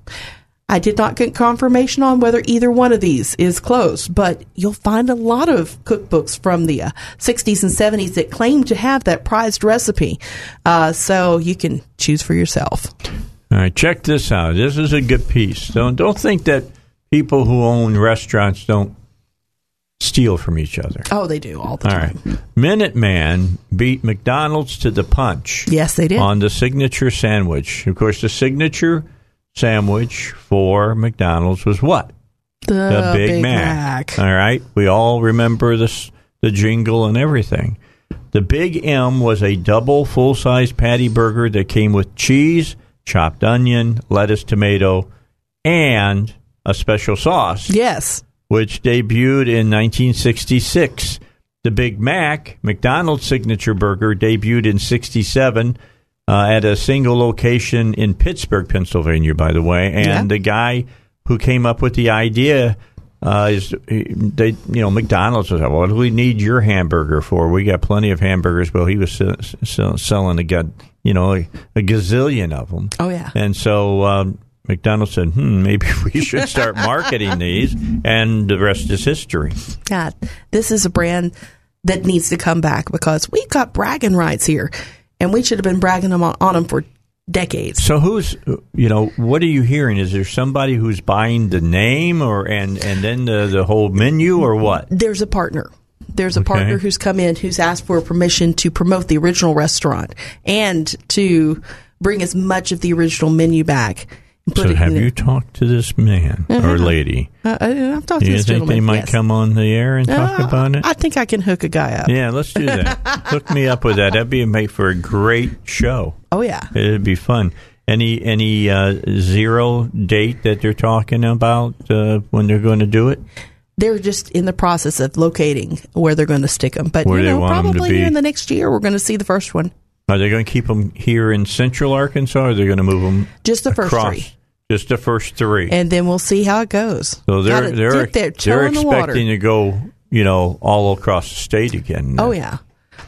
I did not get confirmation on whether either one of these is closed, but you'll find a lot of cookbooks from the uh, 60s and 70s that claim to have that prized recipe. Uh, so you can choose for yourself. All right, check this out. This is a good piece. Don't don't think that people who own restaurants don't steal from each other. Oh, they do all the All time. right. Minuteman beat McDonald's to the punch. Yes, they did. On the signature sandwich. Of course, the signature sandwich for McDonald's was what? The, the Big, Mac. All right. We all remember this, the jingle and everything. The Big M was a double full size patty burger that came with cheese, chopped onion, lettuce, tomato, and a special sauce, Yes. which debuted in 1966. The Big Mac, McDonald's signature burger, debuted in 67 uh, at a single location in Pittsburgh, Pennsylvania, by the way. And Yeah. the guy who came up with the idea uh, is they, you know, McDonald's was like, "What do we need your hamburger for? We got plenty of hamburgers." Well, he was se- se- selling a gut, you know, a, a gazillion of them. Oh, yeah. And so um, McDonald's said, "Hmm, maybe we should start marketing these," and the rest is history. God, this is a brand that needs to come back because we've got bragging rights here, and we should have been bragging them on, on them for decades. So who's you know what are you hearing? Is there somebody who's buying the name or and and then the the whole menu or what? There's a partner. There's a Okay. partner who's come in who's asked for permission to promote the original restaurant and to bring as much of the original menu back. So have you talked to this man or lady? Uh, I, I've talked Do to you this think gentleman. they might yes. come on the air and talk Uh, about it? I think I can hook a guy up. yeah, let's do that. Hook me up with that. That'd be make for a great show. Oh yeah. It'd be fun. Any any uh, zero date that they're talking about uh, when they're going to do it? They're just in the process of locating where they're going to stick them. But Where you know, want 'em to probably in the next year, we're going to see the first one. Are they going to keep them here in Central Arkansas, or are they going to move them Just the first across? three. Just the first three, and then we'll see how it goes. So they're they're they're expecting the to go, you know, all across the state again. Oh yeah,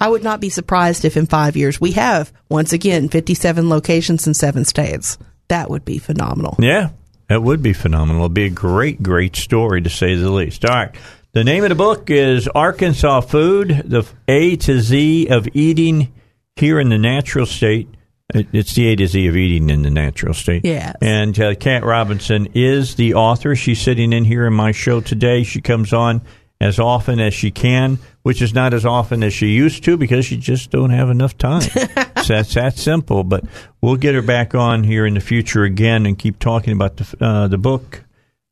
I would not be surprised if in five years we have once again fifty-seven locations in seven states. That would be phenomenal. Yeah, that would be phenomenal. It'd be a great, great story to say the least. All right. The name of the book is Arkansas Food: The A to Z of Eating Here in the Natural State. It's the A to Z of eating in the natural state. Yeah. And uh, Kat Robinson is the author. She's sitting in here in my show today. She comes on as often as she can, which is not as often as she used to because she just don't have enough time. so that's that simple. But we'll get her back on here in the future again and keep talking about the uh, the book.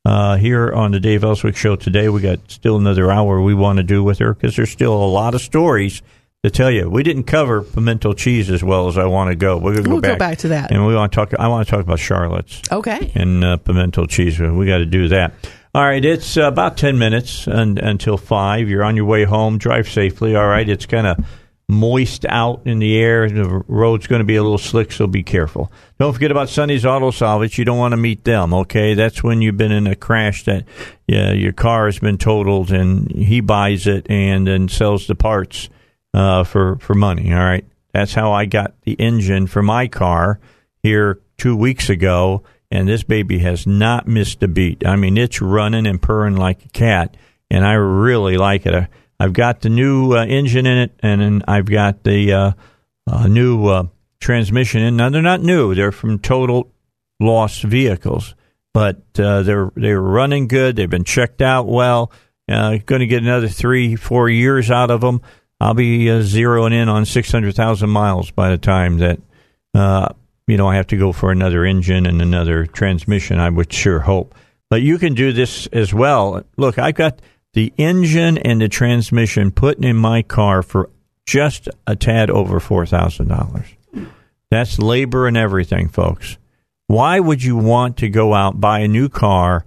Uh, here on the Dave Elswick Show today, we got still another hour we want to do with her because there's still a lot of stories to tell you. We didn't cover pimento cheese as well as I want to go. We're going to go, we'll back, go back to that, and we want to talk. I want to talk about Charlotte's. Okay. And uh, pimento cheese. We got to do that. All right, it's uh, about ten minutes un- until five. You're on your way home. Drive safely. All right, it's kind of moist out in the air. The road's going to be a little slick, so be careful. Don't forget about Sonny's Auto Salvage. You don't want to meet them, okay? That's when you've been in a crash that yeah, your car has been totaled, and he buys it and then sells the parts uh, for for money. All right, that's how I got the engine for my car here two weeks ago, and this baby has not missed a beat. I mean, it's running and purring like a cat, and I really like it. I've got the new uh, engine in it, and I've got the uh, uh, new uh, transmission in. Now they're not new; they're from total lost vehicles, but uh, they're they're running good. They've been checked out well. Uh, going to get another three, four years out of them. I'll be uh, zeroing in on 600,000 miles by the time that, uh, you know, I have to go for another engine and another transmission, I would sure hope. But you can do this as well. Look, I've got the engine and the transmission put in my car for just a tad over $4,000. That's labor and everything, folks. Why would you want to go out, buy a new car,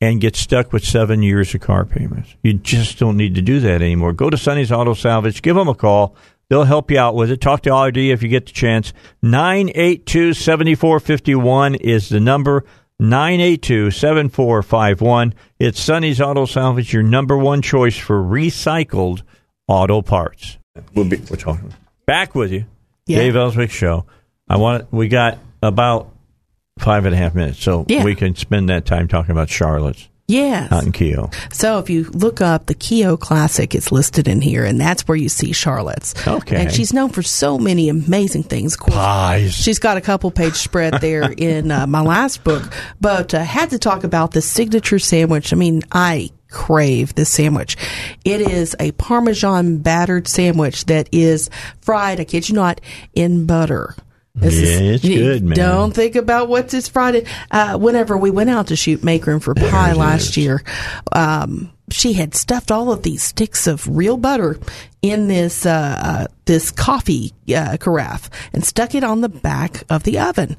and get stuck with seven years of car payments. You just don't need to do that anymore. Go to Sonny's Auto Salvage, give them a call. They'll help you out with it. Talk to RD if you get the chance. 982 7451 is the number. 982 7451. It's Sonny's Auto Salvage, your number one choice for recycled auto parts. We'll be we're talking back with you. Yeah. Dave Elswick Show. I want we got about five and a half minutes, so yeah. we can spend that time talking about Charlotte's. Yes. Out in Keo. So if you look up the Keo Classic, it's listed in here, and that's where you see Charlotte's. Okay. And she's known for so many amazing things. Pies. She's got a couple page spread there in uh, my last book, but uh, had to talk about the signature sandwich. I mean, I crave this sandwich. It is a Parmesan battered sandwich that is fried, I kid you not, in butter. This yeah, is, it's good, man. Don't think about what's this Friday. Uh, whenever we went out to shoot Make Room for Pie last year, um, she had stuffed all of these sticks of real butter in this uh, uh, this coffee uh, carafe and stuck it on the back of the oven.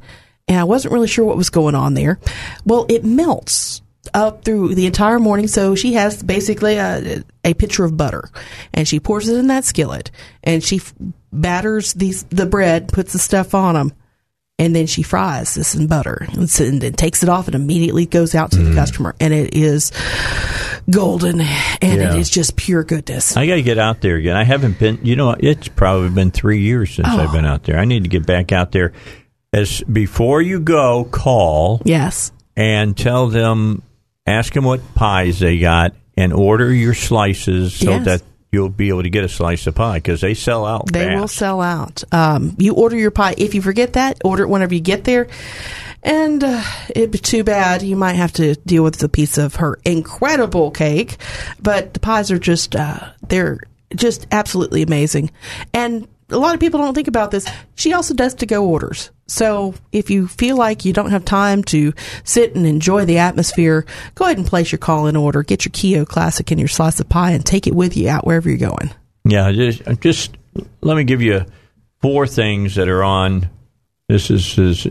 And I wasn't really sure what was going on there. Well, it melts up through the entire morning. So she has basically a, a pitcher of butter, and she pours it in that skillet, and she f- batters these the bread, puts the stuff on them, and then she fries this in butter, and, and then takes it off, and immediately goes out to mm. the customer, and it is golden, and yeah. it is just pure goodness. I got to get out there again. I haven't been. You know, it's probably been three years since oh. I've been out there. I need to get back out there. As before you go, call. Yes. And tell them ask them what pies they got, and order your slices so yes. that you'll be able to get a slice of pie because they sell out. They fast. will sell out. Um, you order your pie. If you forget that, order it whenever you get there. And uh, it'd be too bad. You might have to deal with a piece of her incredible cake, but the pies are just uh, they're just absolutely amazing. And a lot of people don't think about this. She also does to go orders. So if you feel like you don't have time to sit and enjoy the atmosphere, go ahead and place your call in order. Get your Keo Classic and your slice of pie and take it with you out wherever you're going. Yeah, just, uh, just let me give you four things that are on. This is, is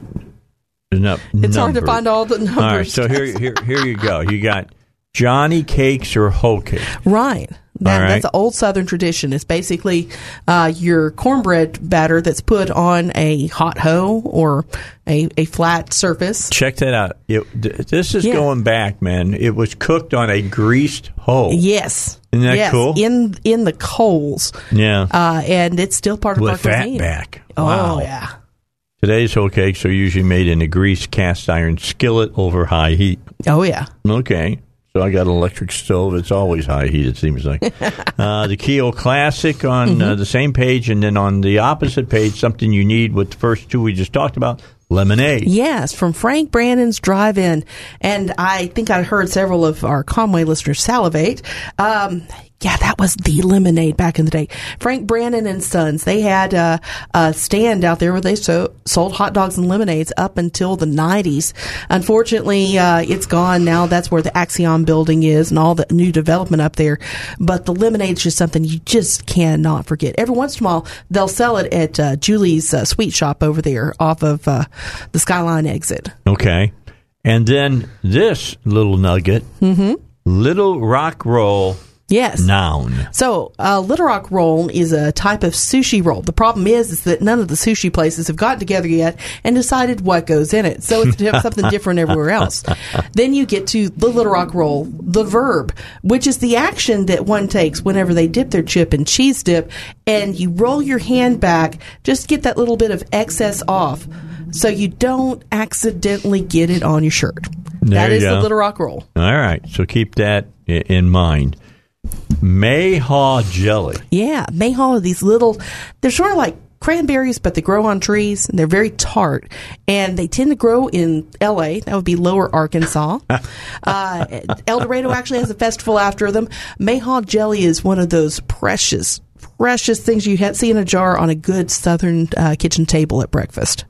not It's hard to find all the numbers. All right, so here, here, here you go. You got Johnny cakes or hoe cakes. Right. That, right. That's an old Southern tradition. It's basically uh, your cornbread batter that's put on a hot hoe or a, a flat surface. Check that out. It, this is yeah. going back, man. It was cooked on a greased hoe. Yes. Isn't that yes. cool? In in the coals. Yeah. Uh, and it's still part With of our fat cuisine. back. Oh, yeah. Today's hoe cakes are usually made in a greased cast iron skillet over high heat. Oh, yeah. Okay. So I got an electric stove. It's always high heat, it seems like. uh, the Keo Classic on uh, mm-hmm. uh, the same page, and then on the opposite page, something you need with the first two we just talked about lemonade. Yes, from Frank Brannon's Drive In. And I think I heard several of our Conway listeners salivate. Um, yeah, that was the lemonade back in the day. Frank Brannon and Sons, they had a, a stand out there where they so, sold hot dogs and lemonades up until the 90s. Unfortunately, uh, it's gone now. That's where the Acxiom building is and all the new development up there. But the lemonade's just something you just cannot forget. Every once in a while, they'll sell it at uh, Julie's uh, Sweet Shop over there off of uh, the Skyline exit. Okay. And then this little nugget, mm-hmm. Little Rock Roll Yes. Noun. So, uh, Little Rock roll is a type of sushi roll. The problem is, is that none of the sushi places have gotten together yet and decided what goes in it. So it's something different everywhere else. Then you get to the Little Rock roll, the verb, which is the action that one takes whenever they dip their chip in cheese dip, and you roll your hand back, just get that little bit of excess off, so you don't accidentally get it on your shirt. There that you is go. the Little Rock roll. All right, so keep that in mind. Mayhaw jelly. Yeah, mayhaw are these little, they're sort of like cranberries, but they grow on trees and they're very tart. And they tend to grow in LA. That would be lower Arkansas. uh, El Dorado actually has a festival after them. Mayhaw jelly is one of those precious, precious things you see in a jar on a good southern uh, kitchen table at breakfast.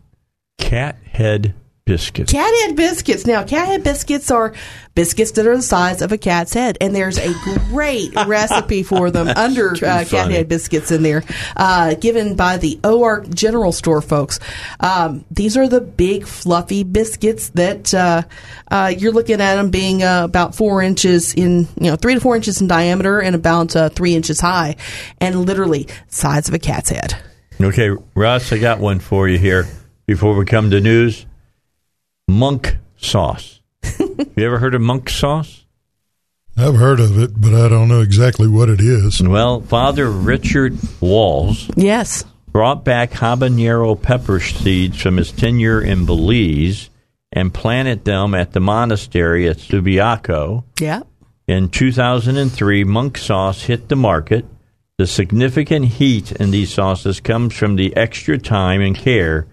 Cat head biscuits. Cathead biscuits. Now, cathead biscuits are biscuits that are the size of a cat's head, and there's a great recipe for them under uh, cathead biscuits in there, uh, given by the OR General Store folks. Um, these are the big fluffy biscuits that uh, uh you're looking at them being uh, about four inches in, you know, three to four inches in diameter and about uh, three inches high, and literally size of a cat's head. Okay, Russ, I got one for you here before we come to news monk sauce. you ever heard of monk sauce? I've heard of it, but I don't know exactly what it is. Well, Father Richard Walz. Yes. Brought back habanero pepper seeds from his tenure in Belize and planted them at the monastery at Subiaco. Yeah. In 2003, monk sauce hit the market. The significant heat in these sauces comes from the extra time and care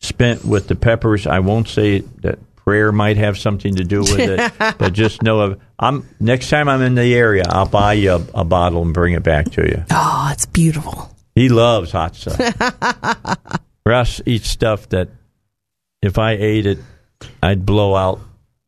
spent with the peppers. I won't say that prayer might have something to do with it, but just know of. I'm next time I'm in the area, I'll buy you a, a bottle and bring it back to you. Oh, it's beautiful. He loves hot stuff. Russ eats stuff that if I ate it, I'd blow out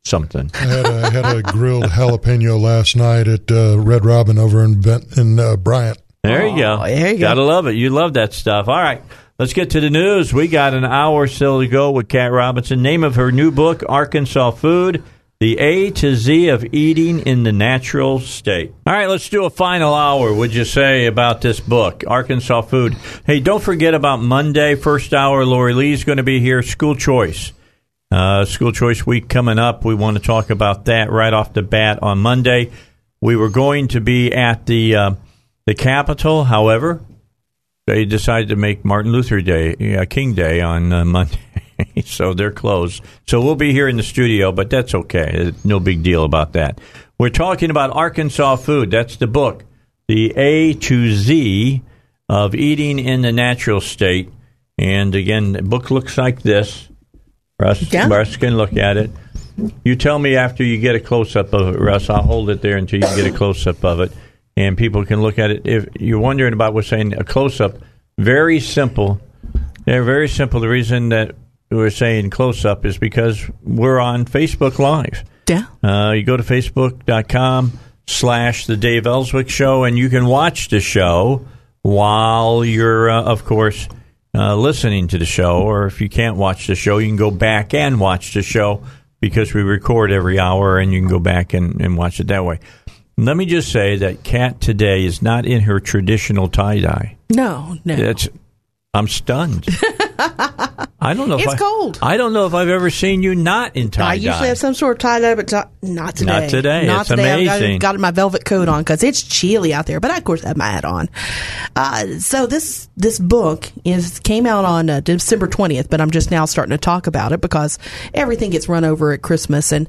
something. I had a, I had a grilled jalapeno last night at uh, Red Robin over in Bent, in uh, Bryant. There you go. Oh, there you Gotta go. love it. You love that stuff. All right. Let's get to the news. We got an hour still to go with Kat Robinson. Name of her new book, Arkansas Food. The A to Z of eating in the natural state. All right, let's do a final hour, would you say, about this book, Arkansas Food. Hey, don't forget about Monday, first hour. Lori Lee's going to be here. School choice. Uh, school choice week coming up. We want to talk about that right off the bat on Monday. We were going to be at the uh, the Capitol, however, they decided to make Martin Luther Day, yeah, King Day on uh, Monday. so they're closed. So we'll be here in the studio, but that's okay. No big deal about that. We're talking about Arkansas food. That's the book, the A to Z of eating in the natural state. And again, the book looks like this. Russ, yeah. Russ can look at it. You tell me after you get a close up of it, Russ. I'll hold it there until you get a close up of it and people can look at it. If you're wondering about what's saying a close up, very simple. They're very simple. The reason that we're saying close up is because we're on Facebook Live. Yeah. Uh, you go to facebook.com slash the Dave Elswick Show, and you can watch the show while you're, uh, of course, uh, listening to the show. Or if you can't watch the show, you can go back and watch the show because we record every hour, and you can go back and, and watch it that way. Let me just say that Kat today is not in her traditional tie dye. No, no. It's I'm stunned. I don't know. It's I, cold. I don't know if I've ever seen you not in tie dye. I usually have some sort of tie dye, but not today. Not today. Not it's today. amazing. I've got, got, my velvet coat on because it's chilly out there. But I, of course, have my hat on. Uh, so this this book is came out on uh, December twentieth, but I'm just now starting to talk about it because everything gets run over at Christmas and.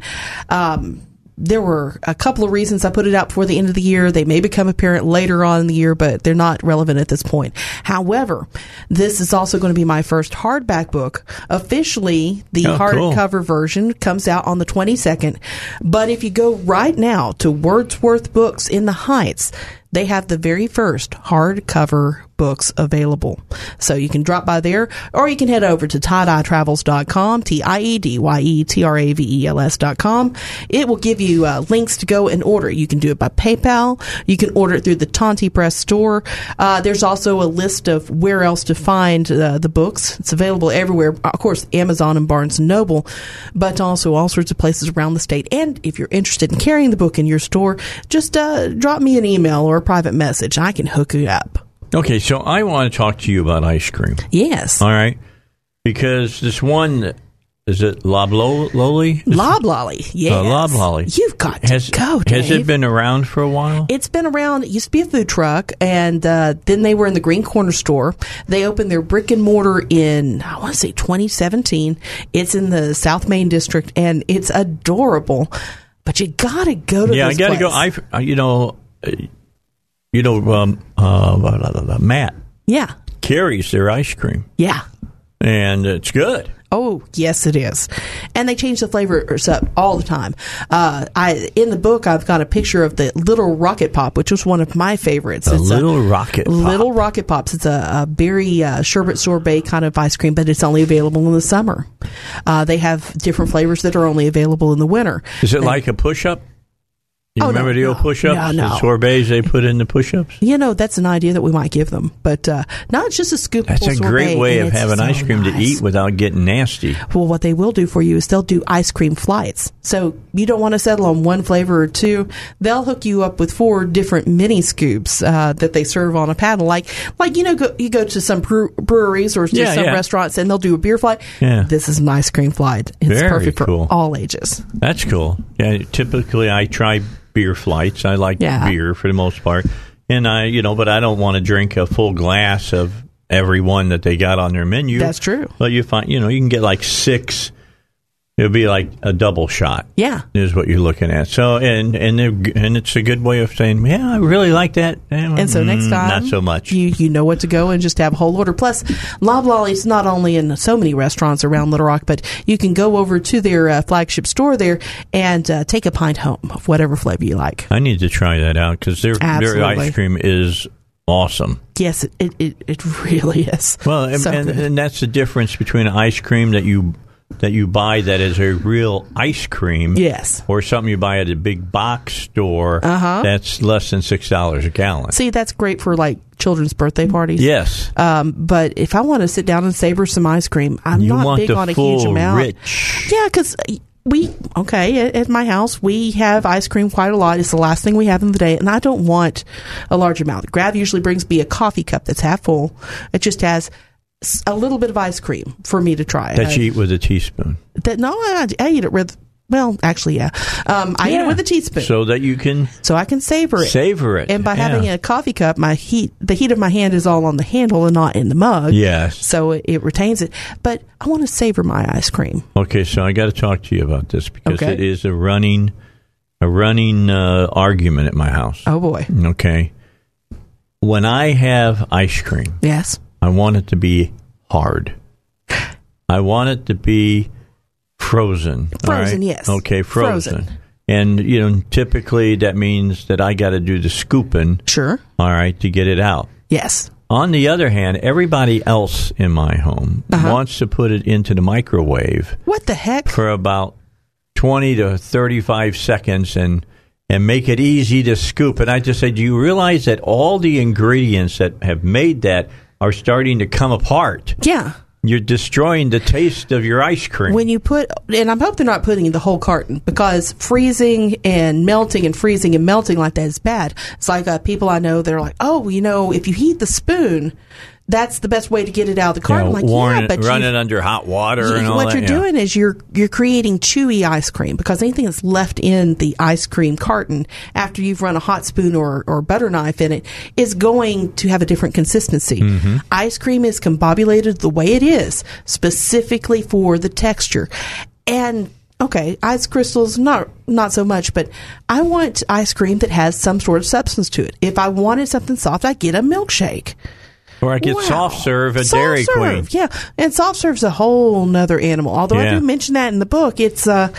Um, there were a couple of reasons I put it out before the end of the year. They may become apparent later on in the year, but they're not relevant at this point. However, this is also going to be my first hardback book. Officially, the oh, hardcover cool. version comes out on the 22nd. But if you go right now to Wordsworth Books in the Heights, they have the very first hardcover books available. So you can drop by there or you can head over to tiedyetravels.com, T-I-E-D-Y-E-T-R-A-V-E-L-S.com. It will give you uh, links to go and order. You can do it by PayPal. You can order it through the Tonti Press store. Uh, there's also a list of where else to find uh, the books. It's available everywhere. Of course, Amazon and Barnes & Noble, but also all sorts of places around the state. And if you're interested in carrying the book in your store, just uh, drop me an email or a private message. I can hook you up. Okay, so I want to talk to you about ice cream. Yes. All right. Because this one, is it Loblolly? Loblolly, yes. Uh, Loblolly. You've got to has, go, Dave. Has it been around for a while? It's been around. It used to be a food truck, and uh, then they were in the Green Corner store. They opened their brick and mortar in, I want to say 2017. It's in the South Main district, and it's adorable. But you got to go to yeah, I got to go. I, you know, you know, um, uh, Matt. Yeah. Carries their ice cream. Yeah. And it's good. Oh, yes, it is. And they change the flavors up all the time. Uh, I in the book, I've got a picture of the Little Rocket Pop, which was one of my favorites. The it's Little Rocket Pop. Little Rocket Pops. It's a, a berry uh, sherbet sorbet kind of ice cream, but it's only available in the summer. Uh, they have different flavors that are only available in the winter. Is it and, like a push up? You oh, remember no, the old no, push-ups, no, no. the sorbets they put in the push-ups? You know, that's an idea that we might give them, but uh, not just a scoop. That's a great way of having so ice cream nice. to eat without getting nasty. Well, what they will do for you is they'll do ice cream flights. So you don't want to settle on one flavor or two. They'll hook you up with four different mini scoops uh, that they serve on a paddle. Like, like you know, go, you go to some breweries or Yeah, some yeah. restaurants and they'll do a beer flight. Yeah. This is an ice cream flight. It's Very perfect cool. for all ages. That's cool. Yeah, typically I try beer flights. I like Yeah. beer for the most part, and I, you know, but I don't want to drink a full glass of every one that they got on their menu. That's true. But you find, you know, you can get like six. It'll be like a double shot. Yeah. is what you're looking at. So, and and and it's a good way of saying, yeah, I really like that. And so next Mm, time, not so much. You you know what to go and just have a whole order. Plus, Loblolly's not only in so many restaurants around Little Rock, but you can go over to their uh, flagship store there and uh, take a pint home of whatever flavor you like. I need to try that out because their their ice cream is awesome. Yes, it it, it, it really is. Well, and, So and, and that's the difference between ice cream that you that you buy that is a real ice cream, Yes. or something you buy at a big box store Uh-huh. that's less than six dollars a gallon. See, that's great for like children's birthday parties. yes, Um, but if I want to sit down and savor some ice cream, I'm you not big on a huge amount. rich. Yeah, because we okay at, my house we have ice cream quite a lot. It's the last thing we have in the day, and I don't want a large amount. Grav usually brings me a coffee cup that's half full. It just has a little bit of ice cream for me to try. that Uh, you eat with a teaspoon, that no, I, I eat it with. Well, actually, yeah, um, I eat it with a teaspoon, so, so that you can so I can savor it. savor it. and by Yeah. having a coffee cup, my heat, the heat of my hand is all on the handle and not in the mug. yes. So it, it retains it. But I want to savor my ice cream. Okay, so I got to talk to you about this because Okay. it is a running a running uh, argument at my house. Oh boy. Okay, when I have ice cream. Yes. I want it to be hard. I want it to be frozen. Frozen, right? yes. Okay, frozen. Frozen. And you know, typically that means that I got to do the scooping, Sure. all right, to get it out. Yes. On the other hand, everybody else in my home Uh-huh. wants to put it into the microwave What the heck? for about 20 to 35 seconds and and make it easy to scoop. And I just said, do you realize that all the ingredients that have made that are starting to come apart? Yeah. you're destroying the taste of your ice cream. When you put, and I hope they're not putting the whole carton because freezing and melting and freezing and melting like that is bad. It's like uh, people I know, they're like, oh, you know, if you heat the spoon, that's the best way to get it out of the carton. like, yeah, but run it under hot water you, and all What you're yeah. doing is you're you're creating chewy ice cream because anything that's left in the ice cream carton after you've run a hot spoon or, or butter knife in it is going to have a different consistency. Mm-hmm. Ice cream is combobulated the way it is specifically for the texture. And okay, ice crystals not not so much, but I want ice cream that has some sort of substance to it. If I wanted something soft, I get a milkshake. Or I get wow. soft serve at soft Dairy serve, Queen. Yeah, and soft serve's a whole nother animal. Although Yeah. I do mention that in the book, it's uh,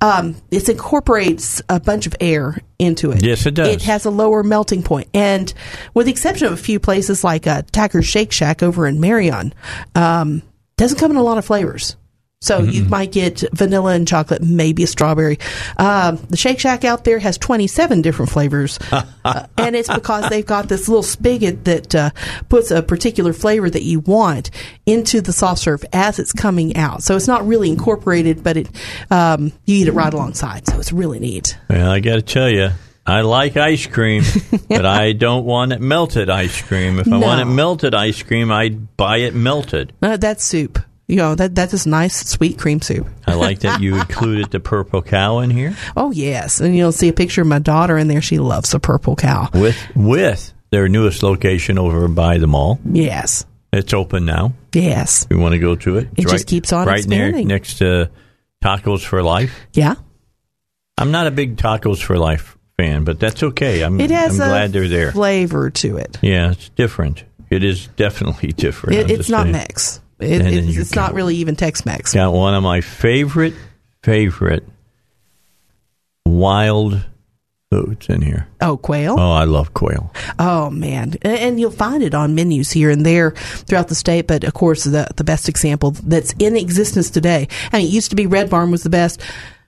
um, it incorporates a bunch of air into it. Yes, it does. It has a lower melting point, and with the exception of a few places like uh, Tacker's Shake Shack over in Marion, um, doesn't come in a lot of flavors. So you might get vanilla and chocolate, maybe a strawberry. Um, the Shake Shack out there has 27 different flavors, uh, and it's because they've got this little spigot that uh, puts a particular flavor that you want into the soft serve as it's coming out. So it's not really incorporated, but it um, you eat it right alongside. So it's really neat. Well, I got to tell you, I like ice cream, but I don't want it melted ice cream. If I No. want it melted ice cream, I'd buy it melted. Uh, that's soup. You know that that is a nice sweet cream soup. I like that you included the purple cow in here Oh yes, and you'll see a picture of my daughter in there. She loves the purple cow. with with their newest location over by the mall. Yes, It's open now. yes, We want to go to it. It It's just keeps on right near expanding. next to Tacos for Life. yeah. I'm not a big Tacos for Life fan, but that's okay. I'm, It has I'm a glad they're there. flavor to it. Yeah, it's different. It is definitely different. It it's not saying. It, And it's it's not really even Tex-Mex. Got one of my favorite, favorite wild foods in here. Oh, quail. Oh, I love quail. Oh man, and, and you'll find it on menus here and there throughout the state. But of course, the the best example that's in existence today. I mean, it used to be Red Barn was the best.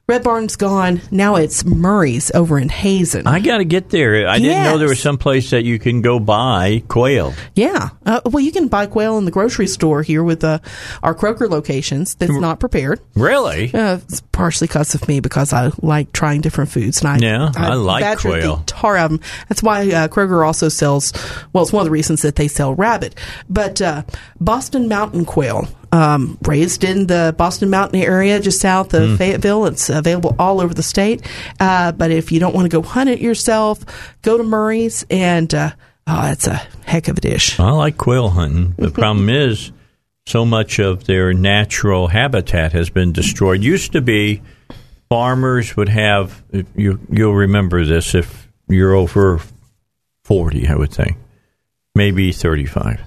Red Barn's gone. Now it's Murry's over in Hazen. I got to get there. I didn't know there was Yes. some place that you can go buy quail. yeah. Uh, well, you can buy quail in the grocery store here with uh, our Kroger locations. That's not prepared. Really? Uh, it's partially because of me because I like trying different foods. And I, Yeah, I like quail. The tar of 'em. That's why uh, Kroger also sells. Well, it's one of the reasons that they sell rabbit. But uh, Boston Mountain quail, um, raised in the Boston Mountain area, just south of Fayetteville. It's available all over the state. Uh, but if you don't want to go hunt it yourself, go to Murry's and. Uh, Oh, it's a heck of a dish. I like quail hunting. The problem is, so much of their natural habitat has been destroyed. Used to be, farmers would have. You you'll remember this if you're over forty, I would think, maybe thirty-five.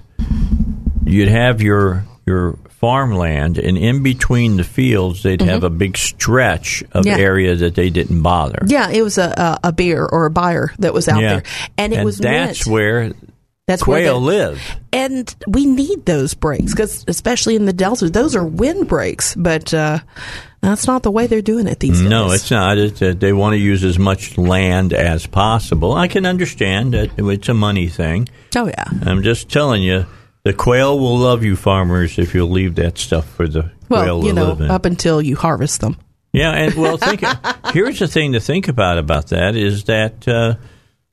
You'd have your your farmland, and in between the fields, they'd have a big stretch of Mm-hmm. Yeah. area that they didn't bother. Yeah, it was a, a, a bear or a buyer that was out Yeah. there, and it was that's meant- where that's where quail the- live. and we need those breaks because especially in the delta those are wind breaks but uh, that's not the way they're doing it these days No, it's not. It's, uh, they want to use as much land as possible. I can understand that it's a money thing. oh yeah I'm just telling you, the quail will love you, farmers, if you'll leave that stuff for the quail well you know live in. up until you harvest them Yeah, and well, think. here's the thing to think about about that is that uh,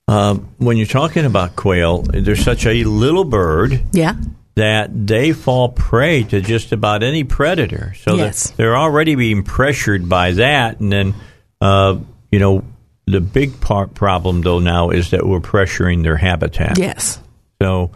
uh, when you're talking about quail, they're such a little bird yeah that they fall prey to just about any predator. So Yes. they're already being pressured by that, and then uh, you know the big part problem though now is that we're pressuring their habitat. yes So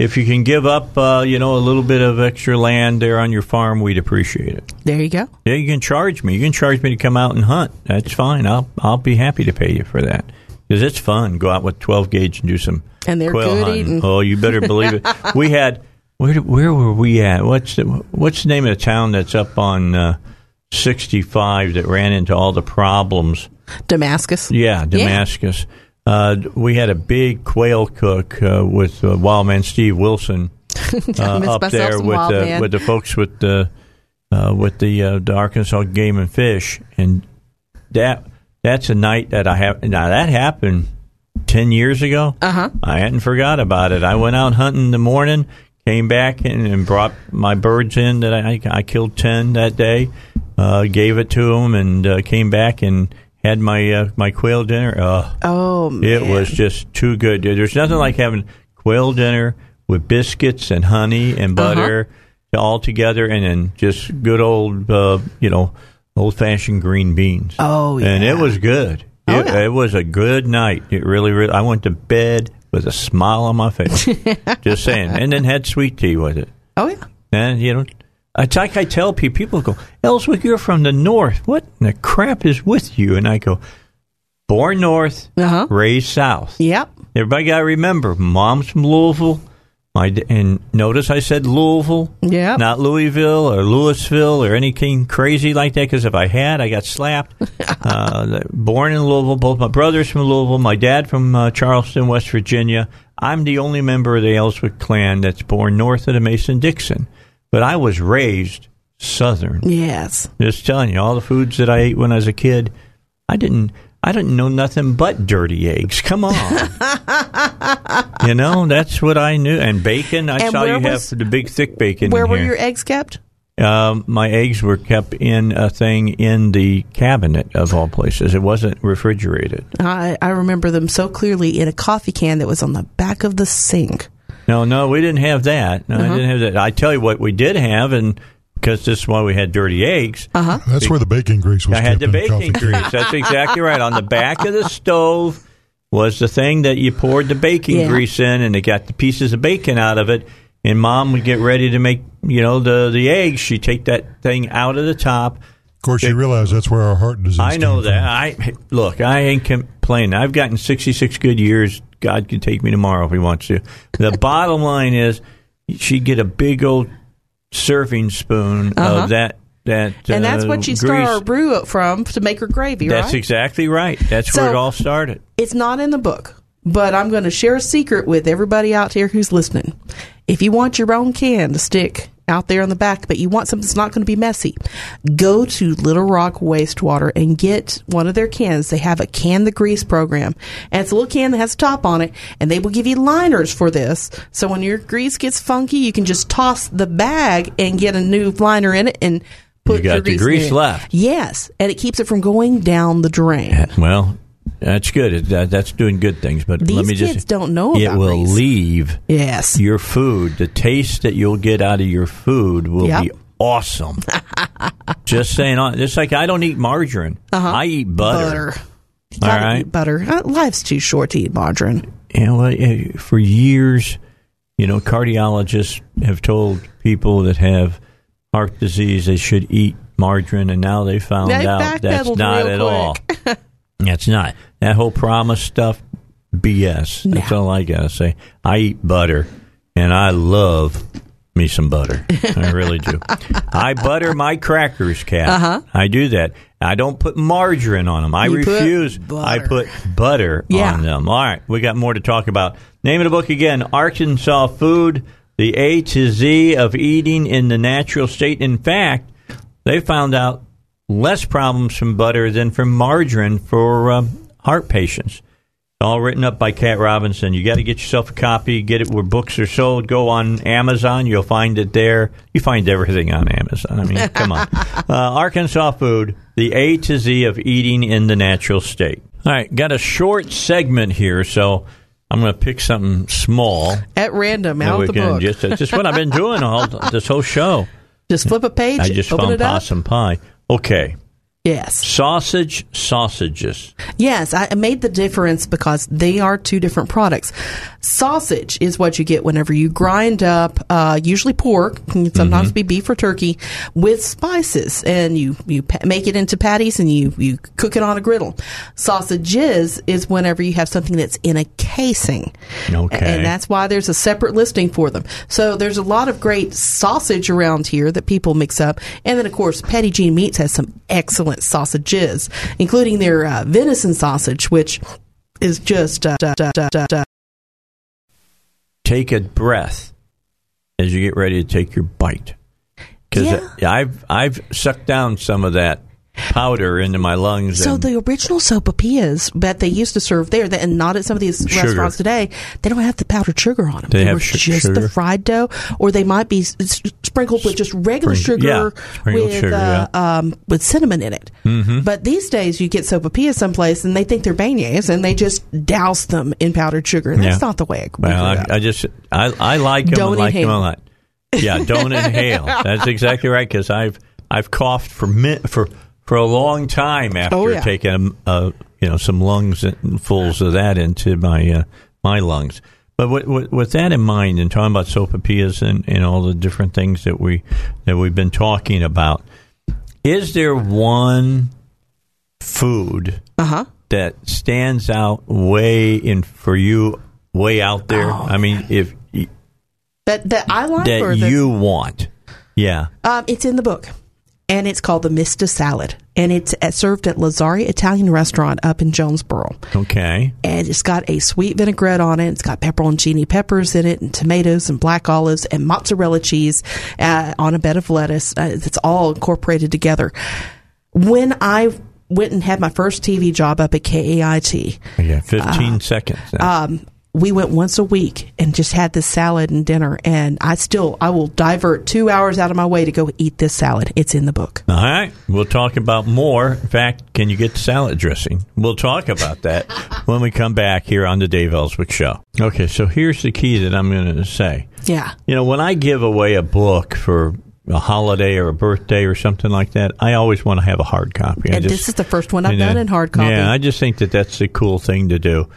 if you can give up, uh, you know, a little bit of extra land there on your farm, we'd appreciate it. there you go Yeah, you can charge me. You can charge me to come out and hunt. That's fine. I'll I'll be happy to pay you for that because it's fun. Go out with twelve gauge and do some And they're quail good hunting. eating. Oh, you better believe it. we had where where were we at? What's the what's the name of the town that's up on uh, sixty five that ran into all the problems? damascus Yeah, Damascus. Uh, we had a big quail cook uh, with uh, Wildman Steve Wilson uh, up there with the, with the folks with the uh, with the uh, the Arkansas Game and Fish, and that that's a night that I have. Now that happened ten years ago. Uh Uh-huh. I hadn't forgot about it. I went out hunting in the morning, came back and, and brought my birds in that I, I killed 10 that day, uh, gave it to them, and uh, came back and had my uh, my quail dinner. Uh, oh, man. It was just too good. There's nothing like having quail dinner with biscuits and honey and uh-huh. butter uh-huh. all together, and then just good old, uh, you know, old fashioned green beans. Oh, yeah. And it was good. Oh, it, yeah. it was a good night. It really, really. I went to bed with a smile on my face. just saying, and then had sweet tea with it. Oh yeah. And you know, it's like I tell people, people go, Elswick, you're from the north. What the crap is with you? And I go, born north, uh-huh. raised south. Yep. Everybody got to remember, mom's from Louisville. My and notice I said Louisville, yeah, not Louisville or Louisville or anything crazy like that. Because if I had, I got slapped. uh, born in Louisville, both my brothers from Louisville, my dad from uh, Charleston, West Virginia. I'm the only member of the Elswick clan that's born north of the Mason Dixon, but I was raised Southern. Yes, just telling you, all the foods that I ate when I was a kid, I didn't. I didn't know nothing but dirty eggs. Come on. you know, that's what I knew. And bacon, I and saw you was, have the big thick bacon. Where were here. your eggs kept? Um, my eggs were kept in a thing in the cabinet of all places. It wasn't refrigerated. I, I remember them so clearly in a coffee can that was on the back of the sink. No, no, we didn't have that. No, uh-huh. I didn't have that. I tell you what, we did have, and because this is why we had dirty eggs. Uh-huh. That's where the bacon grease was. I had the bacon coffee. grease. That's exactly right. On the back of the stove was the thing that you poured the bacon Yeah. grease in, and it got the pieces of bacon out of it. And mom would get ready to make, you know, the the eggs. She'd take that thing out of the top. Of course, you realize that's where our heart disease. I know came that. from. I look. I ain't complaining. I've gotten sixty six good years. God can take me tomorrow if He wants to. The bottom line is, she'd get a big old serving spoon Uh-huh. of that. That and that's uh, what she'd start grease. brew up from to make her gravy, right? That's right? exactly right. That's So- where it all started. It's not in the book, but I'm going to share a secret with everybody out here who's listening. If you want your own can to stick out there on the back, but you want something that's not going to be messy, go to Little Rock Wastewater and get one of their cans. They have a can the grease program, and it's a little can that has a top on it, and they will give you liners for this. So when your grease gets funky, you can just toss the bag and get a new liner in it and put You got your the grease, grease in left. Yes, and it keeps it from going down the drain. Well, that's good. It- that- That's doing good things. But These let me kids just don't know it will grease. leave Yes. your food. The taste that you'll get out of your food will Yep. be awesome. just saying. It's like I don't eat margarine. I eat butter. Uh-huh. butter. All right. eat butter. Uh, Life's too short to eat margarine. And well, for years, you know, cardiologists have told people that have heart disease they should eat margarine, and now they found They out that's not at all. That's not that whole promise stuff. BS. That's all I gotta say. I eat butter, and I love me some butter. I really do. I butter my crackers, Kat. Uh-huh. I do that. I don't put margarine on them. I You refuse. butter. I put butter Yeah. on them. All right, we got more to talk about. Name of the book again: Arkansas Food: The A to Z of Eating in the Natural State. In fact, they found out less problems from butter than from margarine for um, heart patients. All written up by Kat Robinson. You got to get yourself a copy. Get it where books are sold. Go on Amazon. You'll find it there. You find everything on Amazon. I mean, come on. Uh, Arkansas Food, the A to Z of eating in the natural state. All right, got a short segment here, so I'm going to pick something small. At random, out the book. Just, just what I've been doing all this whole show. Just flip a page. I just found possum pie. Okay, Yes. sausage sausages. Yes, I made the difference because they are two different products. Sausage is what you get whenever you grind up, uh, usually pork, can sometimes Mm-hmm. be beef or turkey, with spices, and you you pa- make it into patties and you you cook it on a griddle. Sausages is whenever you have something that's in a casing, Okay. and that's why there's a separate listing for them. So there's a lot of great sausage around here that people mix up, and then of course Petit Jean Meats has some excellent sausages, including their uh, venison sausage, which is just uh, da, da, da. take a breath as you get ready to take your bite. Because Yeah. I've I've sucked down some of that powder into my lungs. So the original sopapillas that they used to serve there, and not at some of these sugar. restaurants today, they don't have the powdered sugar on them. They, they have were sh- just sugar? the fried dough, or they might be sprinkled with just regular Spring- sugar yeah, with sugar, uh, yeah. um, with cinnamon in it. Mm-hmm. But these days, you get sopapillas someplace, and they think they're beignets, and they just douse them in powdered sugar. And that's Yeah. not the way I grew Well. I, I just I, I like them. Don't I like them a lot. Yeah, don't inhale. That's exactly right because I've I've coughed for for for a long time after Oh, yeah. taking a, a you know some lungs and fulls of that into my uh, my lungs. But with, with, with that in mind, and talking about sopapillas and, and all the different things that we that we've been talking about, is there one food Uh huh. that stands out way in for you, way out there? Oh, I mean, if That that I like, or that the, you want, yeah. Um, it's in the book, and it's called the Mista Salad, and it's served at Lazzari Italian Restaurant up in Jonesboro. Okay. And it's got a sweet vinaigrette on it. It's got pepperoncini peppers in it, and tomatoes, and black olives, and mozzarella cheese uh, on a bed of lettuce. Uh, it's all incorporated together. When I went and had my first TV job up at KAIT, Yeah, 15 Uh, seconds. um, we went once a week and just had this salad and dinner. And I still, I will divert two hours out of my way to go eat this salad. It's in the book. All right. We'll talk about more. In fact, can you get the salad dressing? We'll talk about that when we come back here on the Dave Elswick Show. Okay, so here's the key that I'm going to say. Yeah. You know, when I give away a book for a holiday or a birthday or something like that, I always want to have a hard copy. And just- this is the first one I've you know, done in hard copy. Yeah, I just think that that's a cool thing to do.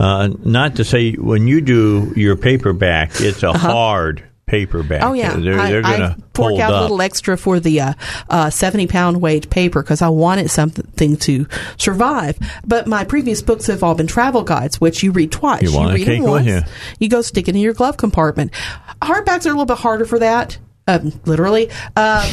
Uh, not to say when you do your paperback, it's a hard paperback. Uh-huh. Oh yeah, they're, they're going I to fork out up. a little extra for the uh, uh, seventy pound weight paper because I wanted something to survive. But my previous books have all been travel guides, which you read twice. You a read them once, you. you go stick it in your glove compartment. Hardbacks are a little bit harder for that, um, literally. Uh,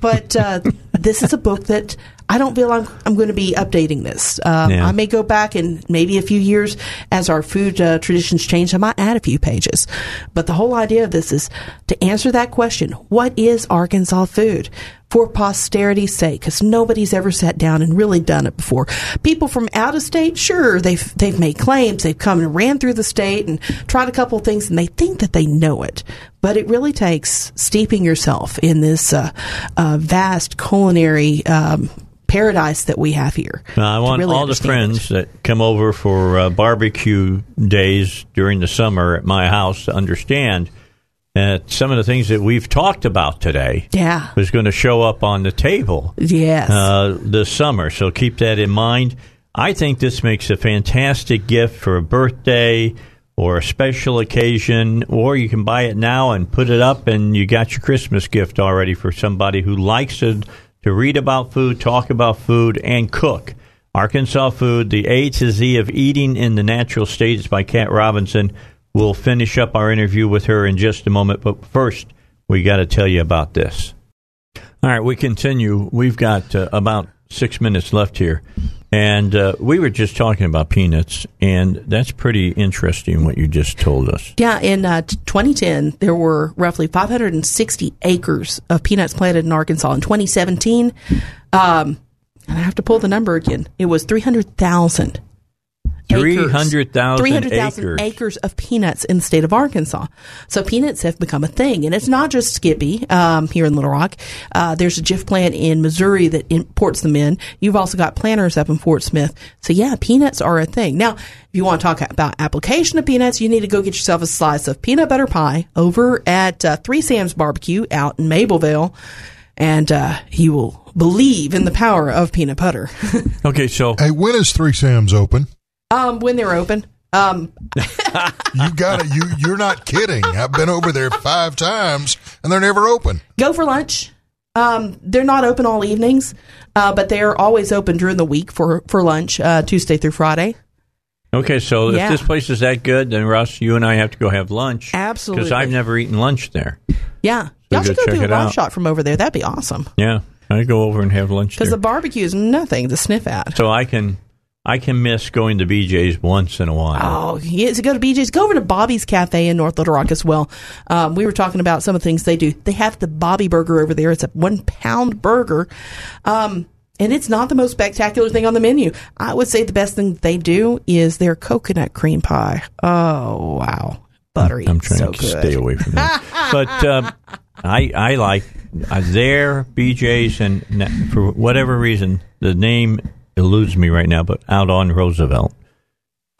but uh, this is a book that I don't feel I'm, I'm going to be updating this. Um, Yeah. I may go back in maybe a few years as our food uh, traditions change. I might add a few pages. But the whole idea of this is to answer that question what is Arkansas food? For posterity's sake, because nobody's ever sat down and really done it before. People from out of state, sure, they've they've made claims, they've come and ran through the state and tried a couple of things, and they think that they know it. But it really takes steeping yourself in this uh, uh, vast culinary um, paradise that we have here. Now, I want really all the understand it. friends that come over for uh, barbecue days during the summer at my house to understand that some of the things that we've talked about today Yeah. was going to show up on the table Yes. uh, this summer. So keep that in mind. I think this makes a fantastic gift for a birthday or a special occasion, or you can buy it now and put it up, and you got your Christmas gift already for somebody who likes to, to read about food, talk about food, and cook. Arkansas Food, the A to Z of eating in the natural states by Kat Robinson. We'll finish up our interview with her in just a moment, but first, we got to tell you about this. All right, we continue. We've got uh, about six minutes left here. And uh, we were just talking about peanuts, and that's pretty interesting what you just told us. Yeah, in uh, 2010, there were roughly 560 acres of peanuts planted in Arkansas. In 2017, um, and I have to pull the number again, it was 300,000. Acres. 300,000 300,000 acres. acres of peanuts in the state of Arkansas. So peanuts have become a thing. And it's not just Skippy um, here in Little Rock. Uh, there's a Jif plant in Missouri that imports them in. You've also got planters up in Fort Smith. So yeah, peanuts are a thing. Now, if you want to talk about application of peanuts, you need to go get yourself a slice of peanut butter pie over at uh, Three Sam's Barbecue out in Mabelvale. And uh, you will believe in the power of peanut butter. Okay, so Hey, when is Three Sam's open? Um, when they're open. Um, You got it. You you're not kidding. I've been over there five times and they're never open. go for lunch. Um, they're not open all evenings, uh, but they are always open during the week for for lunch, uh, Tuesday through Friday. okay, so Yeah. if this place is that good, then Russ, you and I have to go have lunch. Absolutely. Because I've never eaten lunch there. Yeah, So y'all should go go check do a it live out. shot from over there. That'd be awesome. Yeah, I go over and have lunch Because the barbecue is nothing to sniff at. so I can I can miss going to BJ's once in a while. Oh, yes. Go to BJ's. Go over to Bobby's Cafe in North Little Rock as well. Um, we were talking about some of the things they do. They have the Bobby Burger over there. It's a one pound burger. Um, and it's not the most spectacular thing on the menu. I would say the best thing they do is their coconut cream pie. Oh wow, buttery. I'm trying so to good. stay away from that. but um, I I like uh, their BJ's and for whatever reason the name eludes me right now. But out on Roosevelt,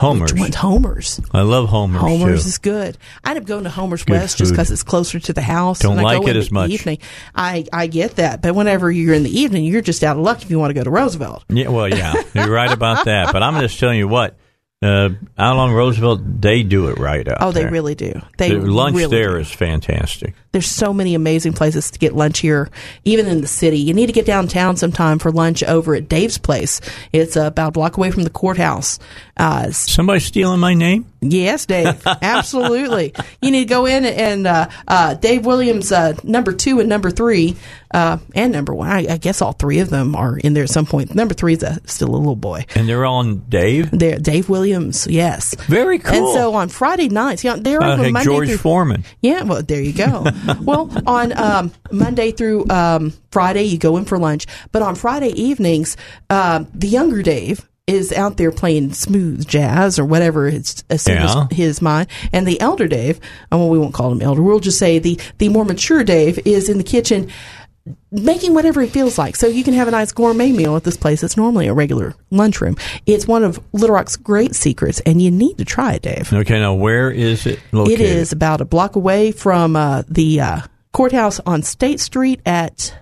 Homer's. Which one's Homer's? I love Homer's. Homer's too. is good. I end up going to Homer's Good West just because it's closer to the house. Don't and I like it as much. Evening. I I get that, but whenever you're in the evening, you're just out of luck if you want to go to Roosevelt. Yeah, well, yeah, you're right about that. But I'm just telling you what, uh, out on Roosevelt, they do it right out Oh, they there. really do. They The lunch really there do. is fantastic. There's so many amazing places to get lunch here, even in the city. You need to get downtown sometime for lunch over at Dave's place. It's about a block away from the courthouse. Uh, Somebody stealing my name? yes, Dave, absolutely. You need to go in and uh, uh, Dave Williams, uh, number two and number three, uh, and number one. I, I guess all three of them are in there at some point. Number three is a, still a little boy. And they're on Dave. There, Dave Williams, yes. Very cool. And so on Friday nights, you know, they're Uh, Monday George through Foreman. yeah, well, there you go. well, on um, Monday through um, Friday, you go in for lunch. But on Friday evenings, um, the younger Dave is out there playing smooth jazz or whatever it's as Yeah. his mind. And the elder Dave, well, we won't call him elder. We'll just say the the more mature Dave is in the kitchen making whatever he feels like. So you can have a nice gourmet meal at this place. It's normally a regular lunchroom. It's one of Little Rock's great secrets, and you need to try it, Dave. Okay, now where is it located? It is about a block away from uh, the uh, courthouse on State Street at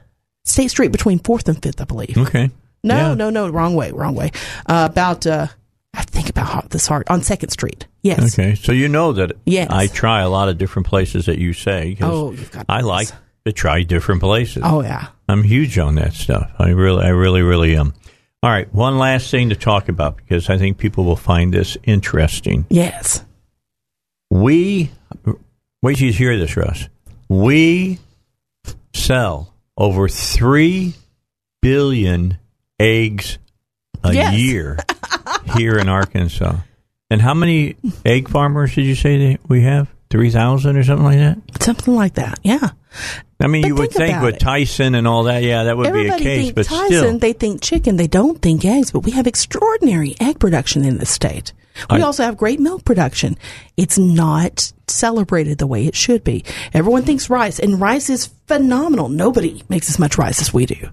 State Street between Fourth and Fifth, I believe. Okay. No, Yeah. no, no, wrong way, wrong way. Uh, about uh, I think about this hard on Second Street. Yes. Okay, so you know that Yes. I try a lot of different places that you say. Oh, you've got I those. like to try different places. Oh yeah. I'm huge on that stuff. I really, I really, really am. All right, one last thing to talk about because I think people will find this interesting. Yes. We wait till you hear this, Russ. We sell over three billion eggs a Yes. year here in Arkansas. And how many egg farmers did you say that we have? Three thousand or something like that. Something like that. Yeah. I mean, But you would think think with it. Tyson and all that, yeah, that would Everybody be a case. But Tyson, still, they think chicken, they don't think eggs, but we have extraordinary egg production in the state. We I- also have great milk production. It's not celebrated the way it should be. Everyone thinks rice, and rice is phenomenal. Nobody makes as much rice as we do.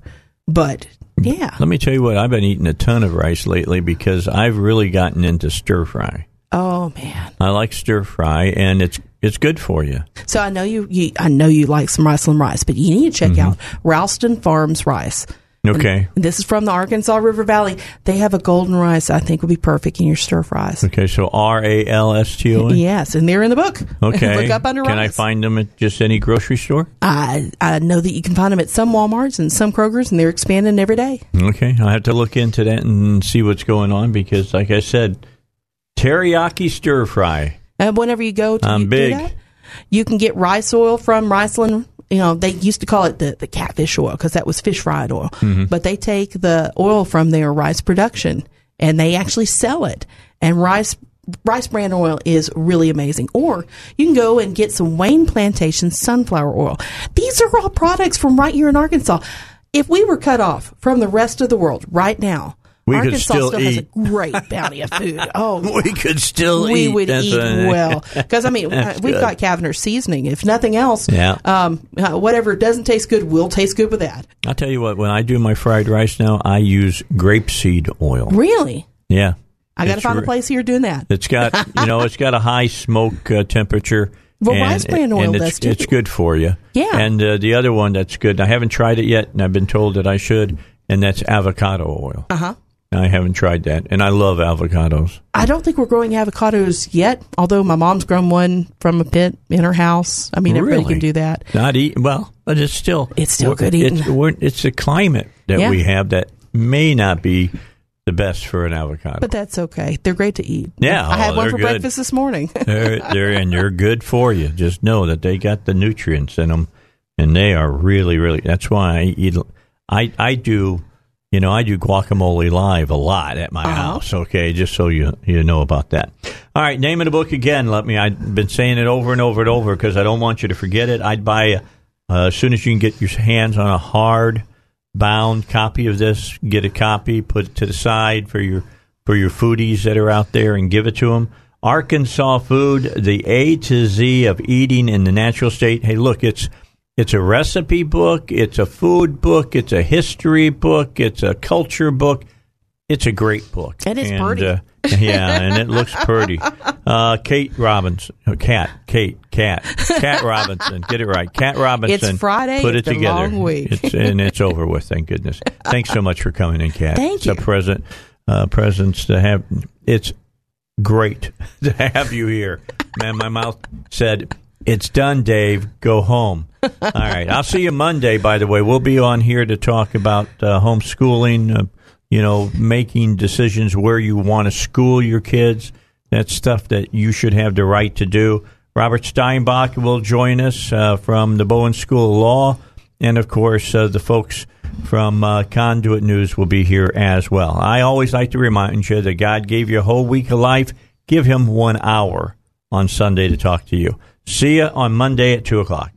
But yeah. let me tell you what. I've been eating a ton of rice lately because I've really gotten into stir fry. Oh man. I like stir fry, and it's it's good for you. So I know you, you I know you like some Riceland rice, but you need to check mm-hmm. out Ralston Farms rice. Okay. And this is from the Arkansas River Valley. They have a golden rice I think would be perfect in your stir fries. Okay. So R A L S T O N. Yes, and they're in the book. Okay. Look up under Can I find them at just any grocery store? I I know that you can find them at some WalMarts and some Kroger's, and they're expanding every day. Okay. I'll have to look into that and see what's going on because, like I said, teriyaki stir fry. And whenever you go to I'm do big. that, you can get rice oil from Riceland. You know, they used to call it the, the catfish oil because that was fish fried oil. Mm-hmm. But they take the oil from their rice production and they actually sell it. And rice rice bran oil is really amazing. Or you can go and get some Wayne Plantation sunflower oil. These are all products from right here in Arkansas. If we were cut off from the rest of the world right now, We could Arkansas still has a eat. great bounty of food. Oh, We could still we eat. would eat well because I mean we've good. got Cavender's seasoning. If nothing else, Yeah. um, uh, whatever doesn't taste good will taste good with that. I'll tell you what. When I do my fried rice now, I use grapeseed oil. Really, Yeah. I got to It's find a place here doing that. It's got you know it's got a high smoke uh, temperature. Well, and, rice bran oil and does it's, too. it's good for you. Yeah. And uh, the other one that's good. I haven't tried it yet, and I've been told that I should, and that's avocado oil. Uh huh. I haven't tried that, and I love avocados. I don't think we're growing avocados yet. Although my mom's grown one from a pit in her house. I mean, everybody Really? can do that. Not eat well, but it's still It's still good eating. It's, it's the climate that Yeah. we have that may not be the best for an avocado. But that's okay. They're great to eat. Yeah, I had oh, one for good. breakfast this morning. they're, they're and they're good for you. Just know that they got the nutrients in them, and they are really, really. That's why I eat. I I do, you know, I do guacamole live a lot at my Uh-huh. house. Okay, just so you you know about that. All right, name of the book again. Let me. I've been saying it over and over and over because I don't want you to forget it. I'd buy uh, as soon as you can get your hands on a hard bound copy of this, get a copy, put it to the side for your for your foodies that are out there, and give it to them. Arkansas Food, the A to Z of eating in the natural state. Hey, look, it's it's a recipe book, it's a food book, it's a history book, it's a culture book. It's a great book. And it's and, pretty. Uh, yeah, and it looks pretty. Uh, Kate Robinson, Kat, uh, Kate, Kat, Kat Robinson. Get it right, Kat Robinson. It's Friday. Put it together. Long week. It's, and it's over with. Thank goodness. Thanks so much for coming in, Kat. Thank it's you. a present, uh, presence to have. It's great to have you here, man. My mouth said. It's done, Dave. Go home. All right. I'll see you Monday, by the way. We'll be on here to talk about uh, homeschooling, uh, you know, making decisions where you want to school your kids. That's stuff that you should have the right to do. Robert Steinbuch will join us uh, from the Bowen School of Law. And of course, uh, the folks from uh, Conduit News will be here as well. I always like to remind you that God gave you a whole week of life. Give Him one hour on Sunday to talk to you. See you on Monday at 2 o'clock.